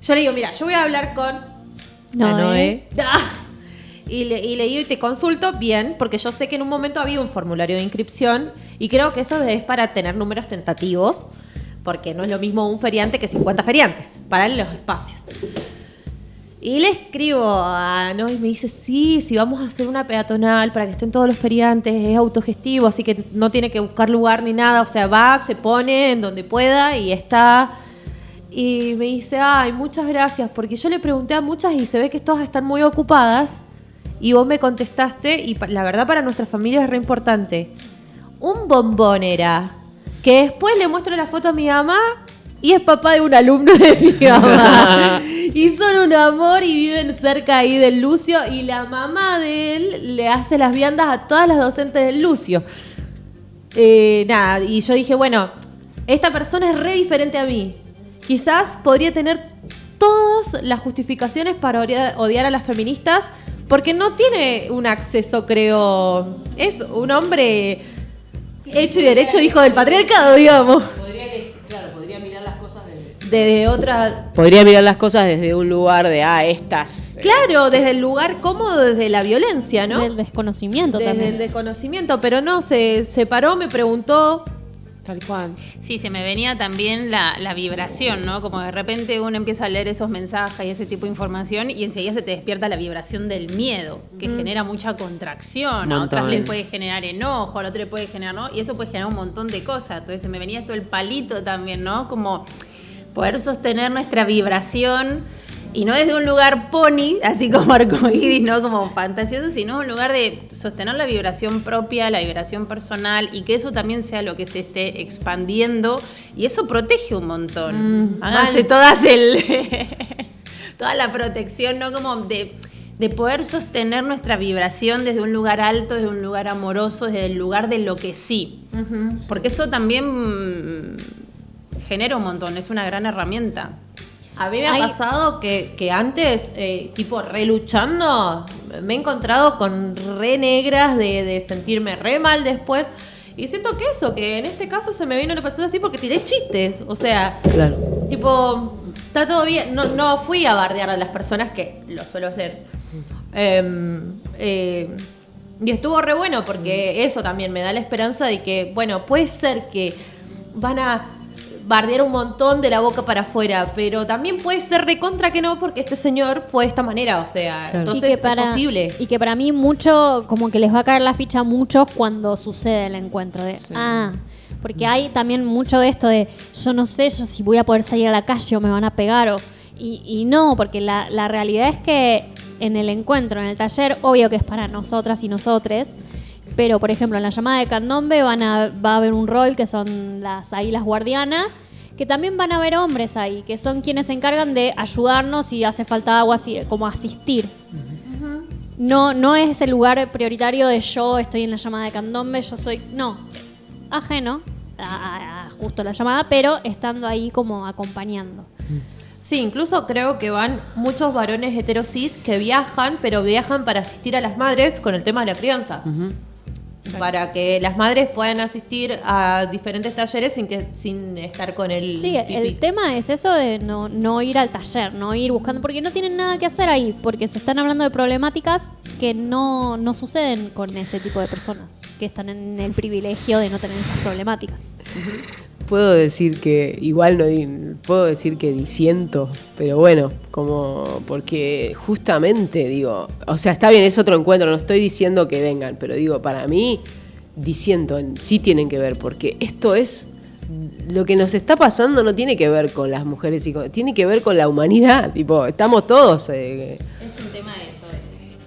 Yo le digo, mira, yo voy a hablar con Noé. a Noé. Ah. Y le, y le digo y te consulto bien, porque yo sé que en un momento había un formulario de inscripción y creo que eso es para tener números tentativos, porque no es lo mismo un feriante que 50 feriantes, para los espacios. Y le escribo a Noé y me dice, sí, si vamos a hacer una peatonal para que estén todos los feriantes, es autogestivo, así que no tiene que buscar lugar ni nada, o sea, va, se pone en donde pueda y está... Y me dice, ay, muchas gracias, porque yo le pregunté a muchas y se ve que todas están muy ocupadas. Y vos me contestaste, y la verdad para nuestra familia es re importante. Un bombón era, que después le muestro la foto a mi mamá y es papá de un alumno de mi mamá. y son un amor y viven cerca ahí del Lucio. Y la mamá de él le hace las viandas a todas las docentes del Lucio. Eh, nada, y yo dije, bueno, esta persona es re diferente a mí. Quizás podría tener todas las justificaciones para odiar, odiar a las feministas, porque no tiene un acceso, creo. Es un hombre hecho y derecho, hijo del patriarcado, digamos. Desde... De otra. Podría mirar las cosas desde un lugar de, ah, estas... eh, Claro, desde el lugar cómodo, desde la violencia, ¿no? Del desconocimiento Desde también. el desconocimiento, pero no, se, se paró, me preguntó. Tal cual. Sí, se me venía también la, la vibración, ¿no? Como de repente uno empieza a leer esos mensajes y ese tipo de información y enseguida se te despierta la vibración del miedo, que genera mucha contracción. A otras les puede generar enojo, a otro le puede generar, ¿no? Y eso puede generar un montón de cosas. Entonces se me venía esto el palito también, ¿no? Como poder sostener nuestra vibración y no desde un lugar pony, así como arcoíris, ¿no? Como fantasioso, sino un lugar de sostener la vibración propia, la vibración personal y que eso también sea lo que se esté expandiendo y eso protege un montón. Mm, Háganse todas el toda la protección, ¿no? Como de de poder sostener nuestra vibración desde un lugar alto, desde un lugar amoroso, desde el lugar de lo que sí. Porque eso también genera un montón, es una gran herramienta. A mí me ha pasado que, que antes, eh, tipo re luchando, me he encontrado con re negras de, de sentirme re mal después. Y siento que eso, que en este caso se me vino una persona así porque tiré chistes. O sea, Claro. tipo, está todo bien. No, no fui a bardear a las personas que lo suelo hacer. Em, eh, y estuvo re bueno porque eso también me da la esperanza de que, bueno, puede ser que van a bardear un montón de la boca para afuera, pero también puede ser recontra que no porque este señor fue de esta manera, o sea, Claro. entonces y que para, es posible. Y que para mí mucho, como que les va a caer la ficha a muchos cuando sucede el encuentro. De, Ah, porque hay también mucho de esto de, yo no sé yo si voy a poder salir a la calle o me van a pegar. O, y, y no, porque la, la realidad es que en el encuentro, en el taller, obvio que es para nosotras y nosotres. Pero, por ejemplo, en la llamada de candombe van a, va a haber un rol que son las ahí las guardianas, que también van a haber hombres ahí, que son quienes se encargan de ayudarnos si hace falta agua, así, como asistir. No, no es el lugar prioritario de yo estoy en la llamada de candombe, yo soy. No, ajeno a, a- a justo la llamada, pero estando ahí como acompañando. Sí, incluso creo que van muchos varones heterosis que viajan, pero viajan para asistir a las madres con el tema de la crianza. Para que las madres puedan asistir a diferentes talleres sin que sin estar con el Sí, pipí. el tema es eso de no, no ir al taller, no ir buscando, porque no tienen nada que hacer ahí, porque se están hablando de problemáticas que no, no suceden con ese tipo de personas, que están en el privilegio de no tener esas problemáticas. Puedo decir que, igual no puedo decir que disiento, pero bueno, como porque justamente digo, o sea, está bien, es otro encuentro, no estoy diciendo que vengan, pero digo, para mí, disiento, en- sí tienen que ver, porque esto es, lo que nos está pasando no tiene que ver con las mujeres, y con- tiene que ver con la humanidad, tipo, estamos todos... eh, Es un tema de.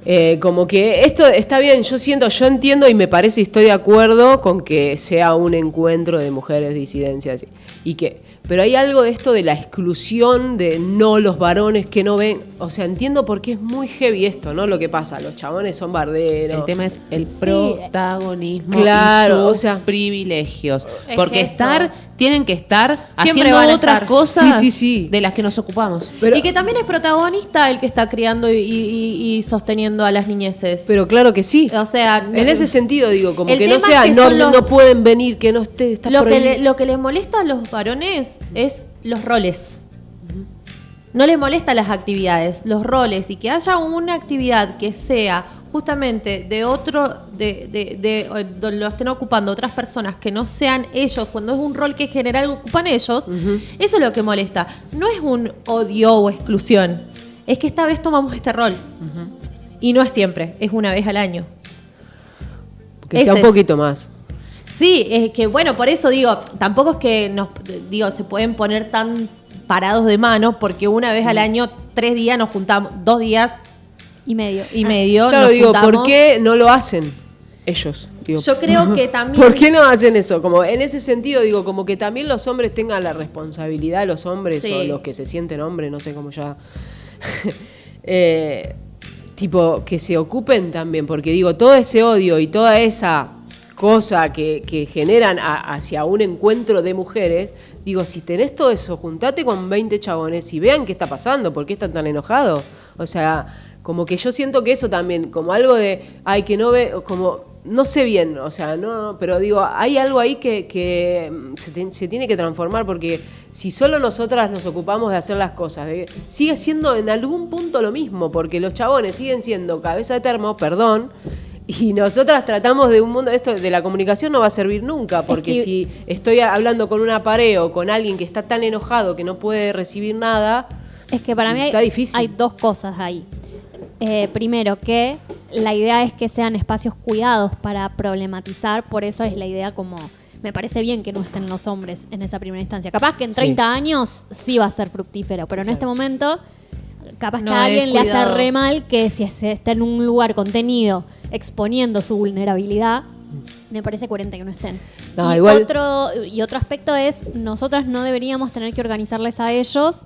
Eh, como que esto está bien, yo siento, yo entiendo y me parece y estoy de acuerdo con que sea un encuentro de mujeres disidencias y, y que, pero hay algo de esto de la exclusión de no los varones que no ven, o sea, entiendo por qué es muy heavy esto, ¿no? Lo que pasa, los chabones son barderos. El tema es el protagonismo Claro, y sus o sea- privilegios. Es Porque estar, tienen que estar Siempre haciendo van a otras estar. cosas Sí, sí, sí. de las que nos ocupamos. Pero- y que también es protagonista el que está criando y, y- y sosteniendo a las niñeces. Pero claro que sí. o sea, En ese sentido digo, como El que no tema sea, es que no, son los- no pueden venir, que no esté, está lo, que prohibido. le- lo que les molesta a los varones es los roles. No les molesta las actividades, los roles y que haya una actividad que sea justamente de otro, de, de, de- lo estén ocupando otras personas que no sean ellos, cuando es un rol que en general ocupan ellos, eso es lo que molesta. No es un odio o exclusión, es que esta vez tomamos este rol. Y no es siempre, es una vez al año. que sea un poquito más. Sí, es que bueno, por eso digo, tampoco es que nos digo, se pueden poner tan parados de mano, porque una vez al año, tres días nos juntamos, dos días Y medio. y medio. Claro, digo, ¿por qué no lo hacen ellos? Digo, Yo creo que también. ¿Por qué no hacen eso? Como en ese sentido, digo, como que también los hombres tengan la responsabilidad, los hombres Sí. o los que se sienten hombres, no sé cómo ya. eh, tipo, que se ocupen también, porque digo, todo ese odio y toda esa cosa que, que generan a- hacia un encuentro de mujeres, digo, si tenés todo eso, juntate con 20 chabones y vean qué está pasando, por qué están tan enojados. O sea, como que yo siento que eso también, como algo de, ay, que no ve, como, no sé bien, o sea, no, pero digo, hay algo ahí que, que, mm, se, te- se tiene que transformar porque si solo nosotras nos ocupamos de hacer las cosas, de- sigue siendo en algún punto lo mismo, porque los chabones siguen siendo cabeza de termo, perdón, y nosotras tratamos de un mundo, esto de la comunicación no va a servir nunca, porque que- si estoy hablando con una pared o con alguien que está tan enojado que no puede recibir nada, Es que para mí hay, Está difícil. hay dos cosas ahí. Eh, primero, que la idea es que sean espacios cuidados para problematizar, por eso es la idea como... Me parece bien que no estén los hombres en esa primera instancia. Capaz que en Sí. 30 años sí va a ser fructífero, pero en este momento capaz que a es alguien le hace re mal que si se está en un lugar contenido exponiendo su vulnerabilidad, me parece coherente que no estén. No, y, igual- otro, y otro aspecto es, nosotras no deberíamos tener que organizarles a ellos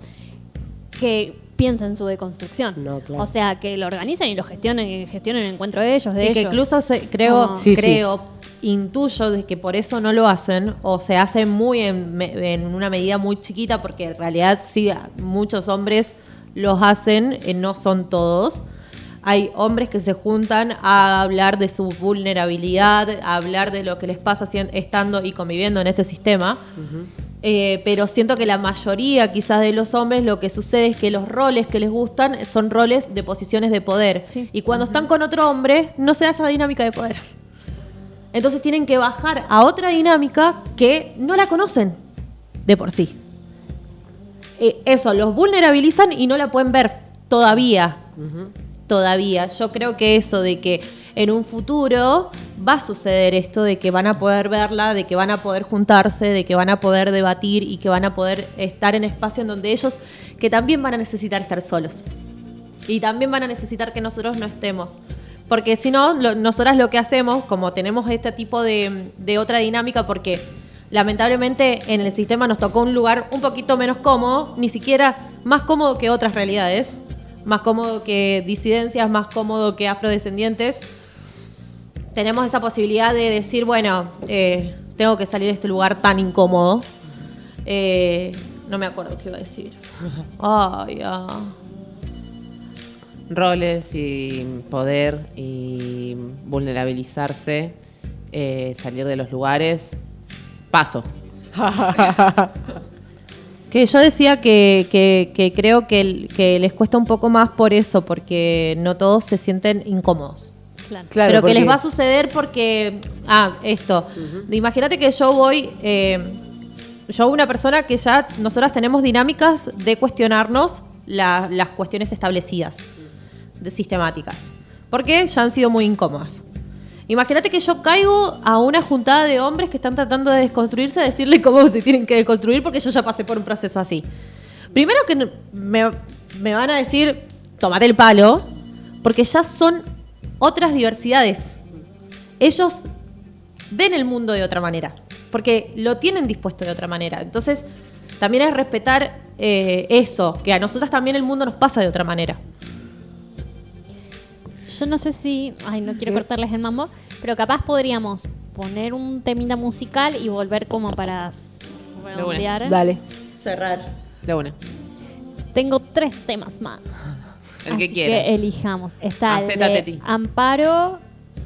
que piensen su deconstrucción. No, claro. O sea, que lo organicen y lo gestionen, y gestionen el encuentro de ellos, de Y que incluso se- creo, Como- Sí, sí. creo, intuyo de que por eso no lo hacen, o se hacen muy en, me- en una medida muy chiquita, porque en realidad sí, muchos hombres los hacen, eh, no son todos. Hay hombres que se juntan a hablar de su vulnerabilidad, a hablar de lo que les pasa estando y conviviendo en este sistema. Eh, pero siento que la mayoría quizás de los hombres lo que sucede es que los roles que les gustan son roles de posiciones de poder. Sí. Y cuando están con otro hombre, no se da esa dinámica de poder. Entonces tienen que bajar a otra dinámica que no la conocen de por sí. Eh, eso, los vulnerabilizan y no la pueden ver todavía. Todavía. Yo creo que eso de que en un futuro va a suceder esto de que van a poder verla, de que van a poder juntarse, de que van a poder debatir y que van a poder estar en espacio en donde ellos, que también van a necesitar estar solos. Y también van a necesitar que nosotros no estemos. Porque si no, lo- nosotras lo que hacemos, como tenemos este tipo de, de otra dinámica, porque lamentablemente en el sistema nos tocó un lugar un poquito menos cómodo, ni siquiera más cómodo que otras realidades, más cómodo que disidencias, más cómodo que afrodescendientes, tenemos esa posibilidad de decir, bueno, eh, tengo que salir de este lugar tan incómodo. Eh, no me acuerdo qué iba a decir. Ay, ah. Roles y poder y vulnerabilizarse, eh, salir de los lugares. Paso. Que yo decía que, que- que creo que les cuesta un poco más por eso, porque no todos se sienten incómodos. Claro. Claro, pero que les porque- va a suceder porque. Ah, esto. Imagínate que yo voy. eh, yo, una persona que ya nosotras tenemos dinámicas de cuestionarnos la- las cuestiones establecidas, de sistemáticas. Porque ya han sido muy incómodas. Imagínate que yo caigo a una juntada de hombres que están tratando de desconstruirse, a decirle cómo se tienen que desconstruir, porque yo ya pasé por un proceso así. Primero que me, me van a decir, tómate el palo, porque ya son otras diversidades. Ellos ven el mundo de otra manera, porque lo tienen dispuesto de otra manera. Entonces, también es respetar eh, eso, que a nosotras también el mundo nos pasa de otra manera. Yo no sé si. Ay, no quiero cortarles el mambo. Pero capaz podríamos poner un temita musical y volver como para redondear. Dale. Cerrar. De una. Tengo tres temas más. El que Así quieras. que elijamos. Está el de ti. Amparo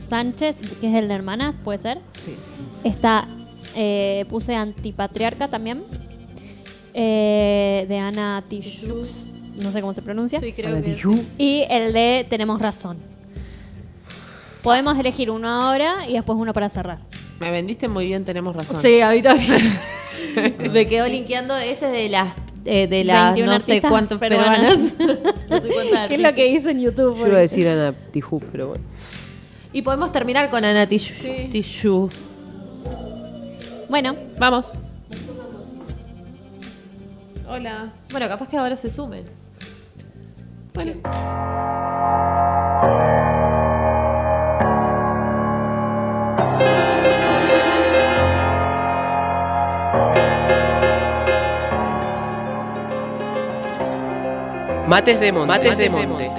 Sánchez, que es el de Hermanas, puede ser. Sí. Está, eh, puse Antipatriarca también. eh, de Ana Tijoux, no sé cómo se pronuncia. Sí, creo Ana que Tijoux. Y el de Tenemos Razón. Podemos elegir uno ahora y después uno para cerrar. Me vendiste muy bien, tenemos razón. Sí, a mí también. Me quedo linkeando ese de las eh, de las 21 no sé cuántos peruanas. peruanas. no sé cuántas ¿Qué es lo que dice en YouTube? Yo iba a decir Ana Tijoux, pero bueno. Y podemos terminar con Ana Tishu. Sí. Bueno, Vamos. Hola. Bueno, capaz que ahora se sumen. Bueno. Mates de monte. Mates de monte.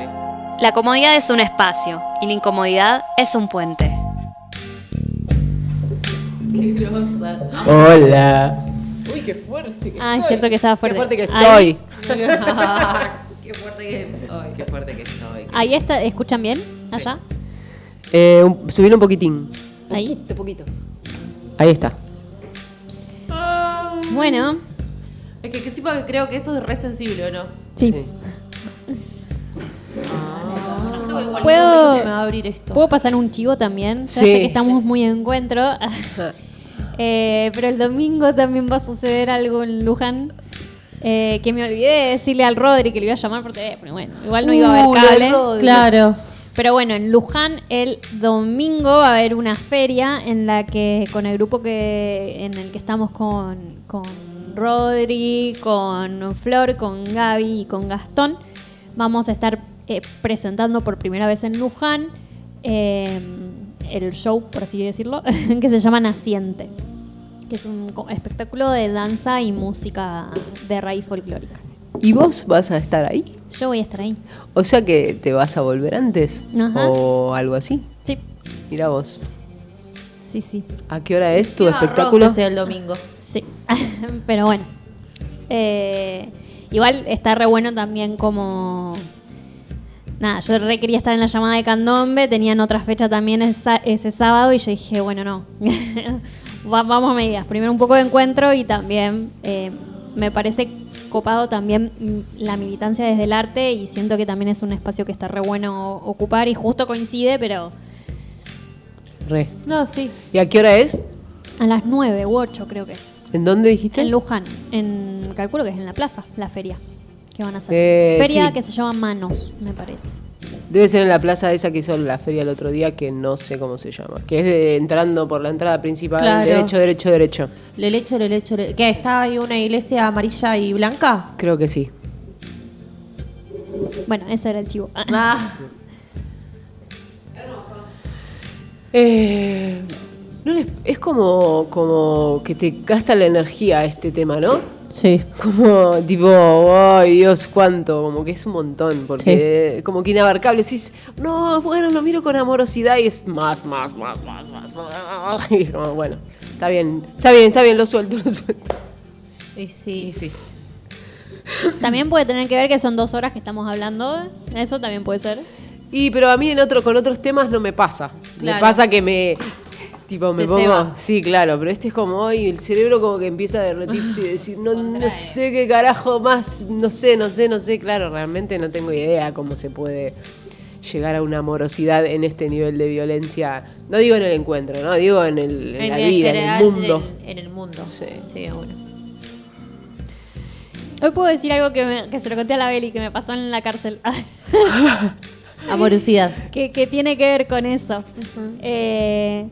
La comodidad es un espacio y la incomodidad es un puente. Qué grosa. Hola. Uy, qué fuerte que ah, es estoy. cierto que estaba Qué fuerte. fuerte que estoy. Qué fuerte que. Ay. Qué fuerte que estoy. Ahí está, ¿escuchan bien? Allá. Eh, un- subilo un poquitín. Ahí. Poquito, poquito. Ahí está. Bueno, Es que, que sí, porque creo que eso es re sensible, ¿o no? sí. Siento que igual ¿Puedo- se me va a abrir esto. ¿Puedo pasar un chivo también? Ya Sí, sé que estamos muy en encuentro. Eh, pero el domingo también va a suceder algo en Luján. eh, que me olvidé de decirle al Rodri que le iba a llamar por teléfono. Bueno, igual no iba a Uh, haber del cable. Claro. Pero bueno, en Luján el domingo va a haber una feria en la que con el grupo que en el que estamos con, con Rodri, con Flor, con Gaby y con Gastón, vamos a estar eh, presentando por primera vez en Luján eh, el show, por así decirlo, que se llama Naciente, que es un espectáculo de danza y música de raíz folclórica. ¿Y vos vas a estar ahí? Yo voy a estar ahí. O sea que te vas a volver antes. Ajá. O algo así. Sí, Mira vos. sí, sí. ¿A qué hora es tu espectáculo? el domingo. Sí, pero bueno. Eh, igual está re bueno también como... Nada, yo re quería estar en la llamada de Candombe, tenían otra fecha también esa- ese sábado y yo dije, bueno, no, Va- vamos a medidas. Primero un poco de encuentro y también eh, me parece copado también mm, la militancia desde el arte y siento que también es un espacio que está re bueno ocupar y justo coincide, pero Re. No, sí. ¿Y a qué hora es? a las 9 u 8 creo que es. ¿En dónde dijiste? En Luján, en, calculo que es en la plaza, la feria. Que van a hacer? Eh, feria sí. que se llama Manos, me parece. Debe ser en la plaza esa que hizo la feria el otro día, que no sé cómo se llama. Que es de- entrando por la entrada principal, Claro. derecho, derecho, derecho. Le lecho, le lecho, le... ¿Qué? ¿Está ahí una iglesia amarilla y blanca? Creo que sí. Bueno, ese era el chivo. Ah, Ah, Eh, no les- es como, como que te gasta la energía este tema, ¿no? Sí. Como tipo, ay Dios, cuánto, como que es un montón, porque como que inabarcable, decís, no, bueno, lo miro con amorosidad y es más, más, más, más, más, más. Y como, bueno, está bien, está bien, está bien, lo suelto, lo suelto. Y sí. sí. También puede tener que ver que son dos horas que estamos hablando. Eso también puede ser. Y pero a mí en otro, con otros temas no me pasa. Me pasa que me Tipo, me Te pongo. ceba. Sí, claro, pero este es como hoy el cerebro como que empieza a derretirse y decir, no, no sé qué carajo más, no sé, no sé, no sé. Claro, realmente no tengo idea cómo se puede llegar a una amorosidad en este nivel de violencia. No digo en el encuentro, no digo en, el, en la vida, en el mundo. del- en el mundo. Sí. Sí, bueno. Hoy puedo decir algo que, me- que se lo conté a la Beli, que me pasó en la cárcel. Amorosidad. que, que tiene que ver con eso. Eh,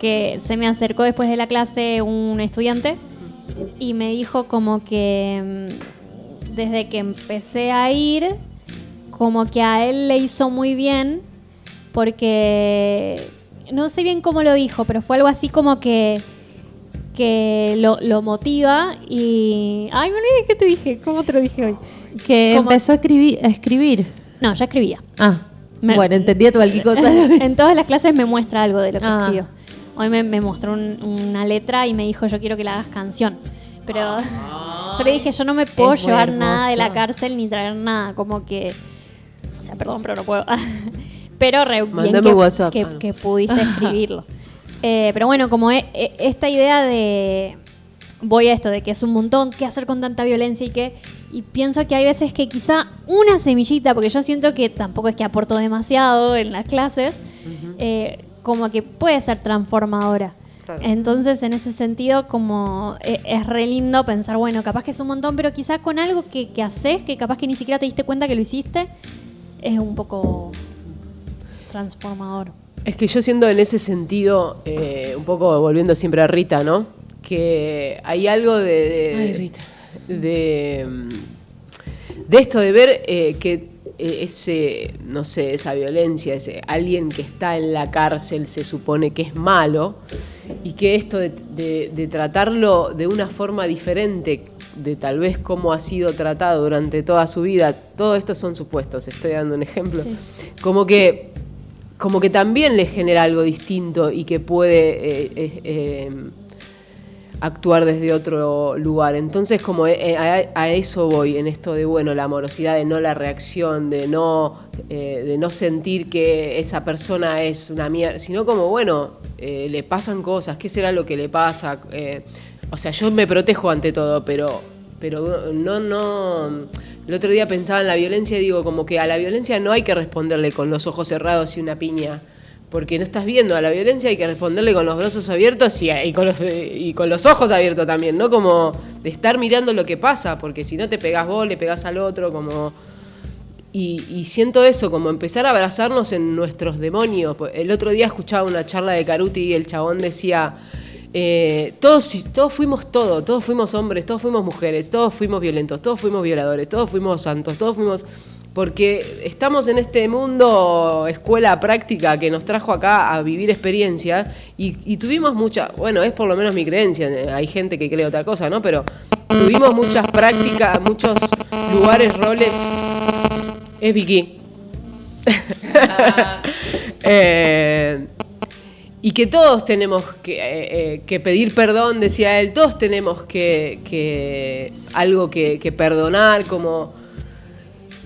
que se me acercó después de la clase un estudiante y me dijo como que mm, desde que empecé a ir, como que a él le hizo muy bien porque no sé bien cómo lo dijo, pero fue algo así como que que lo, lo motiva y... Ay, me olvidé qué te dije, ¿cómo te lo dije hoy? Que Como- empezó a escribir, a escribir. No, ya escribía. Ah, Me- bueno, entendía tu cualquier cosa. en todas las clases me muestra algo de lo que Ah. escribió. Hoy me, me mostró un- una letra y me dijo, yo quiero que la hagas canción. Pero yo le dije, yo no me puedo muy llevar nada de la hermoso. cárcel ni traer nada. Como que... O sea, perdón, pero no puedo. pero re bien Mándame que, WhatsApp. que- Ah, no. que pudiste escribirlo. Eh, pero bueno, como e- e- esta idea de... Voy a esto, de que es un montón, qué hacer con tanta violencia y que... Y pienso que hay veces que quizá una semillita, porque yo siento que tampoco es que aporto demasiado en las clases, eh, como que puede ser transformadora. Claro. Entonces, en ese sentido, como eh, es re lindo pensar, bueno, capaz que es un montón, pero quizá con algo que, que haces, que capaz que ni siquiera te diste cuenta que lo hiciste, es un poco transformador. Es que yo siento en ese sentido, eh, un poco volviendo siempre a Rita, ¿no? Que hay algo de. de Ay, Rita. De, mm, de esto de ver eh, que ese, no sé, esa violencia, ese alguien que está en la cárcel se supone que es malo y que esto de, de- de tratarlo de una forma diferente de tal vez cómo ha sido tratado durante toda su vida, todo esto son supuestos, estoy dando un ejemplo, como que como que también le genera algo distinto y que puede eh, eh, eh, actuar desde otro lugar. Entonces, como eh, a, a eso voy, en esto de, bueno, la amorosidad, de no la reacción, de no, eh, de no sentir que esa persona es una mierda, sino como, bueno, eh, le pasan cosas, ¿qué será lo que le pasa? Eh, o sea, yo me protejo ante todo, pero, pero no, no... El otro día pensaba en la violencia y digo, como que a la violencia no hay que responderle con los ojos cerrados y una piña. Porque no estás viendo a la violencia, hay que responderle con los brazos abiertos y, y con, los, ojos abiertos también, ¿no? Como de estar mirando lo que pasa, porque si no te pegás vos, le pegás al otro, como... Y, y siento eso, como empezar a abrazarnos en nuestros demonios. Pues, El otro día escuchaba una charla de Caruti y el chabón decía, eh, todos, todos fuimos todo, todos fuimos hombres, todos fuimos mujeres, todos fuimos violentos, todos fuimos violadores, todos fuimos santos, todos fuimos... Porque estamos en este mundo escuela práctica que nos trajo acá a vivir experiencias y, y tuvimos mucha, bueno, es por lo menos mi creencia, hay gente que cree otra cosa, ¿no? Pero tuvimos muchas prácticas, muchos lugares, roles. Es Vicky. Eh, y que todos tenemos que, eh, eh, que pedir perdón, decía él, todos tenemos que, que algo que, que perdonar, como...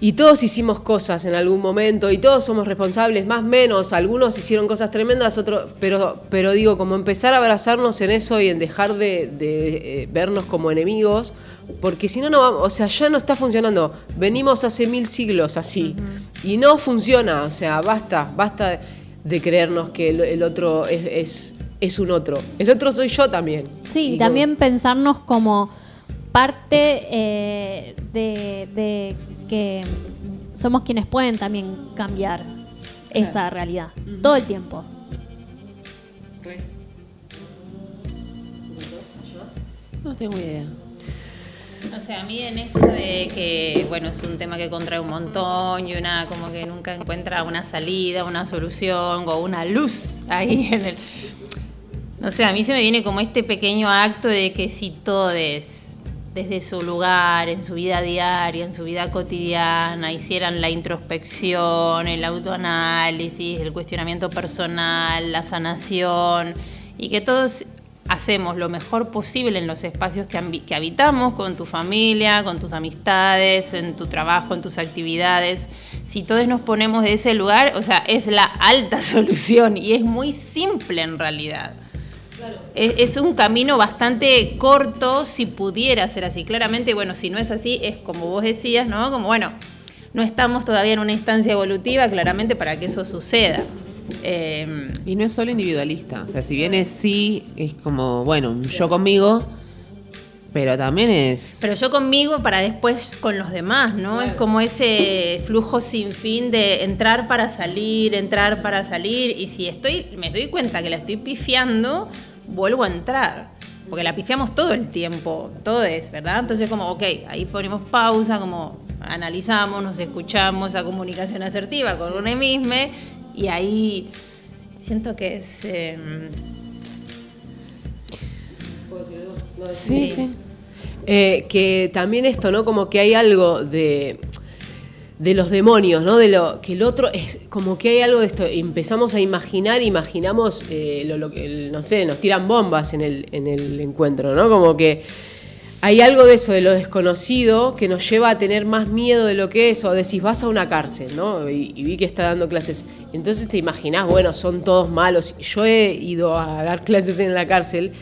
Y todos hicimos cosas en algún momento y todos somos responsables, más o menos. Algunos hicieron cosas tremendas, otros. Pero, pero digo, como empezar a abrazarnos en eso y en dejar de, de, eh, vernos como enemigos, porque si no, no vamos. O sea, ya no está funcionando. Venimos hace mil siglos así y no funciona. O sea, basta, basta de, creernos que el, el otro es, es, es un otro. El otro soy yo también. Sí, Y como- también pensarnos como parte eh, de, de que somos quienes pueden también cambiar esa realidad todo el tiempo. No tengo idea. O sea, a mí en esto de que, bueno, es un tema que contrae un montón y una como que nunca encuentra una salida, una solución o una luz ahí en el... No sé, a mí se me viene como este pequeño acto de que si todos, desde su lugar, en su vida diaria, en su vida cotidiana, hicieran la introspección, el autoanálisis, el cuestionamiento personal, la sanación, y que todos hacemos lo mejor posible en los espacios que, que habitamos, con tu familia, con tus amistades, en tu trabajo, en tus actividades. Si todos nos ponemos de ese lugar, o sea, es la alta solución y es muy simple en realidad. Es, es un camino bastante corto si pudiera ser así. Claramente, bueno, si no es así, es como vos decías, ¿no? Como, bueno, no estamos todavía en una instancia evolutiva, claramente, para que eso suceda. Eh, Y no es solo individualista. O sea, si bien es sí, es como, bueno, yo conmigo, pero también es. Pero yo conmigo para después con los demás, ¿no? Es como ese flujo sin fin de entrar para salir, entrar para salir. Y si estoy, me doy cuenta que la estoy pifiando, vuelvo a entrar. Porque la pifiamos todo el tiempo, todo es, ¿verdad? Entonces como, ok, ahí ponemos pausa, como analizamos, nos escuchamos, esa comunicación asertiva con uno mismo. Y ahí siento que es... eh, Sí, Sí. sí. Eh, que también esto, ¿no? Como que hay algo de de los demonios, ¿no? De lo que el otro es como que hay algo de esto. Empezamos a imaginar, imaginamos, eh, lo, lo no sé, nos tiran bombas en el, en el encuentro, ¿no? Como que hay algo de eso, de lo desconocido, que nos lleva a tener más miedo de lo que es, o decís, vas a una cárcel, ¿no? Y, y vi que está dando clases. Entonces te imaginás, bueno, son todos malos. Yo he ido a dar clases en la cárcel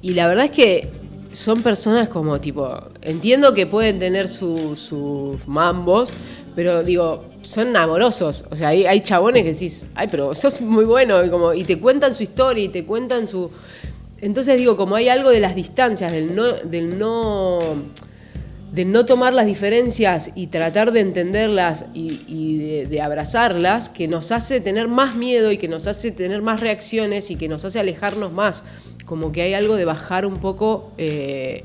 y la verdad es que son personas como tipo, entiendo que pueden tener su- sus mambos, pero digo, son amorosos. O sea, hay, hay chabones que decís, ay, pero sos muy bueno, y, como, y te cuentan su historia y te cuentan su... Entonces digo, como hay algo de las distancias, del no, del no, del no tomar las diferencias y tratar de entenderlas y, de, de abrazarlas, que nos hace tener más miedo y que nos hace tener más reacciones y que nos hace alejarnos más. Como que hay algo de bajar un poco eh,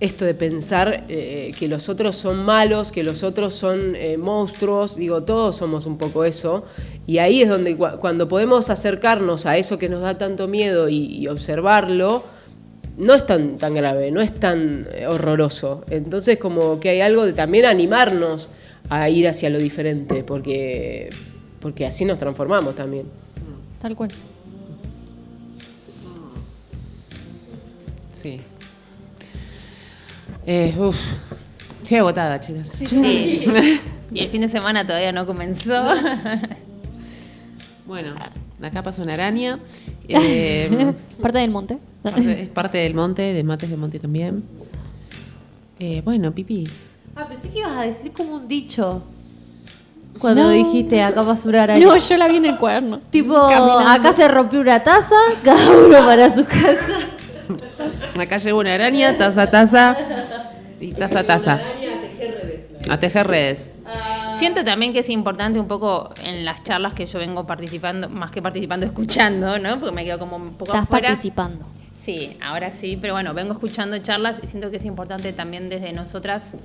esto de pensar eh, que los otros son malos, que los otros son eh, monstruos, digo, todos somos un poco eso, y ahí es donde cua- cuando podemos acercarnos a eso que nos da tanto miedo y observarlo, no es tan, tan grave, no es tan eh, horroroso. Entonces como que hay algo de también animarnos a ir hacia lo diferente, porque, porque así nos transformamos también. Tal cual. Sí. Eh, uf. Estoy agotada, chicas. Sí. y el fin de semana todavía no comenzó. Bueno, acá pasa una araña. Eh, Parte del monte. Parte- es parte del monte, de mates del monte también. Eh, bueno, pipis. Ah, pensé que ibas a decir como un dicho. Cuando No. dijiste acá araña. No, yo la vi en el cuaderno. Tipo, Caminando. acá se rompió una taza, cada uno para su casa. Acá llegó una araña, taza, taza. Y taza, taza. A tejer redes. Siento también que es importante un poco en las charlas que yo vengo participando, más que participando, escuchando, ¿no? Porque me quedo como un poco Estás afuera. participando. Sí, ahora sí, pero bueno, vengo escuchando charlas y siento que es importante también desde nosotras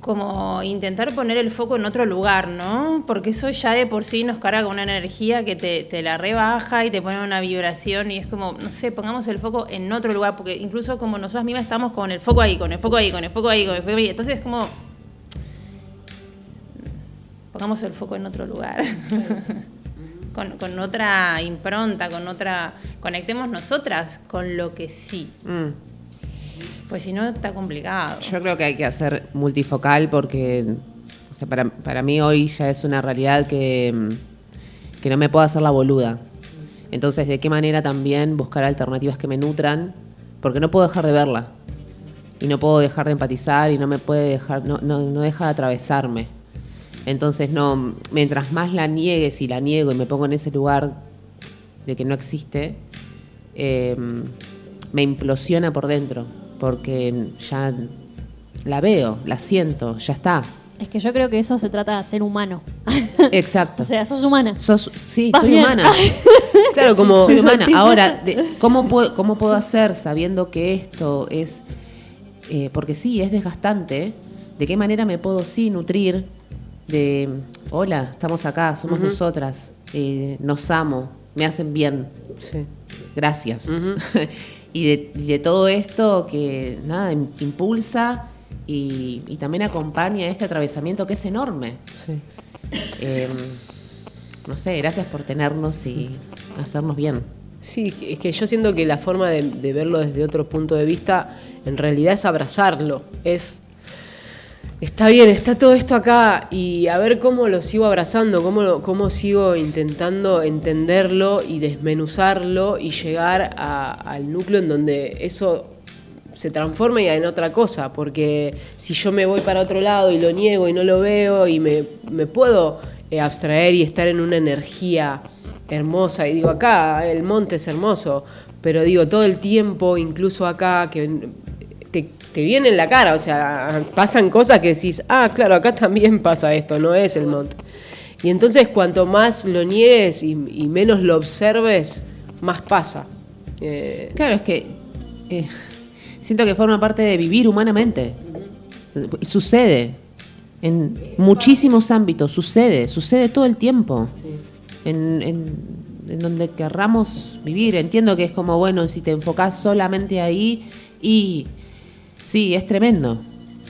como intentar poner el foco en otro lugar, ¿no? Porque eso ya de por sí nos carga con una energía que te, te la rebaja y te pone una vibración y es como, no sé, pongamos el foco en otro lugar, porque incluso como nosotras mismas estamos con el foco ahí, con el foco ahí, con el foco ahí, con el foco ahí, entonces es como, pongamos el foco en otro lugar. Con, con otra impronta, con otra. Conectemos nosotras con lo que sí. Mm. Pues si no, está complicado. Yo creo que hay que hacer multifocal porque o sea, para, para mí hoy ya es una realidad que, mm, que no me puedo hacer la boluda. Entonces, ¿de qué manera también buscar alternativas que me nutran? Porque no puedo dejar de verla. Y no puedo dejar de empatizar y no me puede dejar, no, no, no deja de atravesarme. Entonces, no, mientras más la niegues y la niego y me pongo en ese lugar de que no existe, eh, me implosiona por dentro, porque ya la veo, la siento, ya está. Es que yo creo que eso se trata de ser humano. Exacto. o sea, sos humana. Sos, sí, soy bien. humana. Claro, como... soy humana. Ahora, de- ¿cómo, puedo, ¿cómo puedo hacer sabiendo que esto es, eh, porque sí, es desgastante, de qué manera me puedo sí nutrir de, hola, estamos acá, somos nosotras, eh, nos amo, me hacen bien, Sí. gracias. y, de, y de todo esto que, nada, im- impulsa y, y también acompaña este atravesamiento que es enorme. Sí. Eh, no sé, gracias por tenernos y hacernos bien. Sí, es que yo siento que la forma de, de verlo desde otro punto de vista en realidad es abrazarlo, es está bien, está todo esto acá y a ver cómo lo sigo abrazando, cómo, cómo sigo intentando entenderlo y desmenuzarlo y llegar al núcleo en donde eso se transforme en otra cosa, porque si yo me voy para otro lado y lo niego y no lo veo y me, puedo eh, abstraer y estar en una energía hermosa, y digo, acá el monte es hermoso, pero digo, todo el tiempo, incluso acá, que te, viene en la cara, o sea, pasan cosas que decís, ah, claro, acá también pasa esto, no es el monte. Y entonces cuanto más lo niegues y, y menos lo observes, más pasa. Eh, Claro, es que eh, siento que forma parte de vivir humanamente. Sucede. En muchísimos ámbitos, sucede, sucede todo el tiempo. En, en- en donde querramos vivir. Entiendo que es como, bueno, si te enfocás solamente ahí y sí, es tremendo.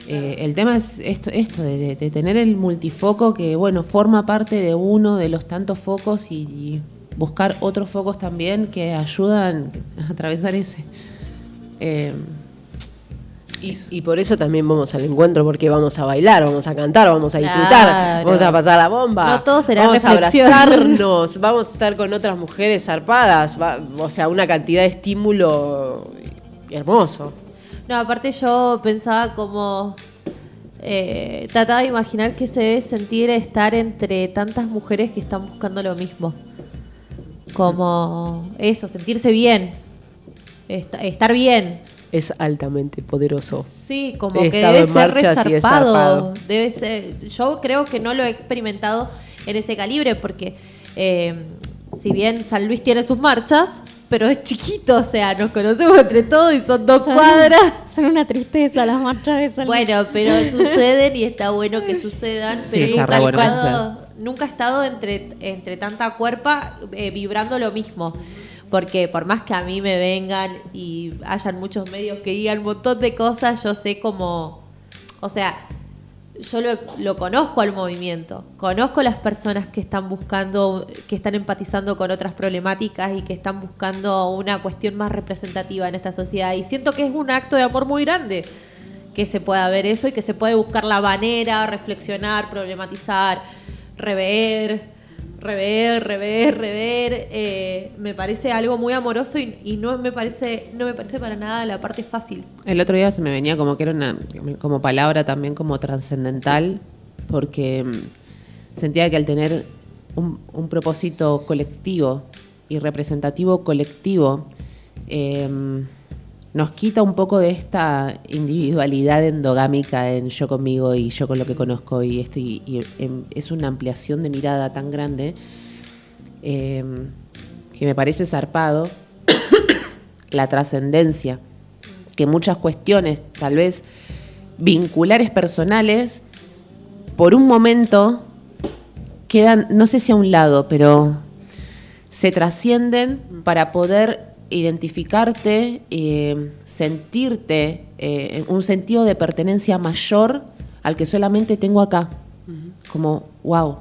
Eh, el tema es esto, esto de, de- tener el multifoco que, bueno, forma parte de uno de los tantos focos y, y buscar otros focos también que ayudan a atravesar ese. Eh, Y, y por eso también vamos al encuentro, porque vamos a bailar, vamos a cantar, vamos a disfrutar, Claro. vamos a pasar la bomba. No todo será Vamos reflexión. a abrazarnos, vamos a estar con otras mujeres zarpadas, va- o sea, una cantidad de estímulo hermoso. No, aparte yo pensaba como... eh, trataba de imaginar qué se debe sentir estar entre tantas mujeres que están buscando lo mismo. Como eso, sentirse bien. est- estar bien. Es altamente poderoso. Sí, como He que debe ser resarpado. Debe ser. Yo creo que no lo he experimentado en ese calibre porque eh, si bien San Luis tiene sus marchas, pero es chiquito, o sea, nos conocemos entre todos y son dos Son- cuadras. Son una tristeza las marchas de San Luis. Bueno, pero suceden y está bueno que sucedan, Sí, pero nunca, bueno nunca he estado entre, entre tanta cuerpa eh, vibrando lo mismo. Porque por más que a mí me vengan y hayan muchos medios que digan un montón de cosas, yo sé como, o sea, yo lo, lo conozco al movimiento, conozco las personas que están buscando, que están empatizando con otras problemáticas y que están buscando una cuestión más representativa en esta sociedad. Y siento que es un acto de amor muy grande que se pueda ver eso y que se puede buscar la manera, reflexionar, problematizar, rever, rever, rever, rever. eh, me parece algo muy amoroso y, no me parece, no me parece para nada la parte fácil. El otro día se me venía como que era una como palabra también como trascendental, porque mm, sentía que al tener un, un propósito colectivo y representativo colectivo, eh, nos quita un poco de esta individualidad endogámica en yo conmigo y yo con lo que conozco y esto, y, em, es una ampliación de mirada tan grande eh, que me parece zarpado la trascendencia, que muchas cuestiones, tal vez vinculares personales, por un momento quedan, no sé si a un lado, pero se trascienden para poder identificarte, eh, sentirte eh, un sentido de pertenencia mayor al que solamente tengo acá. Como, wow.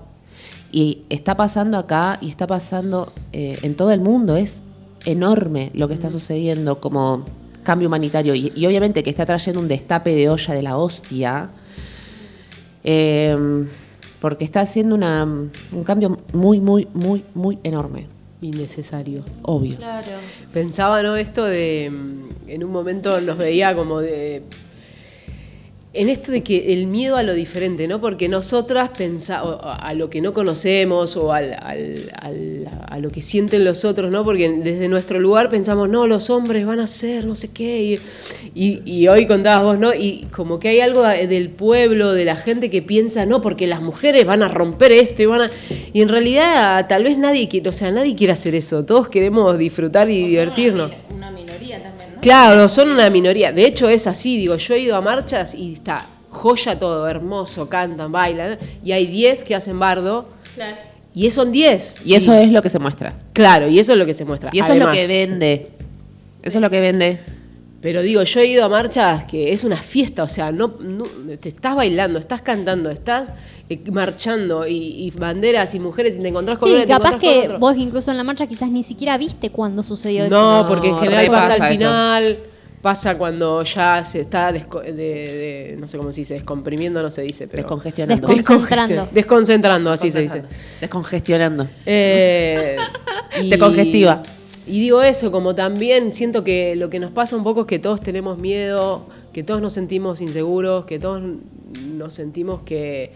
Y está pasando acá y está pasando eh, en todo el mundo. Es enorme lo que está sucediendo como cambio humanitario. Y, y obviamente que está trayendo un destape de olla de la hostia. porque está haciendo una, un cambio muy, muy, muy, muy enorme. Innecesario. Obvio. Claro. Pensaba, ¿no? Esto de. mm, En un momento nos veía como de. En esto de que el miedo a lo diferente, ¿no? Porque nosotras pensamos a lo que no conocemos o al- al- al- a lo que sienten los otros, ¿no? Porque desde nuestro lugar pensamos, no, los hombres van a ser no sé qué. Y, y- y hoy contabas vos, ¿no? Y como que hay algo del pueblo, de la gente que piensa, no, porque las mujeres van a romper esto y van a. Y en realidad, tal vez nadie quiere, o sea, nadie quiere hacer eso. Todos queremos disfrutar y divertirnos. Claro, son una minoría. De hecho, es así. Digo, yo he ido a marchas y está joya todo, hermoso, cantan, bailan. Y hay 10 que hacen bardo. Claro. Y son 10. Y eso es lo que se muestra. Claro, y eso es lo que se muestra. Y eso Además, es lo que vende. Eso es lo que vende. Pero digo, yo he ido a marchas que es una fiesta, o sea, no, no- te estás bailando, estás cantando, estás eh, marchando y, y banderas y mujeres y te encontrás con Sí, uno y te capaz encontrás que otro. vos incluso en la marcha quizás ni siquiera viste cuándo sucedió eso. No, No, porque en general repasa pasa al eso. final. pasa cuando ya se está de, de- no sé cómo se dice, descomprimiendo no se dice, pero Descongestionando. Desconcentrando. Desconcentrando, así se dice. Descongestionando. Eh, Te congestiva. Y digo eso, como también siento que lo que nos pasa un poco es que todos tenemos miedo, que todos nos sentimos inseguros, que todos nos sentimos que,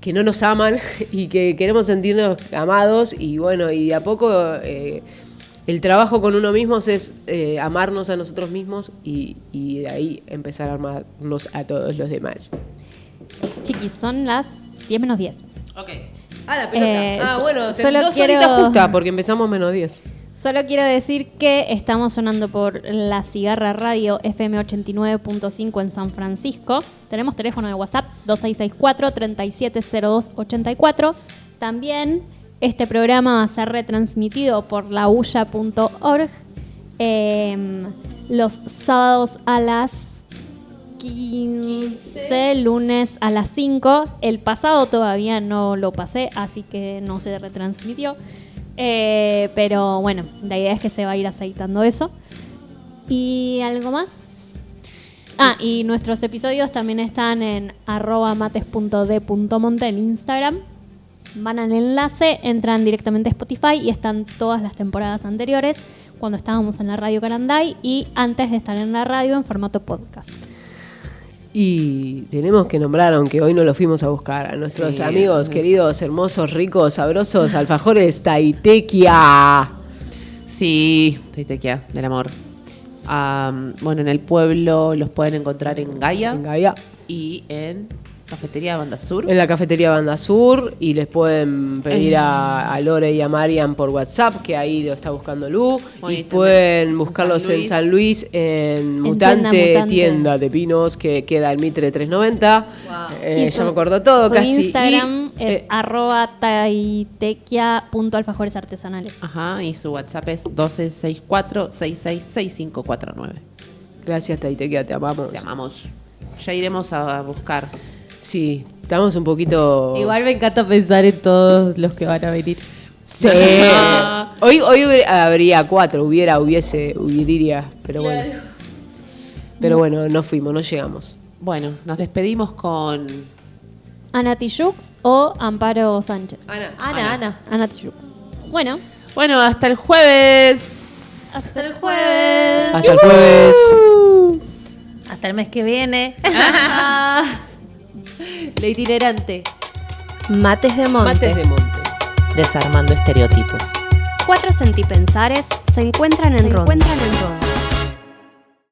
que no nos aman y que queremos sentirnos amados y bueno, y de a poco eh, el trabajo con uno mismo es eh, amarnos a nosotros mismos y, y de ahí empezar a amarnos a todos los demás. Chiquis, son las 10 menos 10. Ok. Ah, la pelota. Eh, ah, bueno, solo dos quiero- horitas justas porque empezamos menos 10. Solo quiero decir que estamos sonando por la Cigarra Radio FM 89.5 en San Francisco. Tenemos teléfono de WhatsApp 2664-370284. También este programa va a ser retransmitido por lauya.org em, los sábados a las 15, lunes a las 5. El pasado todavía no lo pasé, así que no se retransmitió. Eh, pero bueno, la idea es que se va a ir aceitando eso. ¿Y algo más? Ah, y nuestros episodios también están en arroba mates.d.monte en Instagram. Van al enlace, entran directamente a Spotify y están todas las temporadas anteriores cuando estábamos en la radio Caranday y antes de estar en la radio en formato podcast. Y tenemos que nombrar, aunque hoy no lo fuimos a buscar, a nuestros Sí. amigos queridos, hermosos, ricos, sabrosos, alfajores Taitequia. Sí, Taitequia, del amor. Am, bueno, en el pueblo los pueden encontrar en Gaia En Gaia, y en Cafetería Banda Sur. en la cafetería Banda Sur y les pueden pedir a, a Lore y a Marian por WhatsApp, que ahí lo está buscando Lu. Y pueden buscarlos en en San Luis, en Mutante, Tienda Mutante. tienda de pinos, que queda en Mitre 390. Eh, Y ya su- me acuerdo todo su casi. Y, Instagram es eh, arroba taitequia.alfajores artesanales. Ajá, y su WhatsApp es 1264-666549. gracias Taitequia, te amamos. Te amamos. Ya iremos a buscar. Sí, estamos un poquito... Igual me encanta pensar en todos los que van a venir. Sí. hoy, hoy hubiera- habría cuatro, hubiera, hubiese, hubiría, pero bueno. Pero bueno, no fuimos, no llegamos. Bueno, nos despedimos con. Ana Tijoux o Amparo Sánchez. Ana. Ana, Ana. Ana Tijoux. Bueno, Bueno, hasta el jueves. Hasta el jueves. Hasta el jueves. Hasta el mes que viene. La itinerante. Mates de monte. Mates de monte. Desarmando estereotipos. Cuatro sentipensares se encuentran en ronda.